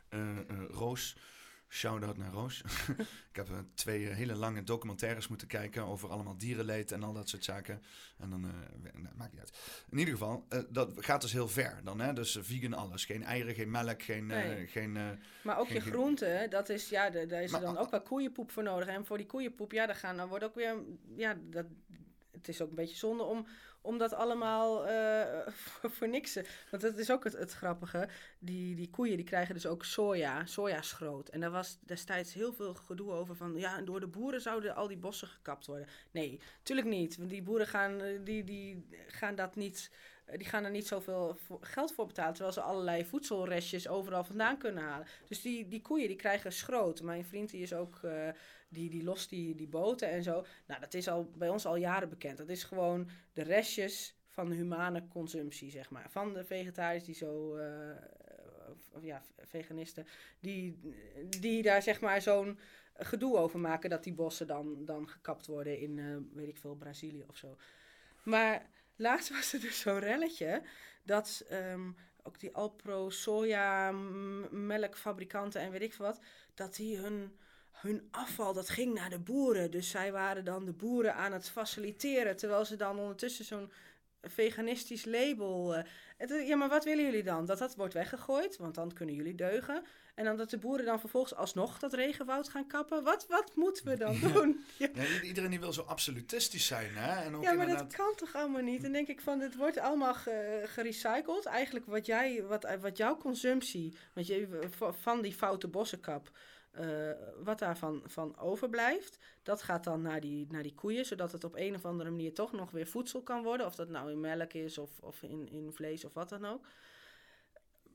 uh, uh, Roos. Shout-out naar Roos. ik heb uh, twee hele lange documentaires moeten kijken over allemaal dierenleed en al dat soort zaken. En dan uh, maakt niet uit. In ieder geval, uh, dat gaat dus heel ver dan. Hè? Dus vegan alles. Geen eieren, geen melk, geen... Nee. geen maar ook geen, je groenten, dat is, ja, daar is er dan ook wel koeienpoep voor nodig. En voor die koeienpoep, ja, dan gaan dan wordt ook weer... Ja, dat, het is ook een beetje zonde om, om dat allemaal uh, voor, niks. Want dat is ook het, het grappige. Die, die koeien die krijgen dus ook soja, sojaschroot. En daar was destijds heel veel gedoe over van... ja, door de boeren zouden al die bossen gekapt worden. Nee, natuurlijk niet. Want die boeren gaan, die, die gaan dat niet... Die gaan er niet zoveel geld voor betalen, terwijl ze allerlei voedselrestjes overal vandaan kunnen halen. Dus die, die koeien die krijgen schroot. Mijn vriend die is ook, uh, die, die lost die, die boten en zo. Nou, dat is al bij ons al jaren bekend. Dat is gewoon de restjes van de humane consumptie, zeg maar. Van de vegetariërs die zo, uh, of, ja, veganisten, die, die daar zeg maar zo'n gedoe over maken dat die bossen dan, dan gekapt worden in, weet ik veel, Brazilië of zo. Maar laatst was er dus zo'n relletje dat um, ook die Alpro soja melkfabrikanten en weet ik veel wat, dat die hun, hun afval, dat ging naar de boeren. Dus zij waren dan de boeren aan het faciliteren, terwijl ze dan ondertussen zo'n veganistisch label. Het, ja, maar wat willen jullie dan? Dat dat wordt weggegooid, want dan kunnen jullie deugen. En dan dat de boeren dan vervolgens alsnog dat regenwoud gaan kappen. Wat, wat moeten we dan doen? Ja. Ja, iedereen die wil zo absolutistisch zijn. Hè? En ook ja, maar dat kan toch allemaal niet? En denk ik van, het wordt allemaal ge, gerecycled. Eigenlijk wat, jij, wat, wat jouw consumptie wat je, van die foute bossenkap... Uh, wat daarvan van overblijft, dat gaat dan naar die, naar die koeien, zodat het op een of andere manier toch nog weer voedsel kan worden. Of dat nou in melk is of, of in, in vlees of wat dan ook.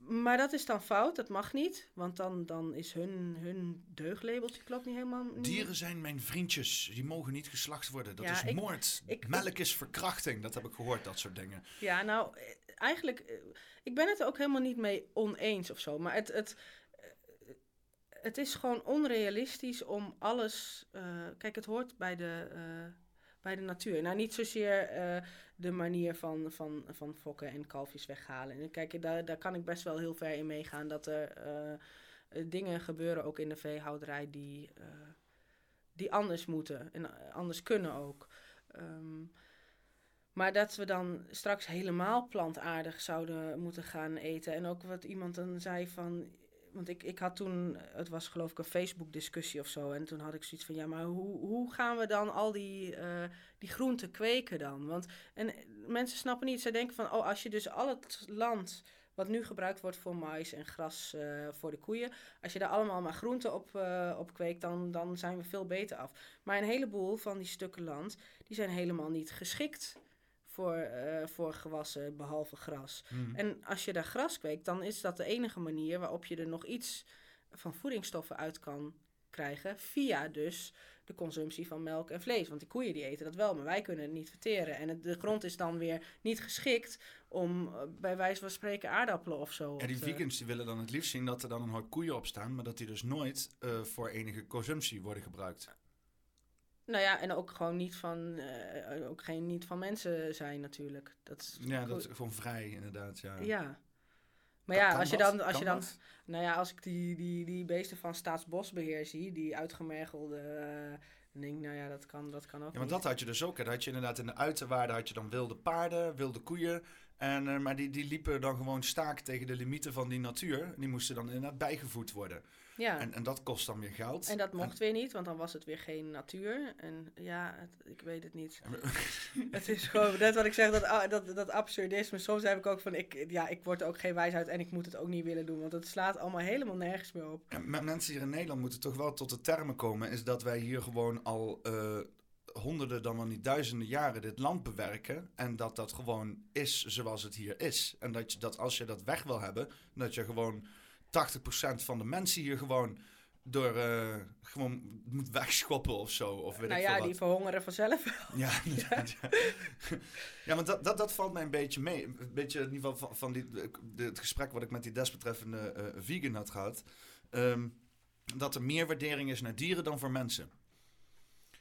Maar dat is dan fout, dat mag niet, want dan, dan is hun, hun deuglabeltje klopt niet helemaal. Dieren zijn mijn vriendjes, die mogen niet geslacht worden. Dat ja, is ik, moord. Ik, Melk is verkrachting, dat heb ik gehoord, dat soort dingen. Ja, nou, eigenlijk, ik ben het er ook helemaal niet mee oneens of zo, maar het, het, het is gewoon onrealistisch om alles. Uh, kijk, het hoort bij de, uh, bij de natuur. Nou, niet zozeer uh, de manier van, van, van fokken en kalfjes weghalen. En kijk, daar, daar kan ik best wel heel ver in meegaan dat er dingen gebeuren, ook in de veehouderij, die, die anders moeten en anders kunnen ook. Um, maar dat we dan straks helemaal plantaardig zouden moeten gaan eten. En ook wat iemand dan zei van want ik, ik had toen, het was geloof ik een Facebook-discussie of zo. En toen had ik zoiets van, ja, maar hoe, hoe gaan we dan al die, uh, die groenten kweken dan? Want en mensen snappen niet, zij denken van, oh, als je dus al het land wat nu gebruikt wordt voor mais en gras uh, voor de koeien, als je daar allemaal maar groenten op, uh, op kweekt, dan, dan zijn we veel beter af. Maar een heleboel van die stukken land, die zijn helemaal niet geschikt voor, uh, voor gewassen, behalve gras. Hmm. En als je daar gras kweekt, dan is dat de enige manier waarop je er nog iets van voedingsstoffen uit kan krijgen. Via dus de consumptie van melk en vlees. Want die koeien die eten dat wel, maar wij kunnen het niet verteren. En het, de grond is dan weer niet geschikt om uh, bij wijze van spreken aardappelen of zo. Ja, die vegans die willen dan het liefst zien dat er dan een hoop koeien op staan, maar dat die dus nooit uh, voor enige consumptie worden gebruikt. Nou ja, en ook gewoon niet van, uh, ook geen niet van mensen zijn natuurlijk. Dat is ja, dat is gewoon vrij inderdaad, ja. Ja. Maar ja, als je dan, als je dan, nou ja, als ik die, die, die beesten van Staatsbosbeheer zie, die uitgemergelde, uh, dan denk ik, nou ja, dat kan, dat kan ook Ja, want dat had je dus ook. Hè. Dat had je inderdaad in de uiterwaarden had je dan wilde paarden, wilde koeien. En, uh, maar die, die liepen dan gewoon staak tegen de limieten van die natuur. Die moesten dan inderdaad bijgevoed worden. Ja. En, en dat kost dan weer geld. En dat mocht en, weer niet, want dan was het weer geen natuur. En ja, het, ik weet het niet. het is gewoon net wat ik zeg, dat, dat, dat absurdisme. Soms heb ik ook van, ik, ja, ik word ook geen wijsheid en ik moet het ook niet willen doen. Want het slaat allemaal helemaal nergens meer op. Mensen hier in Nederland moeten toch wel tot de termen komen. Is dat wij hier gewoon al... Uh, honderden, dan wel niet duizenden jaren dit land bewerken. En dat dat gewoon is zoals het hier is. En dat, je, dat als je dat weg wil hebben, dat je gewoon 80% van de mensen hier gewoon door uh, gewoon moet wegschoppen of zo. Of weet nou ik ja, die verhongeren vanzelf. Ja. Ja, ja maar dat, dat, dat valt mij een beetje mee. Een beetje in ieder geval van, van die, de, het gesprek wat ik met die desbetreffende uh, vegan had gehad. Um, dat er meer waardering is naar dieren dan voor mensen.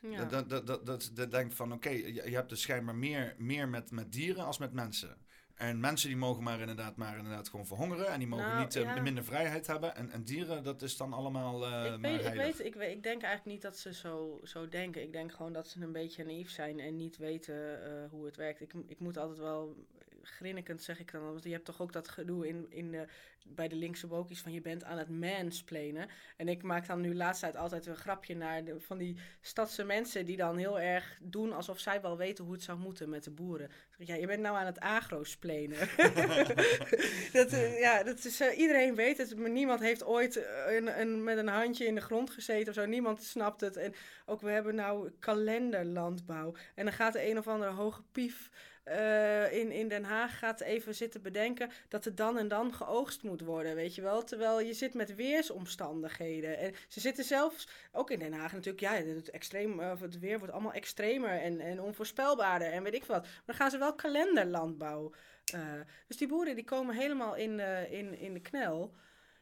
Ja. Dat, dat, dat, dat, dat denkt van oké, okay, je, je, hebt dus schijnbaar meer, meer met, met dieren als met mensen. En mensen die mogen maar inderdaad, maar inderdaad gewoon verhongeren. En die mogen nou, niet ja. minder vrijheid hebben. En, en, dieren, dat is dan allemaal uh, ik, weet, ik, weet, ik, weet, ik denk eigenlijk niet dat ze zo, zo denken. Ik denk gewoon dat ze een beetje naïef zijn en niet weten uh, hoe het werkt. Ik, ik moet altijd wel grinnikend zeg ik dan, want je hebt toch ook dat gedoe in, in de, bij de linkse wokies van je bent aan het mansplainen. En ik maak dan nu laatst tijd altijd een grapje naar van die stadse mensen die dan heel erg doen alsof zij wel weten hoe het zou moeten met de boeren. Ja, je bent nou aan het agro-splenen. dat, uh, ja, dat is, uh, iedereen weet het, maar niemand heeft ooit een, een, met een handje in de grond gezeten of zo. Niemand snapt het. En ook we hebben nou kalenderlandbouw. En dan gaat de een of andere hoge pief uh, in, in Den Haag gaat even zitten bedenken dat er dan en dan geoogst moet worden, weet je wel. Terwijl je zit met weersomstandigheden. En ze zitten zelfs, ook in Den Haag natuurlijk, ja, het, extreem, uh, het weer wordt allemaal extremer en, en onvoorspelbaarder en weet ik wat. Maar dan gaan ze wel kalenderlandbouw. Uh, dus die boeren die komen helemaal in, in, in de knel.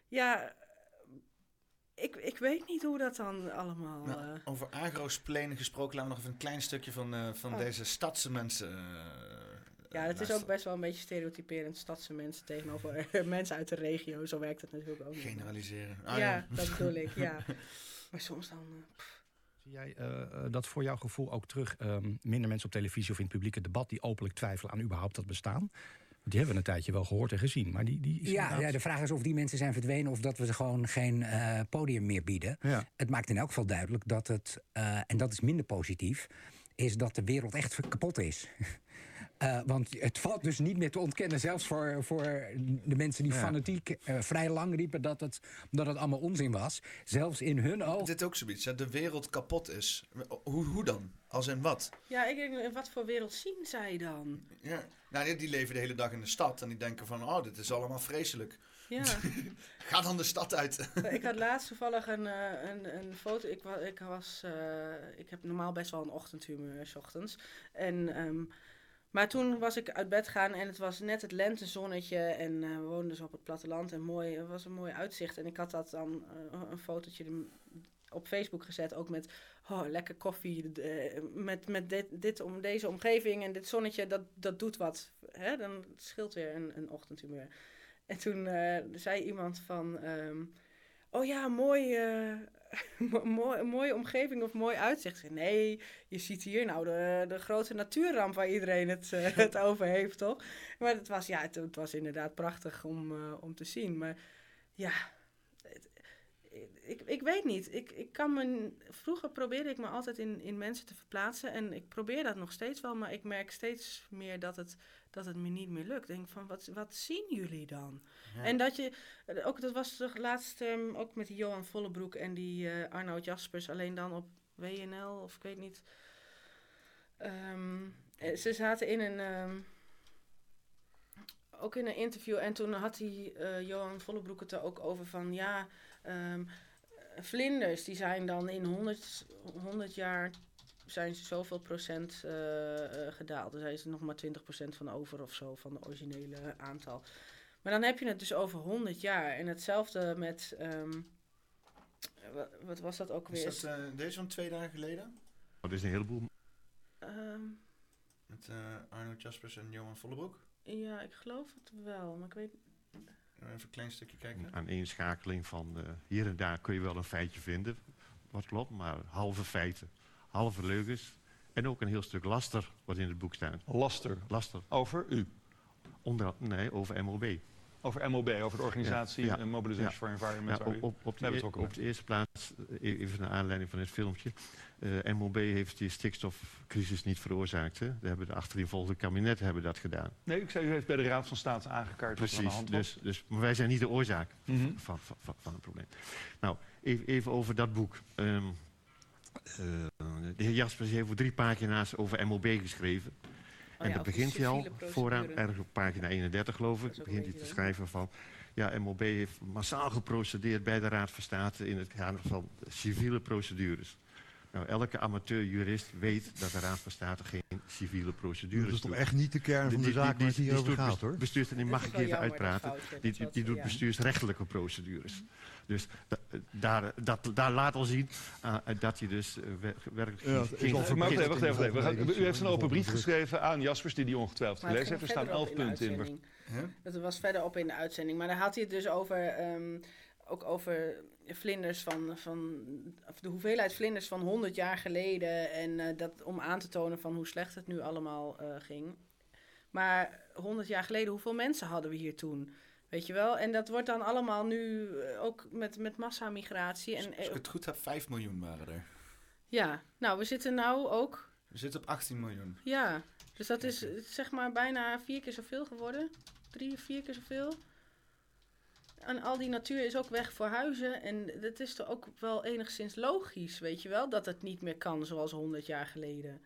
Ja, ik, ik weet niet hoe dat dan allemaal... Nou, uh... Over agrosplenen gesproken, laten we nog even een klein stukje van, uh, van oh. deze stadse mensen... Uh, ja, het is ook best wel een beetje stereotyperend, stadse mensen tegenover mensen uit de regio. Zo werkt het natuurlijk ook. Generaliseren. Ah, ja, ja, dat bedoel ik, ja. Maar soms dan... Zie jij dat voor jouw gevoel ook terug um, minder mensen op televisie of in het publieke debat... die openlijk twijfelen aan überhaupt dat bestaan? Die hebben we een tijdje wel gehoord en gezien. Maar die, die ja, ja, de vraag is of die mensen zijn verdwenen of dat we ze gewoon geen uh, podium meer bieden. Ja. Het maakt in elk geval duidelijk dat het, uh, en dat is minder positief, is dat de wereld echt kapot is. Uh, want het valt dus niet meer te ontkennen, zelfs voor, voor de mensen die ja. fanatiek uh, vrij lang riepen dat het, dat het allemaal onzin was. Zelfs in hun ogen. Dit ook zoiets, dat de wereld kapot is. Hoe, hoe dan? Als in wat? Ja, ik denk, wat voor wereld zien zij dan? Ja, nou, die, die leven de hele dag in de stad en die denken van, oh, dit is allemaal vreselijk. Ja. Ga dan de stad uit. ik had laatst toevallig een, uh, een, een foto. Ik, ik, was, uh, ik heb normaal best wel een ochtendhumeur, s ochtends. En... Um, maar toen was ik uit bed gaan en het was net het lentezonnetje. En uh, we woonden dus op het platteland en mooi, het was een mooi uitzicht. En ik had dat dan uh, een fotootje op Facebook gezet, ook met oh, lekker koffie. Uh, met met dit, dit om deze omgeving en dit zonnetje, dat, dat doet wat. Hè? Dan scheelt weer een, een ochtendhumeur. En toen zei iemand van... Um, oh ja, mooi, mooi, mooie omgeving of mooi uitzicht. Nee, je ziet hier nou de, de grote natuurramp waar iedereen het, uh, het over heeft, toch? Maar het was, ja, het, het was inderdaad prachtig om, uh, om te zien. Maar ja, ik, ik weet niet. Ik, ik kan me, vroeger probeerde ik me altijd in, in mensen te verplaatsen. En ik probeer dat nog steeds wel, maar ik merk steeds meer dat het, dat het me niet meer lukt. Ik denk van, wat, wat zien jullie dan? Ja. En dat je, ook dat was toch laatst um, ook met die Johan Vollebroek en die uh, Arnoud Jaspers, alleen dan op WNL of ik weet niet. Um, ze zaten in een, um, ook in een interview en toen had die uh, Johan Vollebroek het er ook over van, ja, vlinders die zijn dan in 100, 100 jaar zijn ze zoveel procent uh, uh, gedaald. Dan zijn ze nog maar 20 procent van over of zo, van de originele aantal. Maar dan heb je het dus over 100 jaar. En hetzelfde met. Um, wat, wat, was dat ook weer? Is dat uh, deze van twee dagen geleden? Oh, dit is een heleboel. Um, met uh, Arno Jaspers en Johan Vollebroek? Ja, ik geloof het wel, maar ik weet. Even een klein stukje kijken. Aan inschakeling van uh, hier en daar kun je wel een feitje vinden. Wat klopt, maar halve feiten, halve leugens. En ook een heel stuk laster wat in het boek staat. Laster? Laster. Over u? Onder, nee, over MOB. Over MOB, over de organisatie ja, ja, Mobilization ja. for Environment. Ja, op, de, op de eerste plaats, even naar aanleiding van het filmpje. Uh, MOB heeft die stikstofcrisis niet veroorzaakt. Hè? We hebben de achtereenvolgende kabinet hebben dat gedaan. Nee, ik zei, u heeft bij de Raad van State aangekaart Precies, aan de hand dus, dus, maar wij zijn niet de oorzaak mm -hmm. van, van, van, het probleem. Nou, even, even over dat boek. Um, de heer Jaspers heeft voor drie pagina's over MOB geschreven. Oh en ja, dan begint hij al vooraan, ergens op pagina 31 geloof ik, begint hij te schrijven van... Ja, MOB heeft massaal geprocedeerd bij de Raad van State in het kader van civiele procedures. Nou, elke amateur-jurist weet dat de Raad van State geen civiele procedures Dat is toch doet. echt niet de kern van de Die- die- zaak die- hier die over doet gaat, hoor. Bestuurs, en die mag ik even uitpraten. Die, die, die doet bestuursrechtelijke procedures. Dus da- daar, dat, daar laat al zien ah, dat je dus eh, wer- werkelijk Ja, geen- wacht even, wacht even. wacht even. U heeft een open brief geschreven aan Jaspers, die die ongetwijfeld gelezen heeft. Er staan elf punten in. Dat was verderop in de uitzending. Maar daar had hij het dus over, ehm, ook over vlinders van, van, of de hoeveelheid vlinders van 100 jaar geleden. En eh, dat om aan te tonen van hoe slecht het nu allemaal eh, ging. Maar 100 jaar geleden, hoeveel mensen hadden we hier toen? Weet je wel? En dat wordt dan allemaal nu eh, ook met, met massamigratie. En, Als ik het goed heb, 5 miljoen waren er. ja, nou, we zitten nou ook We zitten op 18 miljoen. Ja, dus dat is zeg maar bijna vier keer zoveel geworden. Drie, vier keer zoveel. En al die natuur is ook weg voor huizen. En dat is toch ook wel enigszins logisch, weet je wel? Dat het niet meer kan zoals 100 jaar geleden.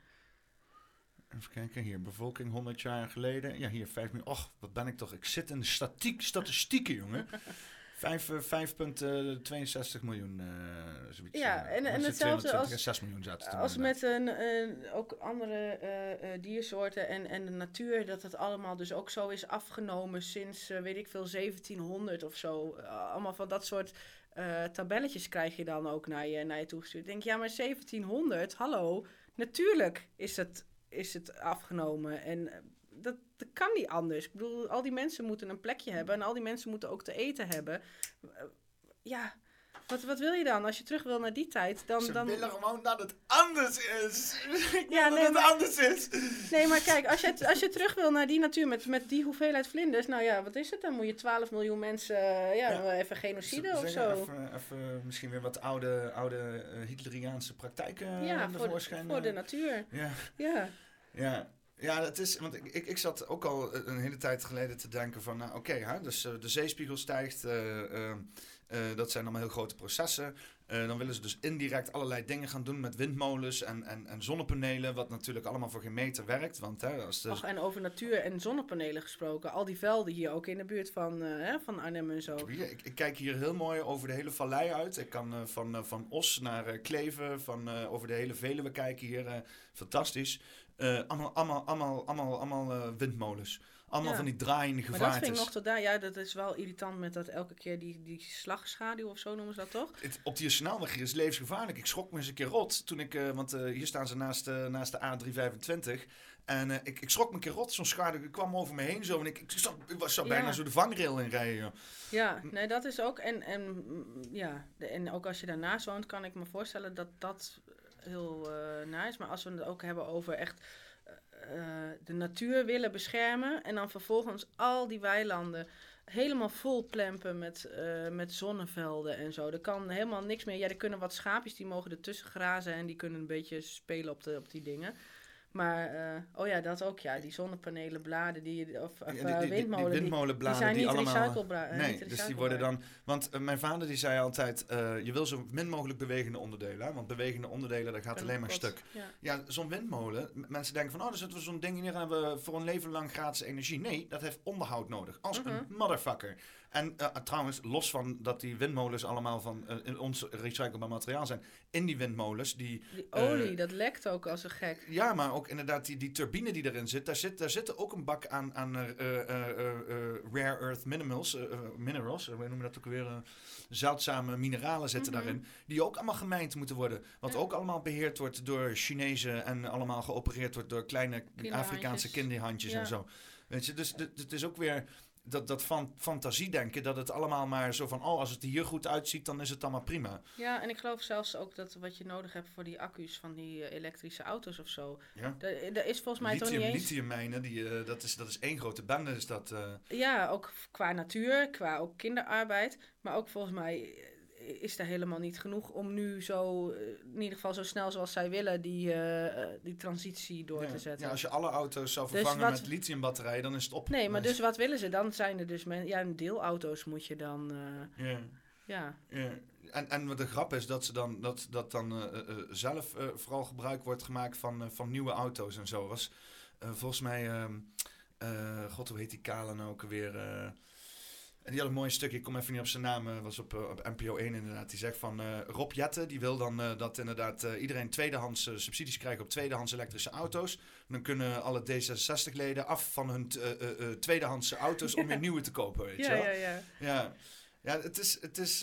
Even kijken, hier, bevolking 100 jaar geleden. Ja, hier 5 miljoen. Och, wat ben ik toch? Ik zit in de statiek, statistieken, jongen. Vijf, eh, 5,62 miljoen. eh zoiets, Ja, eh. en- en hetzelfde 220 als- en 6 miljoen zaten Als met een, een- ook andere eh, eh, diersoorten en, en de natuur, dat het allemaal dus ook zo is afgenomen sinds, eh, weet ik veel, 1700 of zo. Eh, allemaal van dat soort eh, tabelletjes krijg je dan ook naar je, naar je toegestuurd. Denk, ja, maar 1700, hallo, natuurlijk is het, is het afgenomen. En eh, dat, dat kan niet anders. Ik bedoel, al die mensen moeten een plekje hebben en al die mensen moeten ook te eten hebben. Eh, ja, wat, wat wil je dan? Als je terug wil naar die tijd, dan... Ze dan... willen gewoon dat het anders is. Ik Ja, nee, dat het maar- anders is. Nee, maar kijk, als je, als je terug wil naar die natuur met, met die hoeveelheid vlinders, nou ja, wat is het? Dan moet je 12 miljoen mensen, eh, ja, even genocide of zo. Even, even misschien weer wat oude, oude eh, Hitleriaanse praktijken ja, voor de, voor de natuur. Ja. Ja. Ja, ja dat is, want ik, ik, ik zat ook al een hele tijd geleden te denken van, nou oké, dus eh, de zeespiegel stijgt, eh, eh, dat zijn allemaal heel grote processen. Dan willen ze dus indirect allerlei dingen gaan doen met windmolens en, en, en zonnepanelen, wat natuurlijk allemaal voor geen meter werkt. Want hè, als de, en over natuur en zonnepanelen gesproken. Al die velden hier ook in de buurt van, hè, van Arnhem en zo. Ik, ik kijk hier heel mooi over de hele vallei uit. Ik kan van, van Os naar Kleven, van, over de hele Veluwe kijken hier. fantastisch. Eh, allemaal allemaal, allemaal, allemaal, allemaal eh, windmolens. Allemaal Ja. van die draaiende Maar dat vind ik gevaartes. nog tot daar. Ja, dat is wel irritant met dat elke keer die, die slagschaduw of zo noemen ze dat toch? Het- op die snelweg is levensgevaarlijk. Ik schrok me eens een keer rot toen ik, eh, want eh, hier staan ze naast, eh, naast de A325. En eh, ik, ik schrok me een keer rot, zo'n schaduw ik kwam over me heen zo. En ik, ik, zat, ik was, zou Ja. bijna zo de vangrail in rijden. joh. Ja, nee, dat is ook. En, en, ja, de- en ook als je daarnaast woont, kan ik me voorstellen dat dat heel eh is. Maar als we het ook hebben over echt eh, eh, de natuur willen beschermen. En dan vervolgens al die weilanden helemaal vol plempen met, met zonnevelden en zo. Er kan helemaal niks meer. Ja, er kunnen wat schaapjes, die mogen ertussen grazen en die kunnen een beetje spelen op, de, op die dingen. Maar, eh, oh ja, dat ook, ja. Die zonnepanelen, bladen, die, of, of Ja, die- eh, die- windmolen, die, windmolenbladen die zijn niet allemaal... recyclebra- eh, Nee, niet dus die worden dan... Want mijn vader die zei altijd, je wil zo min mogelijk bewegende onderdelen. Hè? Want bewegende onderdelen, dat gaat alleen maar stuk. Ja. Ja, zo'n windmolen, mensen denken van, oh, dan zetten we zo'n ding in en hebben we voor een leven lang gratis energie. Nee, dat heeft onderhoud nodig. Als Mhm. een motherfucker. En eh, trouwens, los van dat die windmolens allemaal van eh, in ons recyclebaar materiaal zijn, in die windmolens, die... Die olie, Eh, dat lekt ook als een gek. Ja, maar ook inderdaad die, die turbine die erin zit, daar zit, daar zit ook een bak aan, aan eh, eh, eh, eh, eh, rare earth minerals, eh, eh, minerals, eh, hoe noemen we dat ook weer, eh, zeldzame mineralen zitten Mhm. daarin, die ook allemaal gemijnd moeten worden. Wat Ja. ook allemaal beheerd wordt door Chinezen en allemaal geopereerd wordt door kleine. Afrikaanse kinderhandjes Ja. en zo. Weet je, dus het is ook weer dat, dat van fantasie denken, dat het allemaal maar zo van, oh, als het er hier goed uitziet, dan is het allemaal prima. Ja, en ik geloof zelfs ook dat wat je nodig hebt voor die accu's van die eh, elektrische auto's of zo. Ja. Er, is volgens mij toch Lithium, niet eens... lithiummijnen, die, eh, dat, is, dat is één grote bende. Is dat, eh, Ja, ook qua natuur, qua ook kinderarbeid. Maar ook volgens mij is er helemaal niet genoeg om nu zo, eh, in ieder geval zo snel zoals zij willen, die, eh, eh, die transitie door ja. te zetten. Ja, als je alle auto's zou Dus vervangen wat- met lithiumbatterijen, dan is het op. Nee, maar dus wat willen ze? Dan zijn er dus men, ja, deelauto's moet je dan. Ja. Ja. En, en wat de grap is dat ze dan, dat, dat dan zelf vooral gebruik wordt gemaakt van, van nieuwe auto's en zo. Was volgens mij, ehm, eh, god hoe heet die kale nou ook weer? En die had een mooi stukje, ik kom even niet op zijn naam, eh, was op, eh, op NPO 1 inderdaad. Die zegt van eh, Rob Jette, die wil dan dat inderdaad iedereen tweedehands eh, subsidies krijgt op tweedehands elektrische auto's. Dan kunnen alle D66-leden af van hun t- eh, eh, eh, tweedehandse auto's om weer nieuwe te kopen, weet je Ja, wel? ja, ja. Ja, ja het, is, het, is,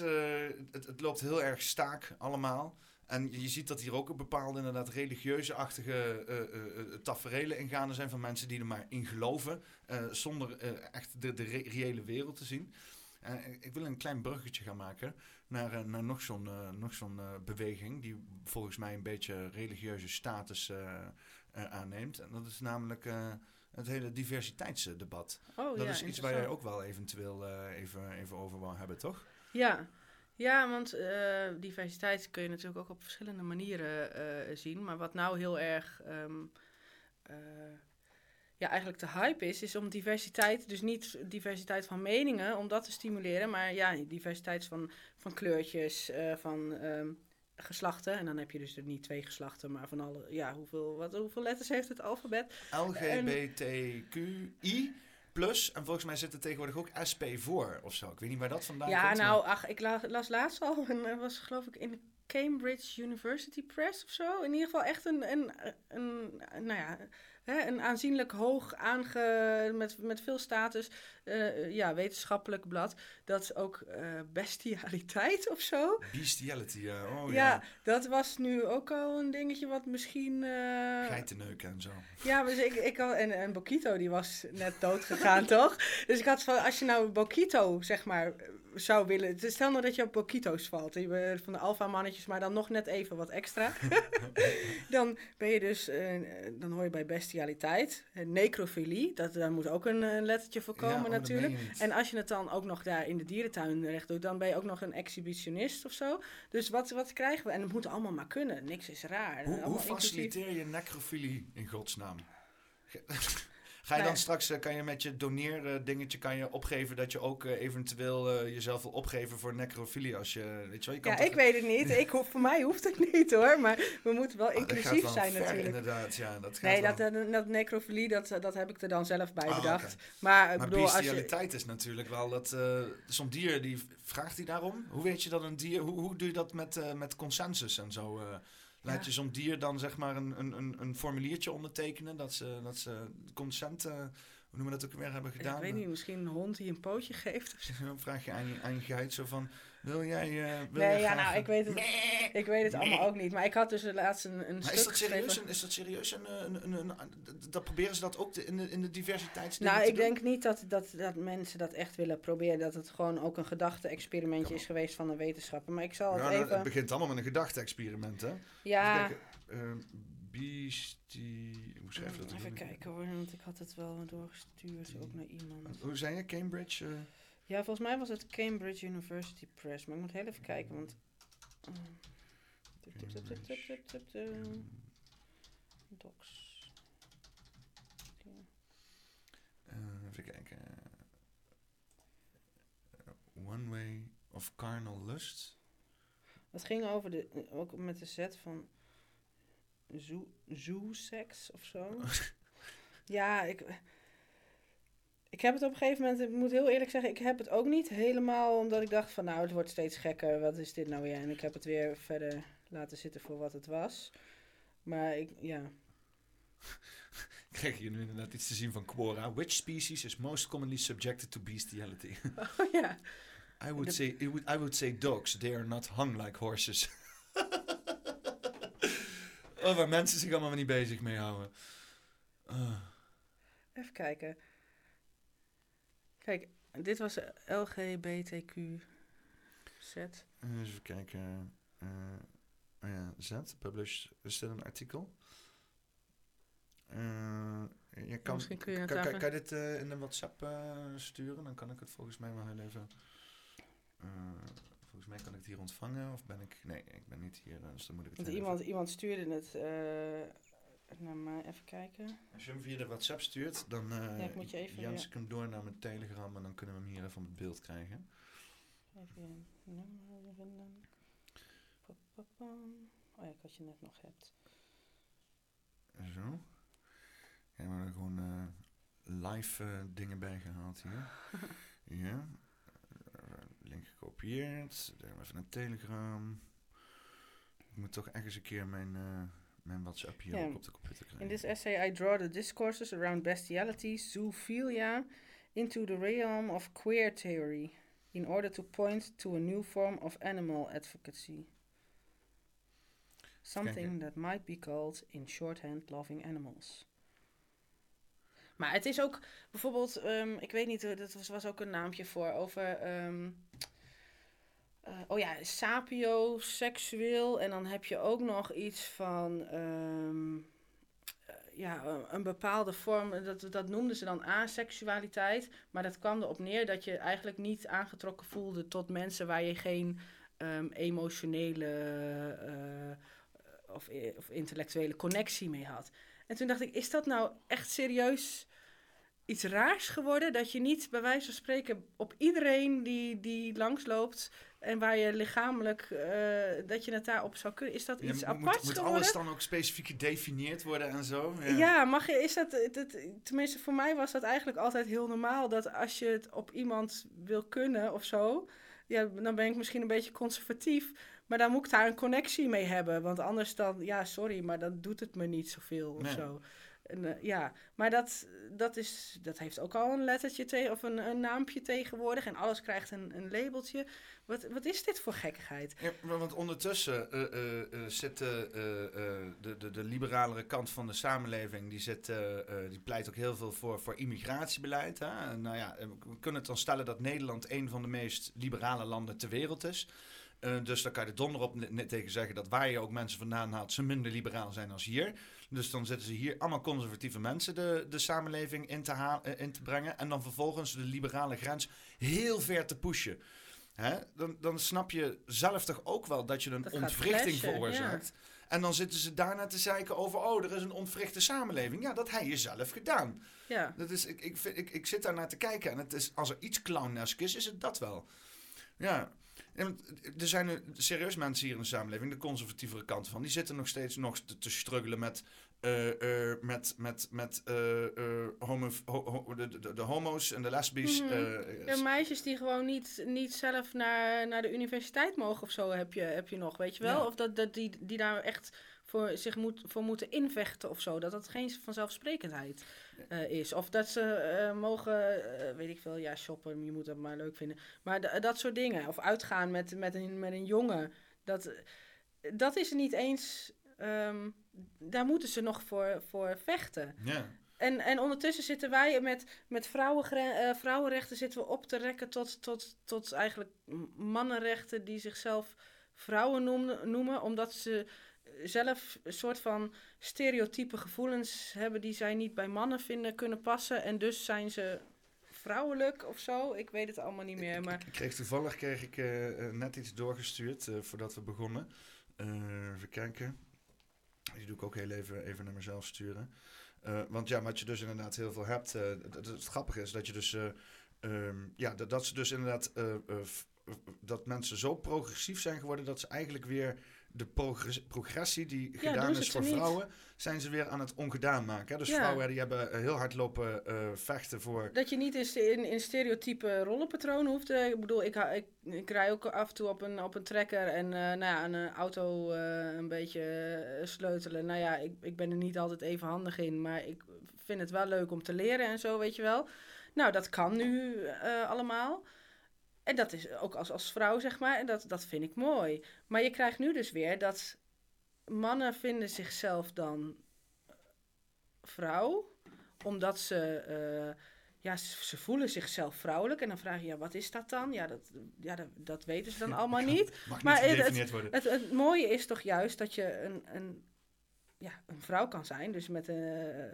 het, het loopt heel erg staak allemaal. En je ziet dat hier ook een bepaalde inderdaad religieuze-achtige eh, eh, taferelen ingaande zijn van mensen die er maar in geloven. zonder echt de, de re- reële wereld te zien. En ik- wil een klein bruggetje gaan maken naar, naar nog zo'n nog zo'n beweging die volgens mij een beetje religieuze status aanneemt. En dat is namelijk het hele diversiteitsdebat. Oh, dat ja, is iets waar jij ook wel eventueel even, even over wou hebben, toch? Ja, ja want eh, diversiteit kun je natuurlijk ook op verschillende manieren eh, zien. Maar wat nou heel erg ehm, eh, ja, eigenlijk de hype is, is om diversiteit, dus niet diversiteit van meningen, om dat te stimuleren. Maar ja, diversiteit van, van kleurtjes, van ehm, geslachten. En dan heb je dus er niet twee geslachten, maar van alle, ja, hoeveel, wat, hoeveel letters heeft het alfabet? LGBTQI plus. En volgens mij zit er tegenwoordig ook SP voor of zo. Ik weet niet waar dat vandaan Ja, komt. nou, ach, ik la- las laatst al en dat was geloof ik in de Cambridge University Press of zo. In ieder geval echt een, een, een, nou ja, hè, een aanzienlijk hoog aange... met, met veel status, eh, ja, wetenschappelijk blad. Dat ook eh, bestialiteit of zo. Bestiality, ja. Oh ja, ja. dat was nu ook al een dingetje wat misschien... eh, Geitenneuken en zo. ja, dus ik, ik had, en, en Bokito die was net dood gegaan, toch? Dus ik had van, als je nou Bokito, zeg maar, zou willen... dus Stel nou dat je op Bokito's valt, we- van de alfa-mannetjes, maar dan nog net even wat extra. dan ben je dus, eh, dan hoor je bij bestialiteit. Eh, Necrofilie, dat, daar moet ook een, eh, lettertje voor komen Ja, oh, natuurlijk. En als je het dan ook nog daar in de dierentuin recht doet, dan ben je ook nog een exhibitionist of zo. Dus wat, wat krijgen we? En het moet allemaal maar kunnen. Niks is raar. Hoe, hoe faciliteer je necrofilie in godsnaam? Ga je dan straks, eh, kan je met je doneer dingetje kan je opgeven dat je ook eh, eventueel eh, jezelf wil opgeven voor necrofilie als je, weet je wel, je kan Ja, toch- ik weet het niet. Ik, hoef- voor mij hoeft het niet hoor. Maar we moeten wel gaat inclusief wel zijn ver, natuurlijk. inderdaad, ja. Dat gaat Nee, wel. dat, dat, dat necrofilie, dat, dat heb ik er dan zelf bij Ah, bedacht. Maar ik Maar bedoel, als je... bestialiteit is natuurlijk wel dat... eh Zo'n dier, die vraagt hij daarom? Hoe weet je dat een dier... Hoe, hoe doe je dat met, met consensus en zo? eh? Laat je zo'n dier dan zeg maar een, een, een, een formuliertje ondertekenen... dat ze, dat ze consent... eh, hoe noemen we dat ook weer hebben gedaan? Ik weet niet, misschien een hond die een pootje geeft. Dan vraag je aan je, aan je geit zo van... Wil jij... wil Nee, jij ja, nou, een- ik weet het, ik weet het allemaal ook niet. Maar ik had dus laatst een, een Maar stuk is dat serieus? Een, is dat serieus? Een, eh, een, een, een, een- dat proberen ze dat ook te- in de, in de Nou, te ik doen? denk niet dat, dat, dat mensen dat echt willen proberen. Dat het gewoon ook een gedachte-experimentje is geweest van een wetenschapper. Maar ik zal het Ja, nou, even... het begint allemaal met een gedachte-experiment, hè? Ja, Even kijken. Eh, Beastie... Ik moest even dat even kijken hoor, want ik had het wel doorgestuurd ook naar iemand. Hoe zei je? Cambridge? eh? Ja, volgens mij was het Cambridge University Press. Maar ik moet heel even kijken, want... Docs. even kijken. Eh, One Way of Carnal Lust. Dat ging over de, ook met de set van zoo, zoo sex of zo. ja, ik, ik heb het op een gegeven moment, ik moet heel eerlijk zeggen, ik heb het ook niet helemaal, omdat ik dacht van nou, het wordt steeds gekker, wat is dit nou weer? En ik heb het weer verder laten zitten voor wat het was. Maar ik, ja, krijg hier nu inderdaad iets te zien van Quora. Which species is most commonly subjected to bestiality? oh ja. I would say I would, I would say dogs. They are not hung like horses. oh, waar mensen zich allemaal niet bezig mee houden. Ah. Even kijken. Kijk, dit was LGBTQ set. Eh, even kijken. Eh, oh ja, Z, published. Is dit een artikel? Eh, je kan, Misschien kun je het kan, kan, je dit eh, in de WhatsApp sturen? Dan kan ik het volgens mij wel heel even... volgens mij kan ik het hier ontvangen. Of ben ik... Nee, ik ben niet hier. Dus dan moet ik het Want iemand, even- iemand stuurde het eh, naar mij. Even kijken. Als je hem via de WhatsApp stuurt, dan eh Ja, ik moet je even ik hem door naar mijn Telegram en dan kunnen we hem hier even op het beeld krijgen. Even je nummer vinden. Oh ja, ik had je net nog hebt. Zo. Ja, we hebben gewoon eh, live eh, dingen bijgehaald hier. ja. Eh, link gekopieerd. Even een telegram. Ik moet toch ergens een keer mijn, eh, mijn WhatsApp hier ook op de computer krijgen. In this essay, I draw the discourses around bestiality, zoophilia, into the realm of queer theory, in order to point to a new form of animal advocacy. Something that might be called, in shorthand, loving animals. Maar het is ook bijvoorbeeld, ehm, ik weet niet, eh, dat was, was ook een naampje voor over. ehm, eh, oh ja, sapioseksueel. En dan heb je ook nog iets van. ehm, eh, ja, een- bepaalde vorm, dat, dat noemden ze dan aseksualiteit. Maar dat kwam erop neer dat je eigenlijk niet aangetrokken voelde tot mensen waar je geen ehm, emotionele eh, of, of intellectuele connectie mee had. En toen dacht ik, is dat nou echt serieus iets raars geworden? Dat je niet bij wijze van spreken op iedereen die, die langsloopt en waar je lichamelijk, eh, dat je het daarop zou kunnen. Is dat Ja, iets moet- aparts moet, moet geworden? alles dan ook specifiek gedefinieerd worden en zo? Ja, mag je, is dat, het- het- tenminste voor mij was dat eigenlijk altijd heel normaal, dat als je het op iemand wil kunnen of zo, ja, dan ben ik misschien een beetje conservatief, maar dan moet ik daar een connectie mee hebben, want anders dan, ja, sorry, maar dan doet het me niet zoveel of zo. En, eh, ja, maar dat, dat, is, dat heeft ook al een lettertje tegen, of een, een naampje tegenwoordig en alles krijgt een, een labeltje. Wat, wat is dit voor gekkigheid? Ja, want ondertussen eh, zit de, de, de liberalere kant van de samenleving, die, zit, die pleit ook heel veel voor, voor immigratiebeleid. Hè? Nou ja, we kunnen het dan stellen dat Nederland een van de meest liberale landen ter wereld is. Dus daar kan je er donder op tegen zeggen dat waar je ook mensen vandaan haalt, ze minder liberaal zijn als hier. Dus dan zitten ze hier allemaal conservatieve mensen de, de samenleving in te, haal- eh, in te brengen. En dan vervolgens de liberale grens heel ver te pushen. Hè? Dan, dan snap je zelf toch ook wel dat je een Dat ontwrichting veroorzaakt. En dan zitten ze daarna te zeiken over, oh, er is een ontwrichte samenleving. Ja, dat heb je zelf gedaan. Ja, Dat is, ik, ik, vind, ik, ik zit daar naar te kijken en het is, als er iets clownesk is, is het dat wel. Ja. En er zijn serieus mensen hier in de samenleving, de conservatievere kant van, die zitten nog steeds nog te, te struggelen met, eh, eh, met, met, met eh, homo, ho- ho- de, de, de homo's en de lesbisch. Mhm. Ja, meisjes die gewoon niet, niet zelf naar, naar de universiteit mogen of zo heb je, heb je nog, weet je wel? Ja. Of dat, dat die, die daar echt voor zich moet, voor moeten invechten of zo. Dat dat geen vanzelfsprekendheid eh, is. Of dat ze eh, mogen, eh, weet ik veel, ja, shoppen, je moet dat maar leuk vinden. Maar dat soort dingen. Of uitgaan met, met, een, met een jongen. Dat, dat is er niet eens... ehm, daar moeten ze nog voor, voor vechten. ja. En, en ondertussen zitten wij met, met eh, vrouwenrechten zitten we op te rekken tot, tot, tot eigenlijk mannenrechten die zichzelf vrouwen noemen, noemen, omdat ze zelf een soort van stereotype gevoelens hebben die zij niet bij mannen vinden kunnen passen. En dus zijn ze vrouwelijk of zo. Ik weet het allemaal niet meer. Maar Ik kreeg toevallig kreeg ik, eh, eh, net iets doorgestuurd eh, voordat we begonnen. Eh, even kijken. Die doe ik ook heel even, even naar mezelf sturen. Want ja, wat je dus inderdaad heel veel hebt. het grappige is dat je dus. eh, ehm, ja, dat, dat ze dus inderdaad. dat mensen zo progressief zijn geworden dat ze eigenlijk weer de progress- progressie die gedaan is voor vrouwen, zijn ze weer aan het ongedaan maken. Dus vrouwen die hebben eh, heel hard lopen eh, vechten voor Dat je niet in, in stereotype rollenpatronen hoeft. te- ik bedoel, ik, ik, ik rij ook af en toe op een, op een trekker en eh, nou ja, een eh, auto eh, een beetje eh, sleutelen. Nou ja, ik, ik ben er niet altijd even handig in, maar ik vind het wel leuk om te leren en zo, weet je wel. Nou, dat kan nu eh, allemaal. En dat is ook als, als vrouw, zeg maar. En dat, dat vind ik mooi. Maar je krijgt nu dus weer dat mannen vinden zichzelf dan vrouw. Omdat ze, eh, ja, ze, voelen zichzelf vrouwelijk. En dan vraag je, ja, wat is dat dan? Ja, dat, ja, dat, dat weten ze dan allemaal niet. Mag Maar het- worden. Het, het mooie is toch juist dat je een, een, ja, een vrouw kan zijn. Dus met een,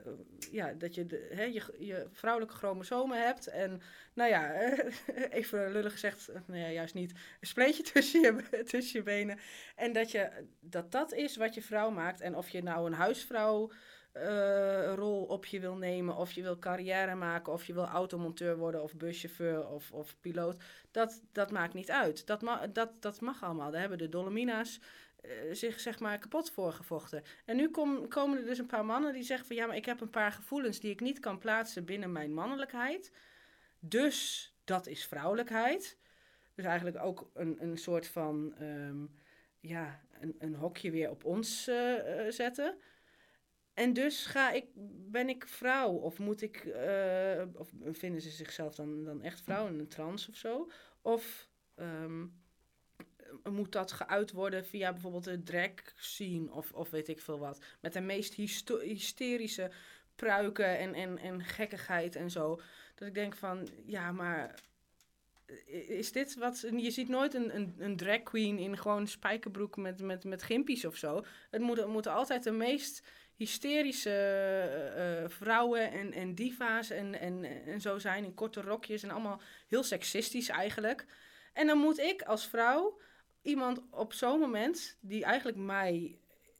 ja, dat je, de, hè, je je vrouwelijke chromosomen hebt. En nou ja, even lullig gezegd, nou ja, juist niet, een spleetje tussen je, tussen je benen. En dat, je, dat dat is wat je vrouw maakt. En of je nou een huisvrouw eh, rol op je wil nemen, of je wil carrière maken, of je wil automonteur worden, of buschauffeur of, of piloot. Dat, dat maakt niet uit. Dat, ma dat, dat mag allemaal. Daar hebben de Dolomina's eh, zich zeg maar kapot voor gevochten. En nu kom, komen er dus een paar mannen die zeggen van ja, maar ik heb een paar gevoelens die ik niet kan plaatsen binnen mijn mannelijkheid. Dus dat is vrouwelijkheid. Dus eigenlijk ook een, een soort van ehm, ja, een, een hokje weer op ons uh, zetten. En dus ga ik, ben ik vrouw of moet ik, of vinden ze zichzelf dan, dan echt vrouw en een trans of zo? Of um, moet dat geuit worden via bijvoorbeeld de drag scene of, of weet ik veel wat? Met de meest hysterische pruiken en, en, en gekkigheid en zo. Dat ik denk van, ja, maar is dit wat... Je ziet nooit een, een, een drag queen in gewoon spijkerbroek met, met, met gimpies of zo. Het moeten, moeten altijd de meest hysterische uh, vrouwen en, en diva's en, en, en zo zijn in korte rokjes en allemaal heel seksistisch eigenlijk. En dan moet ik als vrouw iemand op zo'n moment die eigenlijk mij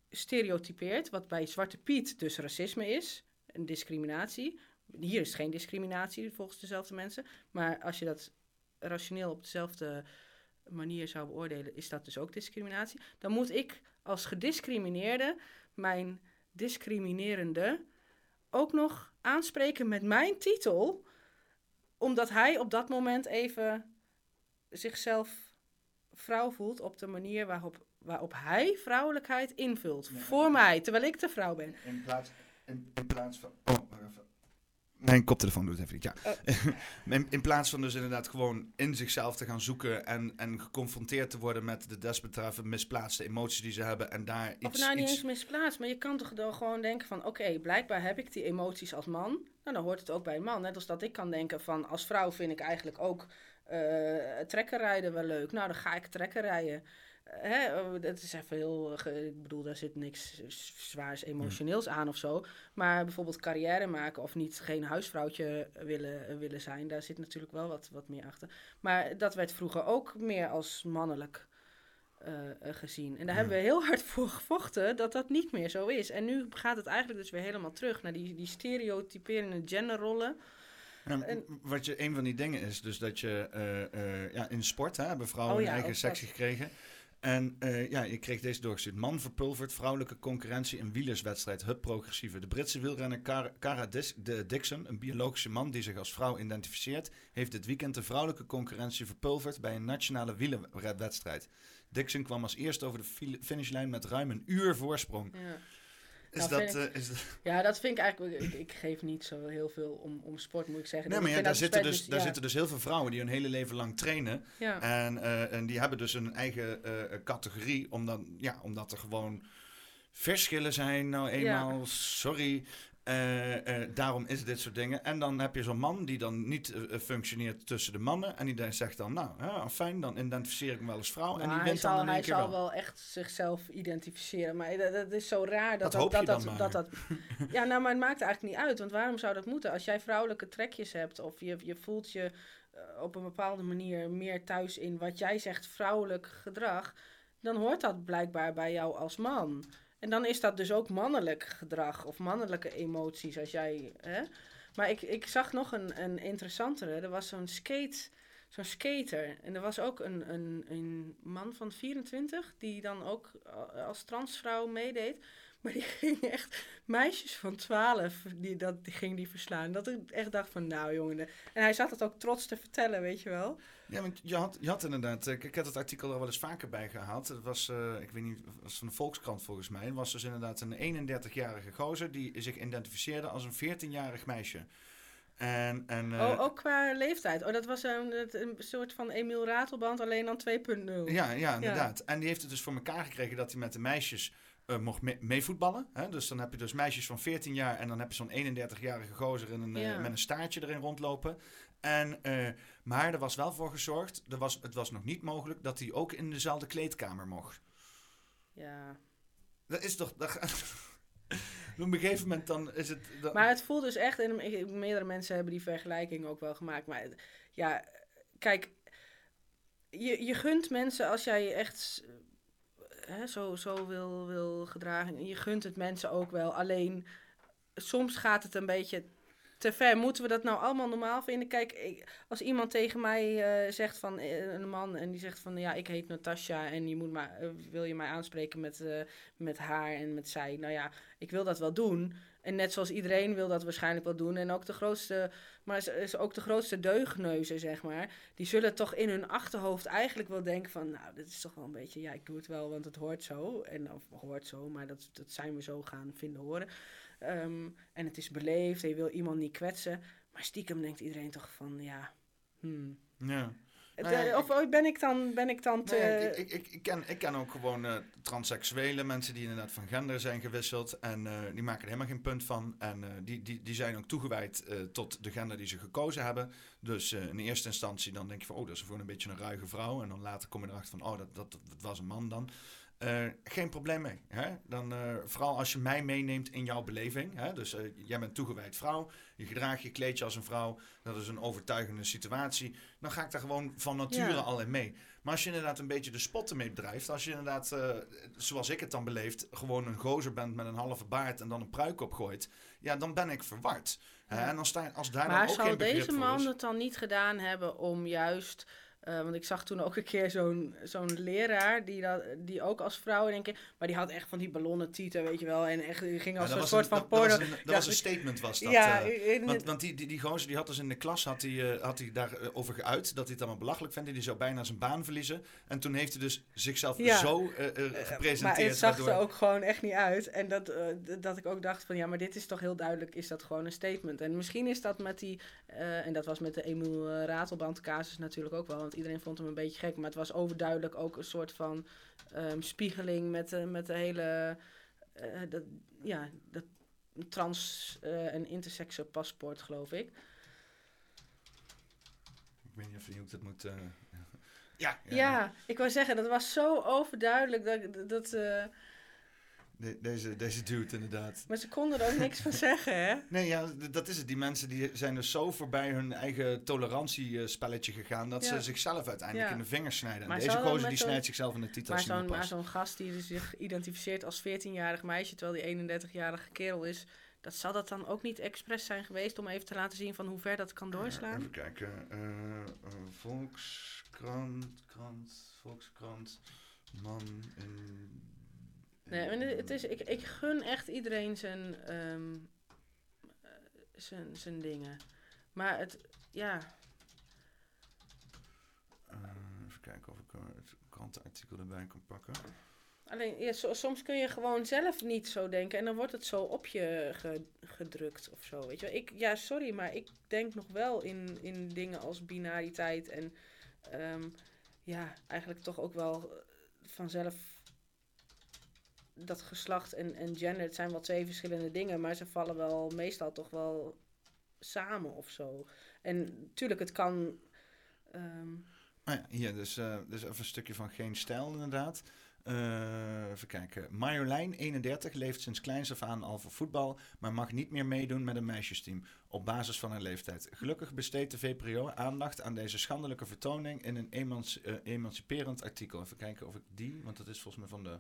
stereotypeert, wat bij Zwarte Piet dus racisme is, een discriminatie. Hier is geen discriminatie volgens dezelfde mensen, maar als je dat rationeel op dezelfde manier zou beoordelen, is dat dus ook discriminatie. Dan moet ik als gediscrimineerde mijn discriminerende ook nog aanspreken met mijn titel, omdat hij op dat moment even zichzelf vrouw voelt op de manier waarop, waarop hij vrouwelijkheid invult. voor mij, terwijl ik de vrouw ben. In plaats, in, in plaats van. Oh, mijn koptelefoon doet even niet, ja. Oh. in, in, plaats van dus inderdaad gewoon in zichzelf te gaan zoeken en, en geconfronteerd te worden met de desbetreffende misplaatste emoties die ze hebben en daar iets... Of nou niet eens misplaatst, maar je kan toch dan gewoon denken van oké, blijkbaar heb ik die emoties als man. Nou, dan hoort het ook bij een man. Net als dat ik kan denken van als vrouw vind ik eigenlijk ook uh, trekker rijden wel leuk. Nou, dan ga ik trekker rijden. Hè, oh, dat is even heel. Ik bedoel, daar zit niks zwaars emotioneels aan of zo. Maar bijvoorbeeld carrière maken of niet geen huisvrouwtje willen, willen zijn, daar zit natuurlijk wel wat, wat meer achter. Maar dat werd vroeger ook meer als mannelijk uh, gezien. En daar hebben we heel hard voor gevochten dat dat niet meer zo is. En nu gaat het eigenlijk dus weer helemaal terug naar die, die stereotyperende genderrollen. En, wat je, een van die dingen is dus dat je uh, uh, ja, in sport hè, hebben vrouwen oh, ja, eigen sectie gekregen. En uh, ja, je kreeg deze doorgestuurd. Man verpulvert vrouwelijke concurrentie in wielerswedstrijd. Hub progressieve. De Britse wielrenner Cara, Cara Dis, de Dixon, een biologische man die zich als vrouw identificeert, heeft dit weekend de vrouwelijke concurrentie verpulverd bij een nationale wielerwedstrijd. Dixon kwam als eerste over de finishlijn met ruim een uur voorsprong. Ja. Is, nou, dat, ik, uh, is dat... Ja, dat vind ik eigenlijk... Ik, ik, geef niet zo heel veel om, om sport, moet ik zeggen. Nee, maar ja, daar, zitten dus, daar zitten dus heel veel vrouwen die hun hele leven lang trainen. Ja. En, uh, en die hebben dus een eigen uh, categorie, omdat, ja, omdat er gewoon verschillen zijn. Nou eenmaal, sorry. Uh, uh, daarom is dit soort dingen. En dan heb je zo'n man die dan niet uh, functioneert tussen de mannen. En die zegt dan, nou, ja, fijn, dan identificeer ik me wel als vrouw. Nou, en die wint zal, dan Hij zal wel. echt zichzelf identificeren. Maar dat, dat is zo raar dat dat... dat, dat, dat, dat, ja, nou, maar het maakt eigenlijk niet uit. Want waarom zou dat moeten? Als jij vrouwelijke trekjes hebt of je, je voelt je op een bepaalde manier meer thuis in wat jij zegt vrouwelijk gedrag... dan hoort dat blijkbaar bij jou als man. En dan is dat dus ook mannelijk gedrag of mannelijke emoties als jij. Hè? Maar ik, ik zag nog een, een interessantere. Er was zo'n skate, zo'n skater. En er was ook een, een, een man van 24 die dan ook als transvrouw meedeed. Maar die ging echt meisjes van 12, die, dat, die ging die verslaan. Dat ik echt dacht van, nou jongen. En hij zat het ook trots te vertellen, weet je wel. Ja, want je had, je had inderdaad, ik, ik heb het artikel er wel eens vaker bij gehaald. Het was, uh, ik weet niet, was van de Volkskrant volgens mij. Het was dus inderdaad een 31-jarige gozer die zich identificeerde als een 14-jarig meisje. En, en, uh, oh, ook qua leeftijd. Oh, dat was een, een soort van Emiel Ratelband, alleen dan 2.0. Ja, ja, inderdaad. Ja. En die heeft het dus voor elkaar gekregen dat hij met de meisjes uh, mocht me meevoetballen. Dus dan heb je dus meisjes van 14 jaar en dan heb je zo'n 31-jarige gozer in een, ja. uh, met een staartje erin rondlopen. En, uh, maar er was wel voor gezorgd, er was, het was nog niet mogelijk dat hij ook in dezelfde kleedkamer mocht. Ja. Dat is toch... Dat, op een gegeven moment dan is het... Maar het voelt dus echt, en meerdere mensen hebben die vergelijking ook wel gemaakt. Maar ja, kijk, je, je gunt mensen als jij echt zo, zo wil, wil gedragen. Je gunt het mensen ook wel. Alleen soms gaat het een beetje te ver. Moeten we dat nou allemaal normaal vinden? Kijk, als iemand tegen mij eh, zegt van eh, een man en die zegt van ja, ik heet Natasja en je moet maar, eh, wil je mij aanspreken met, met haar en met zij? Nou ja, ik wil dat wel doen. En net zoals iedereen wil dat waarschijnlijk wel doen. En ook de grootste, maar is, is ook de grootste deugneuzen, zeg maar. Die zullen toch in hun achterhoofd eigenlijk wel denken van... Nou, dit is toch wel een beetje... Ja, ik doe het wel, want het hoort zo. En, of hoort zo, maar dat, dat zijn we zo gaan vinden horen. Ehm, en het is beleefd, en je wil iemand niet kwetsen. Maar stiekem denkt iedereen toch van, ja... Hmm. Ja. Nou eh, of of ben ik dan, ben ik dan te... Nee, ik, ik, ik, ik ken, ik ken ook gewoon eh transseksuele mensen die inderdaad van gender zijn gewisseld. En eh, die maken er helemaal geen punt van. En die, die, die zijn ook toegewijd tot de gender die ze gekozen hebben. Dus in eerste instantie dan denk je van, oh, dat is gewoon een beetje een ruige vrouw. En dan later kom je erachter van, oh, dat, dat, dat was een man dan. Eh, geen probleem mee. Hè? Dan, eh, vooral als je mij meeneemt in jouw beleving. Hè? Dus eh, jij bent toegewijd vrouw. Je gedraagt je kleedje als een vrouw. Dat is een overtuigende situatie. Dan ga ik daar gewoon van nature Ja. al in mee. Maar als je inderdaad een beetje de spotten mee bedrijft. Als je inderdaad, zoals ik het dan beleefd, gewoon een gozer bent met een halve baard en dan een pruik opgooit. Ja, dan ben ik verward. Ja. En dan sta, als daar Maar dan ook geen begrip deze man is. het dan niet gedaan hebben om juist... eh, want ik zag toen ook een keer zo'n zo'n leraar, die, dat, die ook als vrouw, denk ik... Maar die had echt van die ballonnen tieten, weet je wel. En echt, die ging als een soort van dat- dat porno. was een- Dat Ja, was een statement, was dat. ja, eh. in- Want, want die, die, die gozer die had dus in de klas had hij, eh, had hij daarover geuit dat hij het allemaal belachelijk vindt. Die zou bijna zijn baan verliezen. En toen heeft hij dus zichzelf Ja. zo gepresenteerd. maar het zag waardoor- er ook gewoon echt niet uit. En dat, dat ik ook dacht van ja, maar dit is toch heel duidelijk, is dat gewoon een statement. En misschien is dat met die, en dat was met de eh, Ratelband casus natuurlijk ook wel, want iedereen vond hem een beetje gek. Maar het was overduidelijk ook een soort van ehm, spiegeling met, de met de hele, eh, dat, ja, dat trans- eh, en intersexe paspoort, geloof ik. Ik weet niet of je dat moet... eh, ja, ja, Ja, ik wou zeggen, dat was zo overduidelijk dat... dat eh, De- deze, deze dude inderdaad. maar ze konden er ook niks van zeggen, hè? Nee, ja, dat is het. Die mensen die zijn dus zo voorbij hun eigen tolerantiespelletje gegaan... dat Ja. ze zichzelf uiteindelijk Ja. in de vingers snijden. En Maar deze gozer die snijdt zichzelf in de titel Maar zo'n, maar zo'n gast die zich identificeert als 14-jarig meisje, terwijl die 31-jarige kerel is, dat zal dat dan ook niet expres zijn geweest om even te laten zien van hoe ver dat kan doorslaan? Even kijken. eh, eh, Volkskrant, krant, Volkskrant, man in... Nee, maar het is, ik, ik gun echt iedereen zijn, ehm, eh, zijn, zijn dingen. Maar het, ja, Eh, even kijken of ik eh, het krantenartikel erbij kan pakken. alleen ja, so- soms kun je gewoon zelf niet zo denken en dan wordt het zo op je ge- gedrukt of zo. Weet je? wel. Ik, ja, sorry, maar ik denk nog wel in, in dingen als binariteit en ehm, ja, eigenlijk toch ook wel vanzelf dat geslacht en, en gender, het zijn wel twee verschillende dingen, maar ze vallen wel meestal toch wel samen of zo. En natuurlijk, het kan. Ah ja, hier, dus, eh, dus even een stukje van geen stijl inderdaad. Eh, even kijken. Marjolein, 31, leeft sinds kleins af aan al voor voetbal, maar mag niet meer meedoen met een meisjesteam op basis van haar leeftijd. Gelukkig besteedt de VPRO aandacht aan deze schandelijke vertoning in een eh, emanciperend artikel. Even kijken of ik die, want dat is volgens mij van de...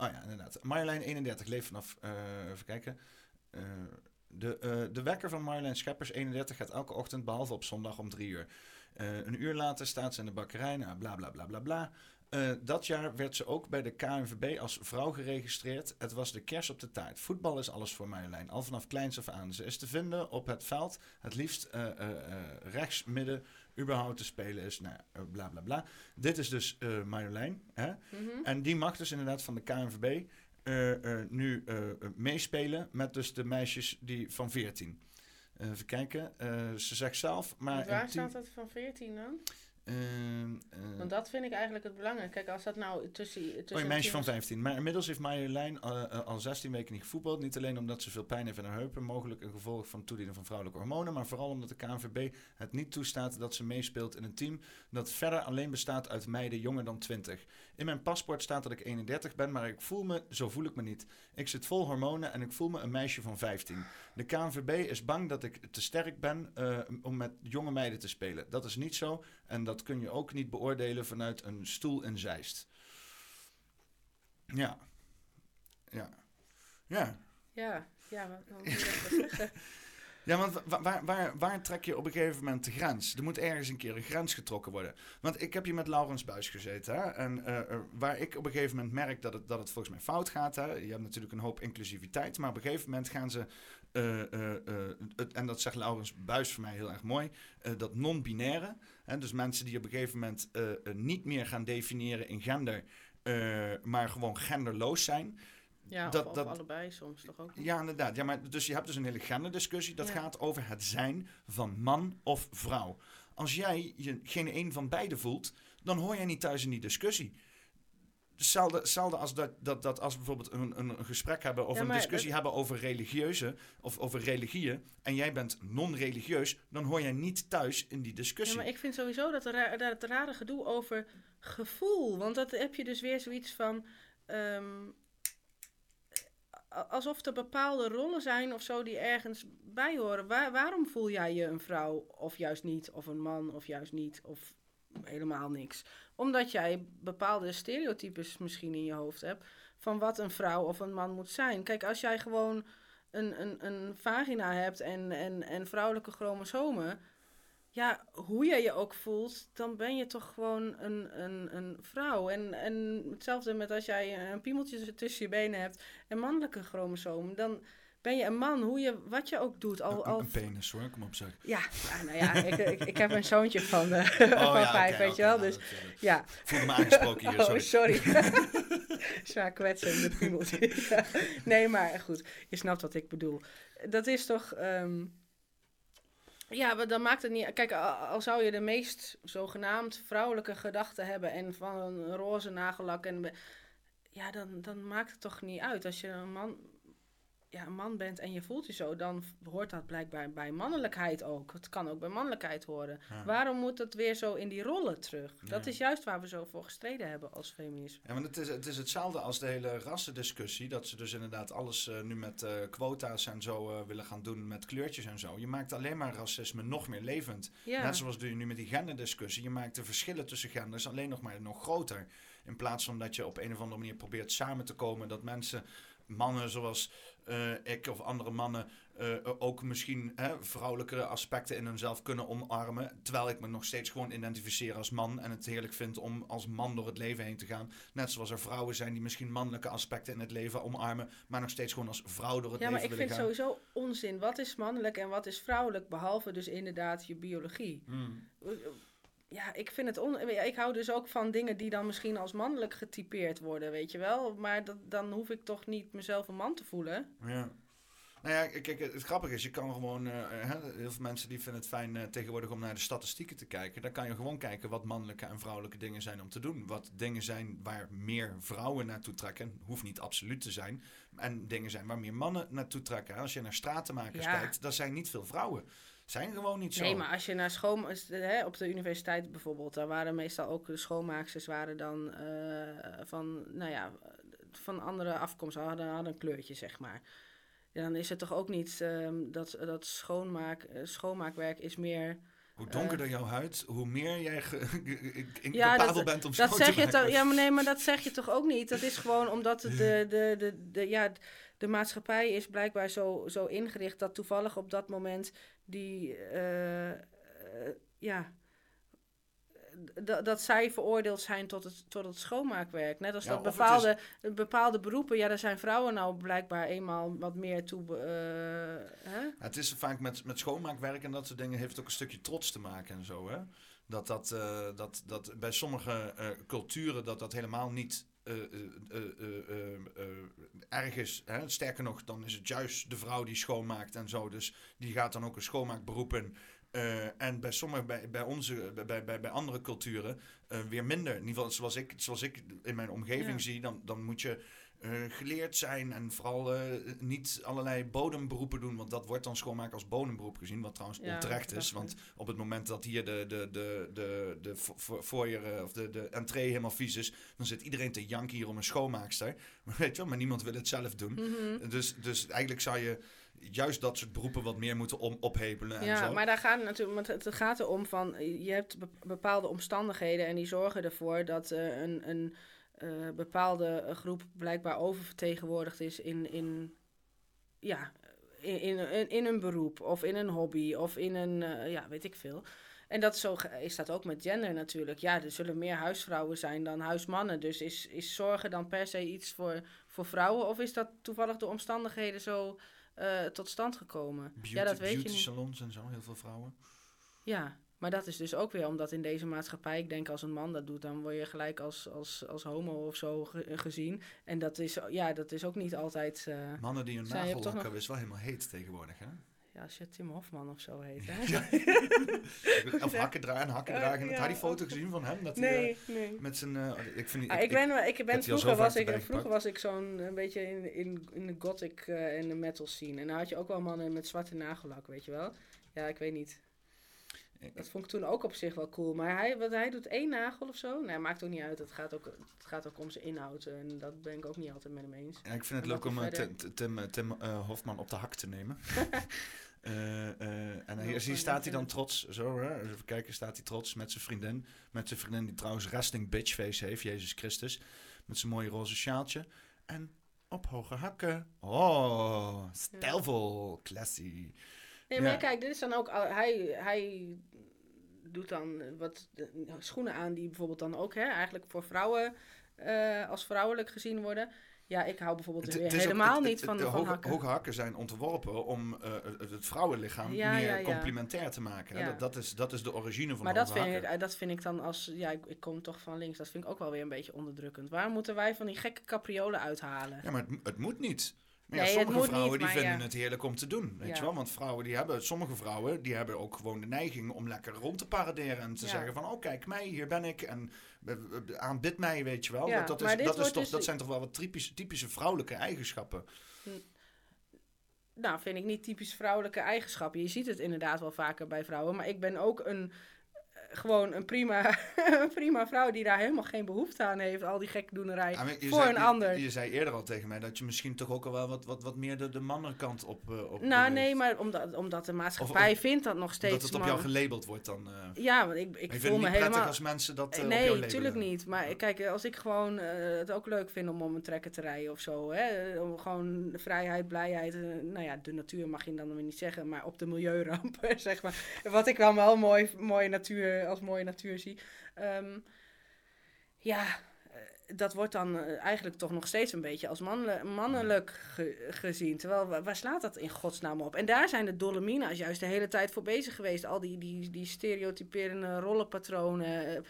Oh ja, inderdaad. Marjolein, 31, leeft vanaf... eh, even kijken. Eh, de, eh, de wekker van Marjolein Scheppers, 31, gaat elke ochtend, behalve op zondag om drie uur. Een uur later staat ze in de bakkerij, nou, bla bla bla bla bla. Dat jaar werd ze ook bij de KNVB als vrouw geregistreerd. Het was de kers op de taart. Voetbal is alles voor Marjolein, al vanaf kleins af aan. Ze is te vinden op het veld, het liefst rechts, midden, überhaupt te spelen is, nou, eh, bla bla bla. Dit is dus eh Marjolein. Hè? mhm. En die mag dus inderdaad van de KNVB eh, nu meespelen met dus de meisjes die van 14. Eh, even kijken, ze zegt zelf, maar... Waar staat dat van 14 dan? Ehm, eh, Want dat vind ik eigenlijk het belangrijke. Kijk, als dat nou tussen. tussen Oh, een meisje van teams- 15. Maar inmiddels heeft Marjolein uh, uh, al 16 weken niet gevoetbald. Niet alleen omdat ze veel pijn heeft in haar heupen, mogelijk een gevolg van toedienen van vrouwelijke hormonen. Maar vooral omdat de KNVB het niet toestaat dat ze meespeelt in een team dat verder alleen bestaat uit meiden jonger dan 20. In mijn paspoort staat dat ik 31 ben, maar ik voel me, zo voel ik me niet. Ik zit vol hormonen en ik voel me een meisje van 15. De KNVB is bang dat ik te sterk ben uh, om met jonge meiden te spelen. Dat is niet zo en dat kun je ook niet beoordelen vanuit een stoel in Zeist. Ja. Ja. Ja. Ja, ja, wat, wat moet je dat zeggen? Ja, want wa- waar, waar, waar trek je op een gegeven moment de grens? Er moet ergens een keer een grens getrokken worden. Want ik heb hier met Laurens Buis gezeten. Hè? En eh, eh, waar ik op een gegeven moment merk dat het, dat het volgens mij fout gaat. Hè? Je hebt natuurlijk een hoop inclusiviteit. Maar op een gegeven moment gaan ze. eh, en dat zegt Laurens Buis voor mij heel erg mooi. dat non-binaire. Dus mensen die op een gegeven moment niet meer gaan definiëren in gender. maar gewoon genderloos zijn. Ja, Dat- of, of dat- allebei soms toch ook. Ja, inderdaad. Ja, maar dus je hebt dus een hele genderdiscussie. Dat Ja. gaat over het zijn van man of vrouw. Als jij je geen een van beide voelt, dan hoor jij niet thuis in die discussie. Hetzelfde, hetzelfde als dat, dat, dat als we bijvoorbeeld een, een, gesprek hebben of Ja, een discussie hebben over religieuze of over religieën en jij bent non-religieus, dan hoor jij niet thuis in die Ja, discussie. maar ik vind sowieso dat, ra dat het rare gedoe over gevoel. Want dat heb je dus weer zoiets van. ehm, alsof er bepaalde rollen zijn of zo die ergens bij horen. Waar, waarom voel jij je een vrouw of juist niet? Of een man of juist niet? Of helemaal niks? Omdat jij bepaalde stereotypes misschien in je hoofd hebt van wat een vrouw of een man moet zijn. Kijk, als jij gewoon een, een, een vagina hebt en, en, en vrouwelijke chromosomen. Ja, hoe je je ook voelt, dan ben je toch gewoon een, een, een vrouw. En, en hetzelfde met als jij een piemeltje tussen je benen hebt en mannelijke chromosomen, dan ben je een man, hoe je, wat je ook doet. Al, Een, al, een penis hoor, kom op zeg. ja, nou ja, ik, ik, ik heb een zoontje van, eh, van ja, vijf, weet je wel. nou, Dus dat, eh, dat- ja, voelde me aangesproken hier, Oh, sorry. Zwaar kwetsend, de piemeltje. Nee, maar goed, je snapt wat ik bedoel. Dat is toch... ehm, ja, maar dan maakt het niet... Kijk, al, zou je de meest zogenaamd vrouwelijke gedachten hebben... en van een roze nagellak en... Ja, dan, dan maakt het toch niet uit. Als je een man, ja, een man bent en je voelt je zo... dan hoort dat blijkbaar bij mannelijkheid ook. Het kan ook bij mannelijkheid horen. Ja. Waarom moet het weer zo in die rollen terug? Dat is juist waar we zo voor gestreden hebben als feminisme. Ja, want het is, het is hetzelfde als de hele rassendiscussie. Dat ze dus inderdaad alles eh, nu met eh, quota's en zo eh, willen gaan doen, met kleurtjes en zo. Je maakt alleen maar racisme nog meer levend. Ja. Net zoals doe je nu met die genderdiscussie. Je maakt de verschillen tussen genders alleen nog maar nog groter. In plaats van dat je op een of andere manier probeert samen te komen. Dat mensen, mannen zoals ik of andere mannen, eh, ook misschien hè, vrouwelijke aspecten in hunzelf kunnen omarmen. Terwijl ik me nog steeds gewoon identificeer als man. En het heerlijk vind om als man door het leven heen te gaan. Net zoals er vrouwen zijn die misschien mannelijke aspecten in het leven omarmen. Maar nog steeds gewoon als vrouw door het Ja, maar leven ik vind gaan. sowieso onzin. Wat is mannelijk en wat is vrouwelijk? Behalve dus inderdaad je biologie. Hmm. Ja, ik vind het on... Ik hou dus ook van dingen die dan misschien als mannelijk getypeerd worden, weet je wel. Maar dat, dan hoef ik toch niet mezelf een man te voelen. Ja. Nou ja, kijk, het grappige is, je kan gewoon, eh, heel veel mensen die vinden het fijn eh, tegenwoordig om naar de statistieken te kijken. Dan kan je gewoon kijken wat mannelijke en vrouwelijke dingen zijn om te doen. Wat dingen zijn waar meer vrouwen naartoe trekken, hoeft niet absoluut te zijn. En dingen zijn waar meer mannen naartoe trekken. Als je naar stratenmakers Ja. kijkt, dan zijn niet veel vrouwen. Zijn gewoon niet zo. Nee, maar als je naar schoon... Hè, op de universiteit bijvoorbeeld, daar waren meestal ook de schoonmaaksters waren dan eh, van, nou ja, van andere afkomst, hadden, hadden een kleurtje, zeg maar. Dan is het toch ook niet ehm, dat, dat schoonmaak, eh, schoonmaakwerk is meer... Hoe donkerder jouw huid, hoe meer jij Ja, dat- bent om Dat te zeg je toch, ja, maar nee, maar dat zeg je toch ook niet. Dat is gewoon omdat de, de, de, de, ja, de maatschappij is blijkbaar zo, zo ingericht dat toevallig op dat moment die, eh, eh, ja, dat zij veroordeeld zijn tot het, tot het schoonmaakwerk. Net als Ja, dat bepaalde, bepaalde beroepen, ja, daar zijn vrouwen nou blijkbaar eenmaal wat meer toe. eh, hè? Ja, Het is vaak met, met schoonmaakwerk en dat soort dingen heeft ook een stukje trots te maken en zo. Hè? Dat, dat, dat, dat bij sommige culturen dat dat helemaal niet eh, eh, eh, eh, eh, eh, erg is. Hè? Sterker nog, dan is het juist de vrouw die schoonmaakt en zo. Dus die gaat dan ook een schoonmaakberoep in. En bij sommige, bij, bij onze, bij, bij, bij andere culturen weer minder. In ieder geval zoals ik, zoals ik in mijn omgeving Ja. zie, dan, dan moet je geleerd zijn en vooral eh, niet allerlei bodemberoepen doen, want dat wordt dan schoonmaken als bodemberoep gezien, wat trouwens Ja, onterecht is, want op het moment dat hier de, de, de, de, de fo- fo- foyer eh, of de, de entree helemaal vies is, dan zit iedereen te janken hier om een schoonmaakster. Maar weet je wel, maar niemand wil het zelf doen. Mhm. Dus, dus eigenlijk zou je juist dat soort beroepen wat meer moeten om, ophepelen en Ja, zo. maar daar gaat het natuurlijk, want het, gaat erom van, je hebt be- bepaalde omstandigheden en die zorgen ervoor dat eh, een, een eh, bepaalde groep blijkbaar oververtegenwoordigd is in, in ja, in, in, in, een beroep of in een hobby of in een, eh, ja, weet ik veel. En dat zo is dat ook met gender natuurlijk. Ja, er zullen meer huisvrouwen zijn dan huismannen. Dus is, is zorgen dan per se iets voor, voor vrouwen? Of is dat toevallig door omstandigheden zo eh, tot stand gekomen? Beauty, ja, dat weet je niet. salons en zo, heel veel vrouwen. Ja, maar dat is dus ook weer omdat in deze maatschappij, ik denk als een man dat doet, dan word je gelijk als, als, als homo of zo ge- gezien. En dat is, ja, dat is ook niet altijd. eh, Mannen die hun Zij, je hebt nagel toch lakken nog- is wel helemaal heet tegenwoordig, hè? ja, als je Tim Hofman of zo heet. Hè? Of hakken dragen, hakken Ja, dragen. ja. Had je die foto gezien van hem? Dat hij, Nee, eh, nee. met zijn... eh, ik vind, Ah, ik, ben, ik ben vroeger, was ik, vroeger gepakt. was ik zo'n een beetje in, in, in de gothic en de metal scene. En dan had je ook wel mannen met zwarte nagellak, weet je wel. Ja, ik weet niet. Dat vond ik toen ook op zich wel cool. Maar hij, wat, hij doet één nagel of zo. Nee, maakt ook niet uit. Het gaat ook, het gaat ook om zijn inhoud. En dat ben ik ook niet altijd met hem eens. Ja, ik vind het leuk om eh, Tim, Tim, eh, eh, Hofman op de hak te nemen. En hier, staat hij dan trots, zo hè, even kijken, staat hij trots met zijn vriendin. Met zijn vriendin die trouwens resting bitch face heeft, Jezus Christus. Met zijn mooie roze sjaaltje. En op hoge hakken. Oh, stijlvol, classy. Nee, maar Ja. kijk, dit is dan ook... Hij, hij doet dan wat schoenen aan die bijvoorbeeld dan ook hè, eigenlijk voor vrouwen eh, als vrouwelijk gezien worden. Ja, ik hou bijvoorbeeld weer ook- helemaal het- niet van, de van hoge, hakken. hoge hakken zijn ontworpen om eh, het, vrouwenlichaam Ja, meer ja, ja. complementair te maken. hè. Dat, dat, is, dat is de origine van Maar dat hoge vind, ik, hakken. eh, dat vind ik dan als... Ja, ik, ik kom toch van links. Dat vind ik ook wel weer een beetje onderdrukkend. Waarom moeten wij van die gekke capriolen uithalen? Ja, maar het, het moet niet. Maar ja, Nee, sommige vrouwen niet, die vinden ja. het heerlijk om te doen. Weet Ja. je wel? Want vrouwen die hebben, sommige vrouwen die hebben ook gewoon de neiging om lekker rond te paraderen en te zeggen van oh kijk mij, hier ben ik en eh, eh, aanbid mij, weet je wel. Ja, dat, is, dat, is toch, dus- dat zijn toch wel wat typische, typische vrouwelijke eigenschappen. Nou, vind ik niet typisch vrouwelijke eigenschappen. Je ziet het inderdaad wel vaker bij vrouwen. Maar ik ben ook een... Gewoon een prima, een prima vrouw die daar helemaal geen behoefte aan heeft. Al die gekdoenerij Ja, voor zei, een ander. Je, zei eerder al tegen mij dat je misschien toch ook al wel wat, wat, wat meer de, de mannenkant op, eh, op Nou, nee, maar omdat, omdat de maatschappij vindt dat nog steeds... Dat het op jou gelabeld wordt dan. eh Ja, want ik, ik voel het me niet prettig helemaal... als mensen dat eh, nee, natuurlijk niet. Maar kijk, als ik gewoon het ook leuk vind om om een trekker te rijden of zo. Hè, om gewoon vrijheid, blijheid. nou ja, de natuur mag je dan weer niet zeggen, maar op de milieuramp, zeg maar. Wat ik dan wel mooi, mooie natuur, als mooie natuur zie. Ehm, ja, eh, dat wordt dan eh, eigenlijk toch nog steeds een beetje als mannelijk ge- gezien. Terwijl, wa- waar slaat dat in godsnaam op? En daar zijn de Dolomina's juist de hele tijd voor bezig geweest. Al die, die, die stereotyperende rollenpatronen. eh,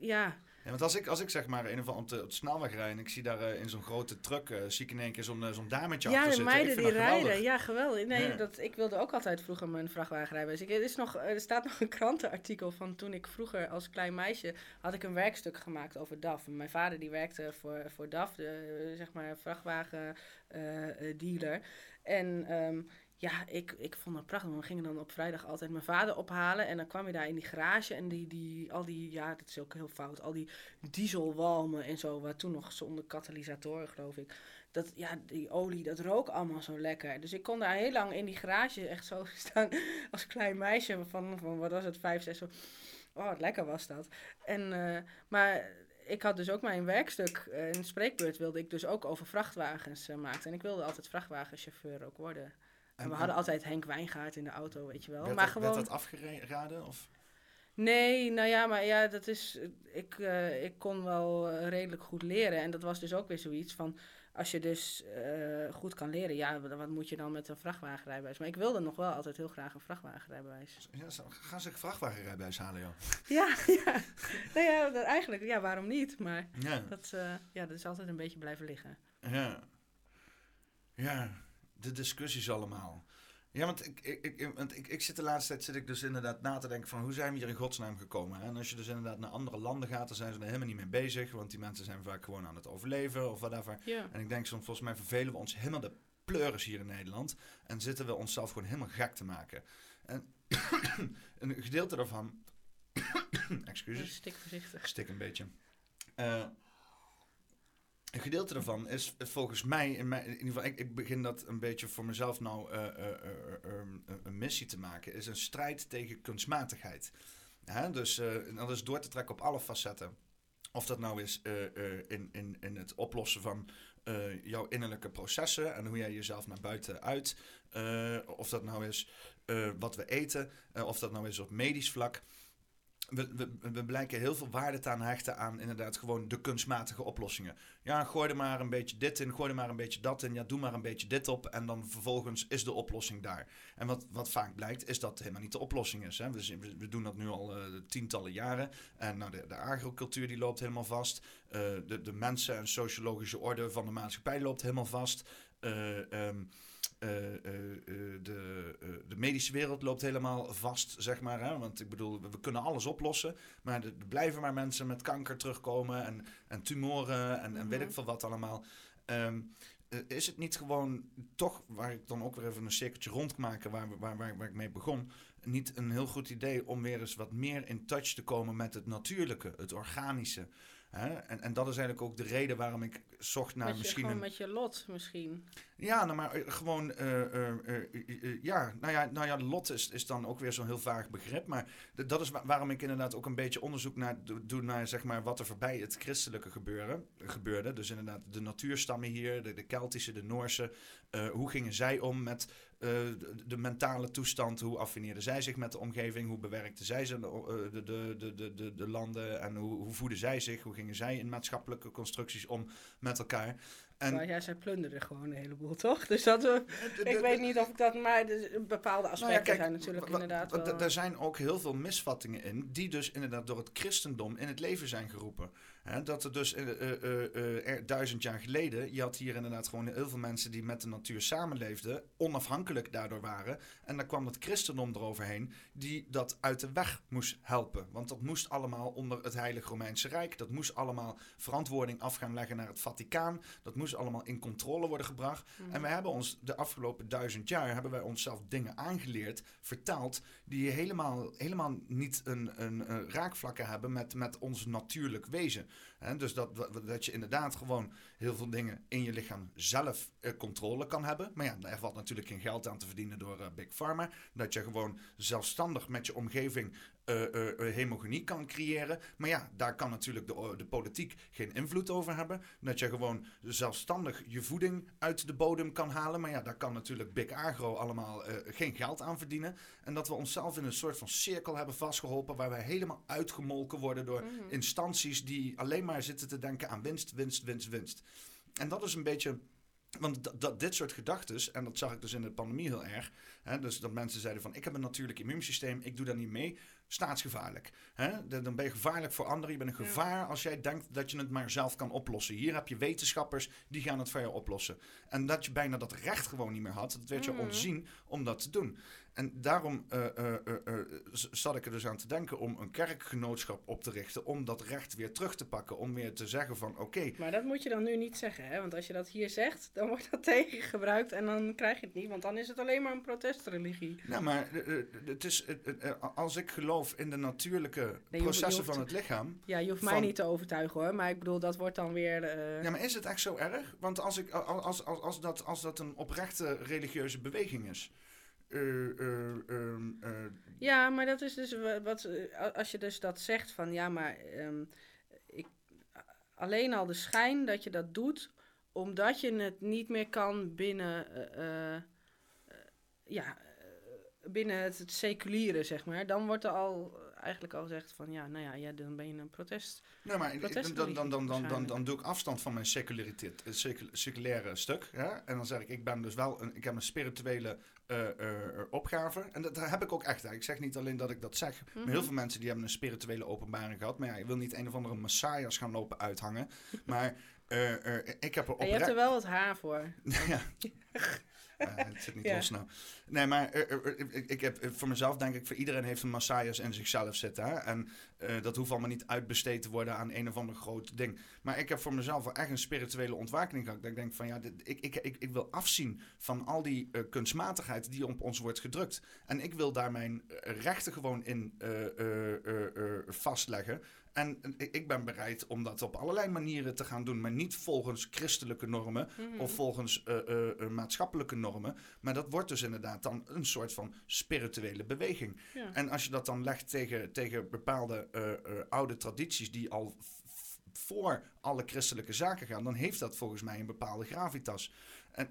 ja, Ja, want als ik, als ik zeg maar een of andere op de, op de snelweg rijd en ik zie daar eh, in zo'n grote truck, eh, zie ik in één keer zo'n eh, zo'n dametje ja achter de zitten. meiden die geweldig. rijden. Ja, geweldig. Nee, Ja. Dat, ik wilde ook altijd vroeger mijn vrachtwagenrijbewijs. Ik, er, is nog, er staat nog een krantenartikel van toen ik vroeger als klein meisje had ik een werkstuk gemaakt over DAF. En mijn vader die werkte voor, voor DAF, de zeg maar vrachtwagendealer. en ehm, ja, ik, ik vond het prachtig. We gingen dan op vrijdag altijd mijn vader ophalen. En dan kwam je daar in die garage. En die, die, al die, ja, dat is ook heel fout. Al die dieselwalmen en zo. Waar toen nog zonder katalysatoren, geloof ik. Dat, ja, die olie, dat rook allemaal zo lekker. Dus ik kon daar heel lang in die garage echt zo staan. Als klein meisje van, van wat was het, vijf, zes. Oh, wat lekker was dat. En, eh, maar ik had dus ook mijn werkstuk, eh, de spreekbeurt wilde ik dus ook over vrachtwagens eh, maken. En ik wilde altijd vrachtwagenchauffeur ook worden. En, we hadden altijd Henk Wijngaard in de auto, weet je wel. Werd, maar dat, gewoon... werd dat afgeraden? Of? Nee, nou ja, maar ja, dat is. Ik, eh, ik kon wel eh, redelijk goed leren. En dat was dus ook weer zoiets van. Als je dus eh, goed kan leren, ja, wat, moet je dan met een vrachtwagenrijbewijs? Maar ik wilde nog wel altijd heel graag een vrachtwagenrijbewijs. Ja, gaan ze een vrachtwagenrijbewijs halen, joh? Ja, ja. Nou ja, eigenlijk, ja, waarom niet? Maar Ja, dat, ja, dat is altijd een beetje blijven liggen. ja. Ja, de discussies allemaal. Ja, want ik, ik, ik, want ik, ik zit de laatste tijd zit ik dus inderdaad na te denken van hoe zijn we hier in godsnaam gekomen? hè? En als je dus inderdaad naar andere landen gaat, dan zijn ze er helemaal niet mee bezig, want die mensen zijn vaak gewoon aan het overleven of whatever. Ja. En ik denk soms, volgens mij vervelen we ons helemaal de pleuris hier in Nederland. En zitten we onszelf gewoon helemaal gek te maken. En een gedeelte daarvan... excuses. Stik voorzichtig. Ik stik een beetje. Eh, een gedeelte daarvan is volgens mij, in, mijn, in ieder geval, ik, ik begin dat een beetje voor mezelf nou eh, eh, eh, eh, een- missie te maken, is een strijd tegen kunstmatigheid. Hè? Dus eh, dat is door te trekken op alle facetten. Of dat nou is eh, eh, in, in, in het oplossen van eh, jouw innerlijke processen en hoe jij jezelf naar buiten uit. eh, of dat nou is eh, wat we eten, eh, of dat nou is op medisch vlak. We, we, we blijken heel veel waarde te hechten aan inderdaad gewoon de kunstmatige oplossingen. Ja, gooi er maar een beetje dit in, gooi er maar een beetje dat in, ja, doe maar een beetje dit op en dan vervolgens is de oplossing daar. En wat, wat vaak blijkt is dat helemaal niet de oplossing is. Hè. We, doen dat nu al eh, tientallen jaren en nou, de, de agricultuur die loopt helemaal vast. Eh, de, de mensen en sociologische orde van de maatschappij loopt helemaal vast. Eh, ehm, eh, eh, eh, de, de medische wereld loopt helemaal vast, zeg maar. Hè? Want ik bedoel, we, we kunnen alles oplossen. Maar er, blijven maar mensen met kanker terugkomen en, en tumoren en, en weet ik veel wat allemaal. Ehm, eh, is het niet gewoon toch, waar ik dan ook weer even een cirkeltje rond kan maken waar, we- waar, waar, waar ik mee begon, niet een heel goed idee om weer eens wat meer in touch te komen met het natuurlijke, het organische. Hè? En, en dat is eigenlijk ook de reden waarom ik zocht naar je, misschien gewoon een... met je lot misschien. Ja, nou maar eh, gewoon, eh, eh, ja, nou ja, nou ja, lot is, is dan ook weer zo'n heel vaag begrip. Maar dat is wa- waarom ik inderdaad ook een beetje onderzoek naar, do- doe naar, zeg maar, wat er voorbij het christelijke gebeuren, gebeurde. Dus inderdaad de natuurstammen hier, de, de Keltische, de Noorse. hoe gingen zij om met eh, de, de mentale toestand? Hoe affineerden zij zich met de omgeving? Hoe bewerkten zij ze, eh, de, de, de, de, de, de landen? En hoe, hoe voeden zij zich? Hoe gingen zij in maatschappelijke constructies om met elkaar? En Maar ja, zij plunderen gewoon een heleboel, toch? Dus dat, we, ik weet niet of ik dat, maar bepaalde aspecten Nou ja, kijk, zijn natuurlijk inderdaad wel... Daar zijn ook heel veel misvattingen in, die dus inderdaad door het christendom in het leven zijn geroepen. Hè, dat er dus eh, eh, eh, er duizend jaar geleden, je had hier inderdaad gewoon heel veel mensen die met de natuur samenleefden, onafhankelijk daardoor waren. En dan kwam het christendom eroverheen, die dat uit de weg moest helpen. Want dat moest allemaal onder het Heilige Romeinse Rijk, dat moest allemaal verantwoording af gaan leggen naar het Vaticaan, dat moest allemaal in controle worden gebracht. En wij hebben ons de afgelopen duizend jaar hebben wij onszelf dingen aangeleerd, vertaald, die helemaal, helemaal niet een, een, een raakvlakken hebben met, met ons natuurlijk wezen. Dus dat, dat je inderdaad gewoon heel veel dingen in je lichaam zelf eh, controle kan hebben. Maar ja, daar valt natuurlijk geen geld aan te verdienen door eh, Big Pharma. Dat je gewoon zelfstandig met je omgeving hemogonie kan creëren. Maar ja, daar kan natuurlijk de, de politiek geen invloed over hebben. Dat je gewoon zelfstandig je voeding uit de bodem kan halen. Maar ja, daar kan natuurlijk Big Agro allemaal eh, geen geld aan verdienen. En dat we onszelf in een soort van cirkel hebben vastgeholpen... waar wij helemaal uitgemolken worden door instanties... die alleen maar zitten te denken aan winst, winst, winst, winst. En dat is een beetje... Want dat, dat, dit soort gedachten, en dat zag ik dus in de pandemie heel erg. Hè, dus dat mensen zeiden van, ik heb een natuurlijk immuunsysteem, ik doe daar niet mee. Staatsgevaarlijk. Hè? Dan ben je gevaarlijk voor anderen. Je bent een gevaar als jij denkt dat je het maar zelf kan oplossen. Hier heb je wetenschappers, die gaan het voor je oplossen. En dat je bijna dat recht gewoon niet meer had. Dat werd je ontzien om dat te doen. En daarom z- zat ik er dus aan te denken om een kerkgenootschap op te richten. Om dat recht weer terug te pakken. Om weer te zeggen van, oké, Maar dat moet je dan nu niet zeggen, hè? Want als je dat hier zegt, dan wordt dat tegen je gebruikt en dan krijg je het niet. Want dan is het alleen maar een protestreligie. Nou, maar het is, als ik geloof in de natuurlijke processen hoeft- van het lichaam. Ja, je hoeft mij niet te overtuigen hoor, maar ik bedoel, dat wordt dan weer... Ja, maar is het echt zo erg? Want als, ik, als, als, als, dat, als dat een oprechte religieuze beweging is. Eh, eh, ehm, eh, Ja, maar dat is dus wa- wat, als je dus dat zegt van ja, maar ehm, ik, alleen al de schijn dat je dat doet, omdat je het niet meer kan binnen, ja, binnen het, het seculiere, zeg maar. Dan wordt er al eigenlijk al gezegd van ja, nou ja, ja dan ben je een protest. nou, maar Protest- dan, dan, dan, dan, dan, dan, doe ik afstand van mijn seculariteit, seculaire stuk. Ja? En dan zeg ik, ik ben dus wel een, ik heb een spirituele eh, eh, opgave. En dat heb ik ook echt. Hè. Ik zeg niet alleen dat ik dat zeg. Maar Mhm. heel veel mensen die hebben een spirituele openbaring gehad. Maar ja, je wil niet een of andere messias gaan lopen uithangen. Maar eh, eh, ik heb er En je hebt er wel wat haar voor. ja. Het zit niet Ja. los nou. Nee, maar ik, heb voor mezelf denk ik, voor iedereen heeft een Messias in zichzelf zitten. Hè? En eh, dat hoeft allemaal niet uitbesteed te worden aan een of ander groot ding. Maar ik heb voor mezelf wel echt een spirituele ontwakening gehad. Dat ik denk van ja, dit, ik, ik, ik, ik wil afzien van al die eh, kunstmatigheid die op ons wordt gedrukt. En ik wil daar mijn eh, rechten gewoon in vastleggen. En ik ben bereid om dat op allerlei manieren te gaan doen. Maar niet volgens christelijke normen Mhm. of volgens eh, eh, eh, maatschappelijke normen. Maar dat wordt dus inderdaad dan een soort van spirituele beweging. Ja. En als je dat dan legt tegen, tegen bepaalde oude tradities die al voor alle christelijke zaken gaan, dan heeft dat volgens mij een bepaalde gravitas. En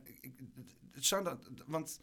het zou dat, want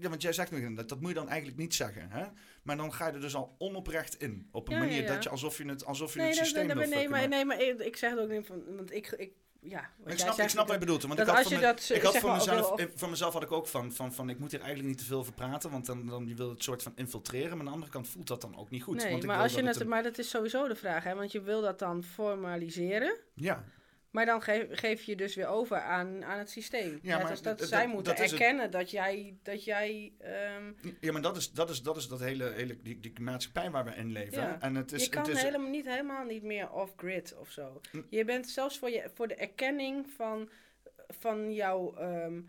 ja, want jij zegt nu dat, dat moet je dan eigenlijk niet zeggen. Hè? Maar dan ga je er dus al onoprecht in. Op een Ja, manier ja, ja. dat je alsof je het, alsof je Nee, het systeem dat- wil nee, maar, nee, maar ik, zeg het ook niet van... Want ik... ik ja, jij ik snap, ik snap wat je bedoelt. Want ik had, dat, ik had zeg voor, mezelf, eh, voor mezelf had ik ook van, van, van... Ik moet hier eigenlijk niet te veel over praten. Want dan, dan je wil het soort van infiltreren. Maar aan de andere kant voelt dat dan ook niet goed. nee, want maar, als je dat het, een- maar dat is sowieso de vraag, hè? Want je wil dat dan formaliseren... Ja, Maar dan geef, geef je dus weer over aan, aan het systeem. Ja, maar dat, dat- zij dat- moeten dat is het. erkennen dat jij, dat jij ehm, ja maar dat is dat, is, dat, is dat hele, hele die, die maatschappij waar we in leven. Ja. En het is, je kan het is, helemaal niet, helemaal niet meer off-grid of zo. Hm. Je bent zelfs voor, je, voor de erkenning van, van jouw ehm,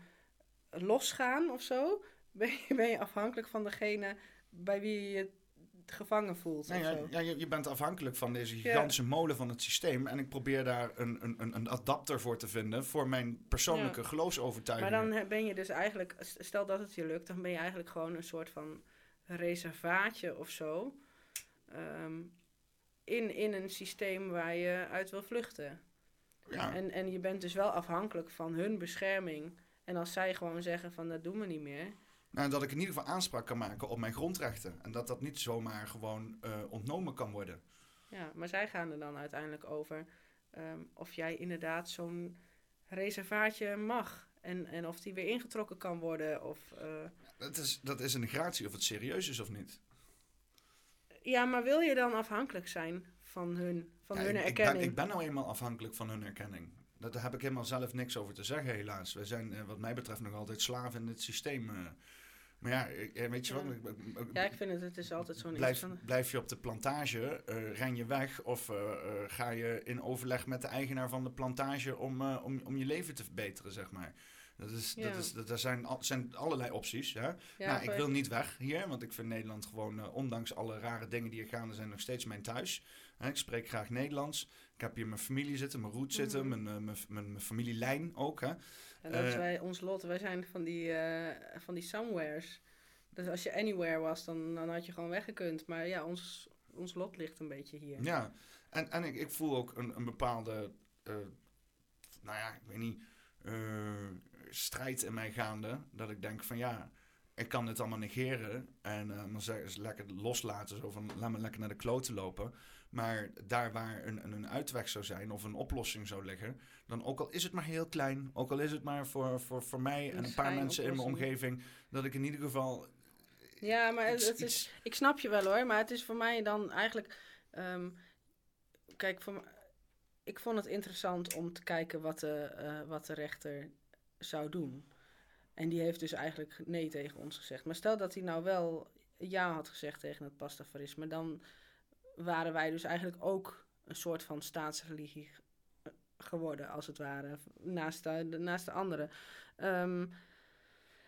losgaan of zo, ben je, ben je afhankelijk van degene bij wie je je gevangen voelt. Nee, ja, ja, je, je bent afhankelijk van deze gigantische molen van het systeem. En ik probeer daar een, een, een, adapter voor te vinden voor mijn persoonlijke Ja. geloofsovertuigingen. Maar dan ben je dus eigenlijk, stel dat het je lukt, dan ben je eigenlijk gewoon een soort van reservaatje of zo. ehm, in, in een systeem waar je uit wil vluchten. ja. En, en je bent dus wel afhankelijk van hun bescherming. En als zij gewoon zeggen van dat doen we niet meer. Nou, dat ik in ieder geval aanspraak kan maken op mijn grondrechten. En dat dat niet zomaar gewoon eh, ontnomen kan worden. Ja, maar zij gaan er dan uiteindelijk over ehm, of jij inderdaad zo'n reservaatje mag. En, en of die weer ingetrokken kan worden. Of, eh, Dat is, dat is een gratie of het serieus is of niet. Ja, maar wil je dan afhankelijk zijn van hun, van Ja, hun ik, ik, erkenning? ben, ik ben nou eenmaal afhankelijk van hun erkenning. Dat- Daar heb ik helemaal zelf niks over te zeggen, helaas. We zijn, eh, wat mij betreft, nog altijd slaven in het systeem. Maar ja, eh, weet je Ja. wat? Ja, ik vind het, het is altijd zo'n Blijf, van... blijf je op de plantage, eh, ren je weg of eh, ga je in overleg met de eigenaar van de plantage om, om, om je leven te verbeteren, zeg maar. Dat is, Ja. dat is, dat, er zijn, al, zijn allerlei opties. Hè? Ja, nou, ik wil niet weg hier, want ik vind Nederland gewoon, ondanks alle rare dingen die er gaande zijn, nog steeds mijn thuis. Hè, ik spreek graag Nederlands. Ik heb hier mijn familie zitten, mijn roet zitten, Mhm. mijn, mijn, mijn, mijn familielijn ook. Hè? En dat is eh, wij, ons lot, wij zijn van die, eh, van die somewheres. Dus als je anywhere was, dan, dan had je gewoon weggekund. Maar ja, ons, ons lot ligt een beetje hier. Ja, en, en ik, ik voel ook een, een bepaalde, eh, nou ja, ik weet niet, strijd in mij gaande. Dat ik denk van ja, ik kan dit allemaal negeren en eh, dan zeggen ze lekker loslaten, zo van laat me lekker naar de kloten lopen. Maar daar waar een, een, een uitweg zou zijn of een oplossing zou liggen, dan ook al is het maar heel klein, ook al is het maar voor, voor, voor mij en Een paar mensen in mijn omgeving, dat ik in ieder geval Ja, maar het, iets- het is, iets- ik snap je wel hoor, maar het is voor mij dan eigenlijk. ehm, kijk, voor, ik vond het interessant om te kijken wat de, eh, wat de rechter zou doen. En die heeft dus eigenlijk nee tegen ons gezegd. Maar stel dat hij nou wel ja had gezegd tegen het pastafarisme, dan waren wij dus eigenlijk ook een soort van staatsreligie g- geworden, als het ware, naast de, naast de anderen. Ehm,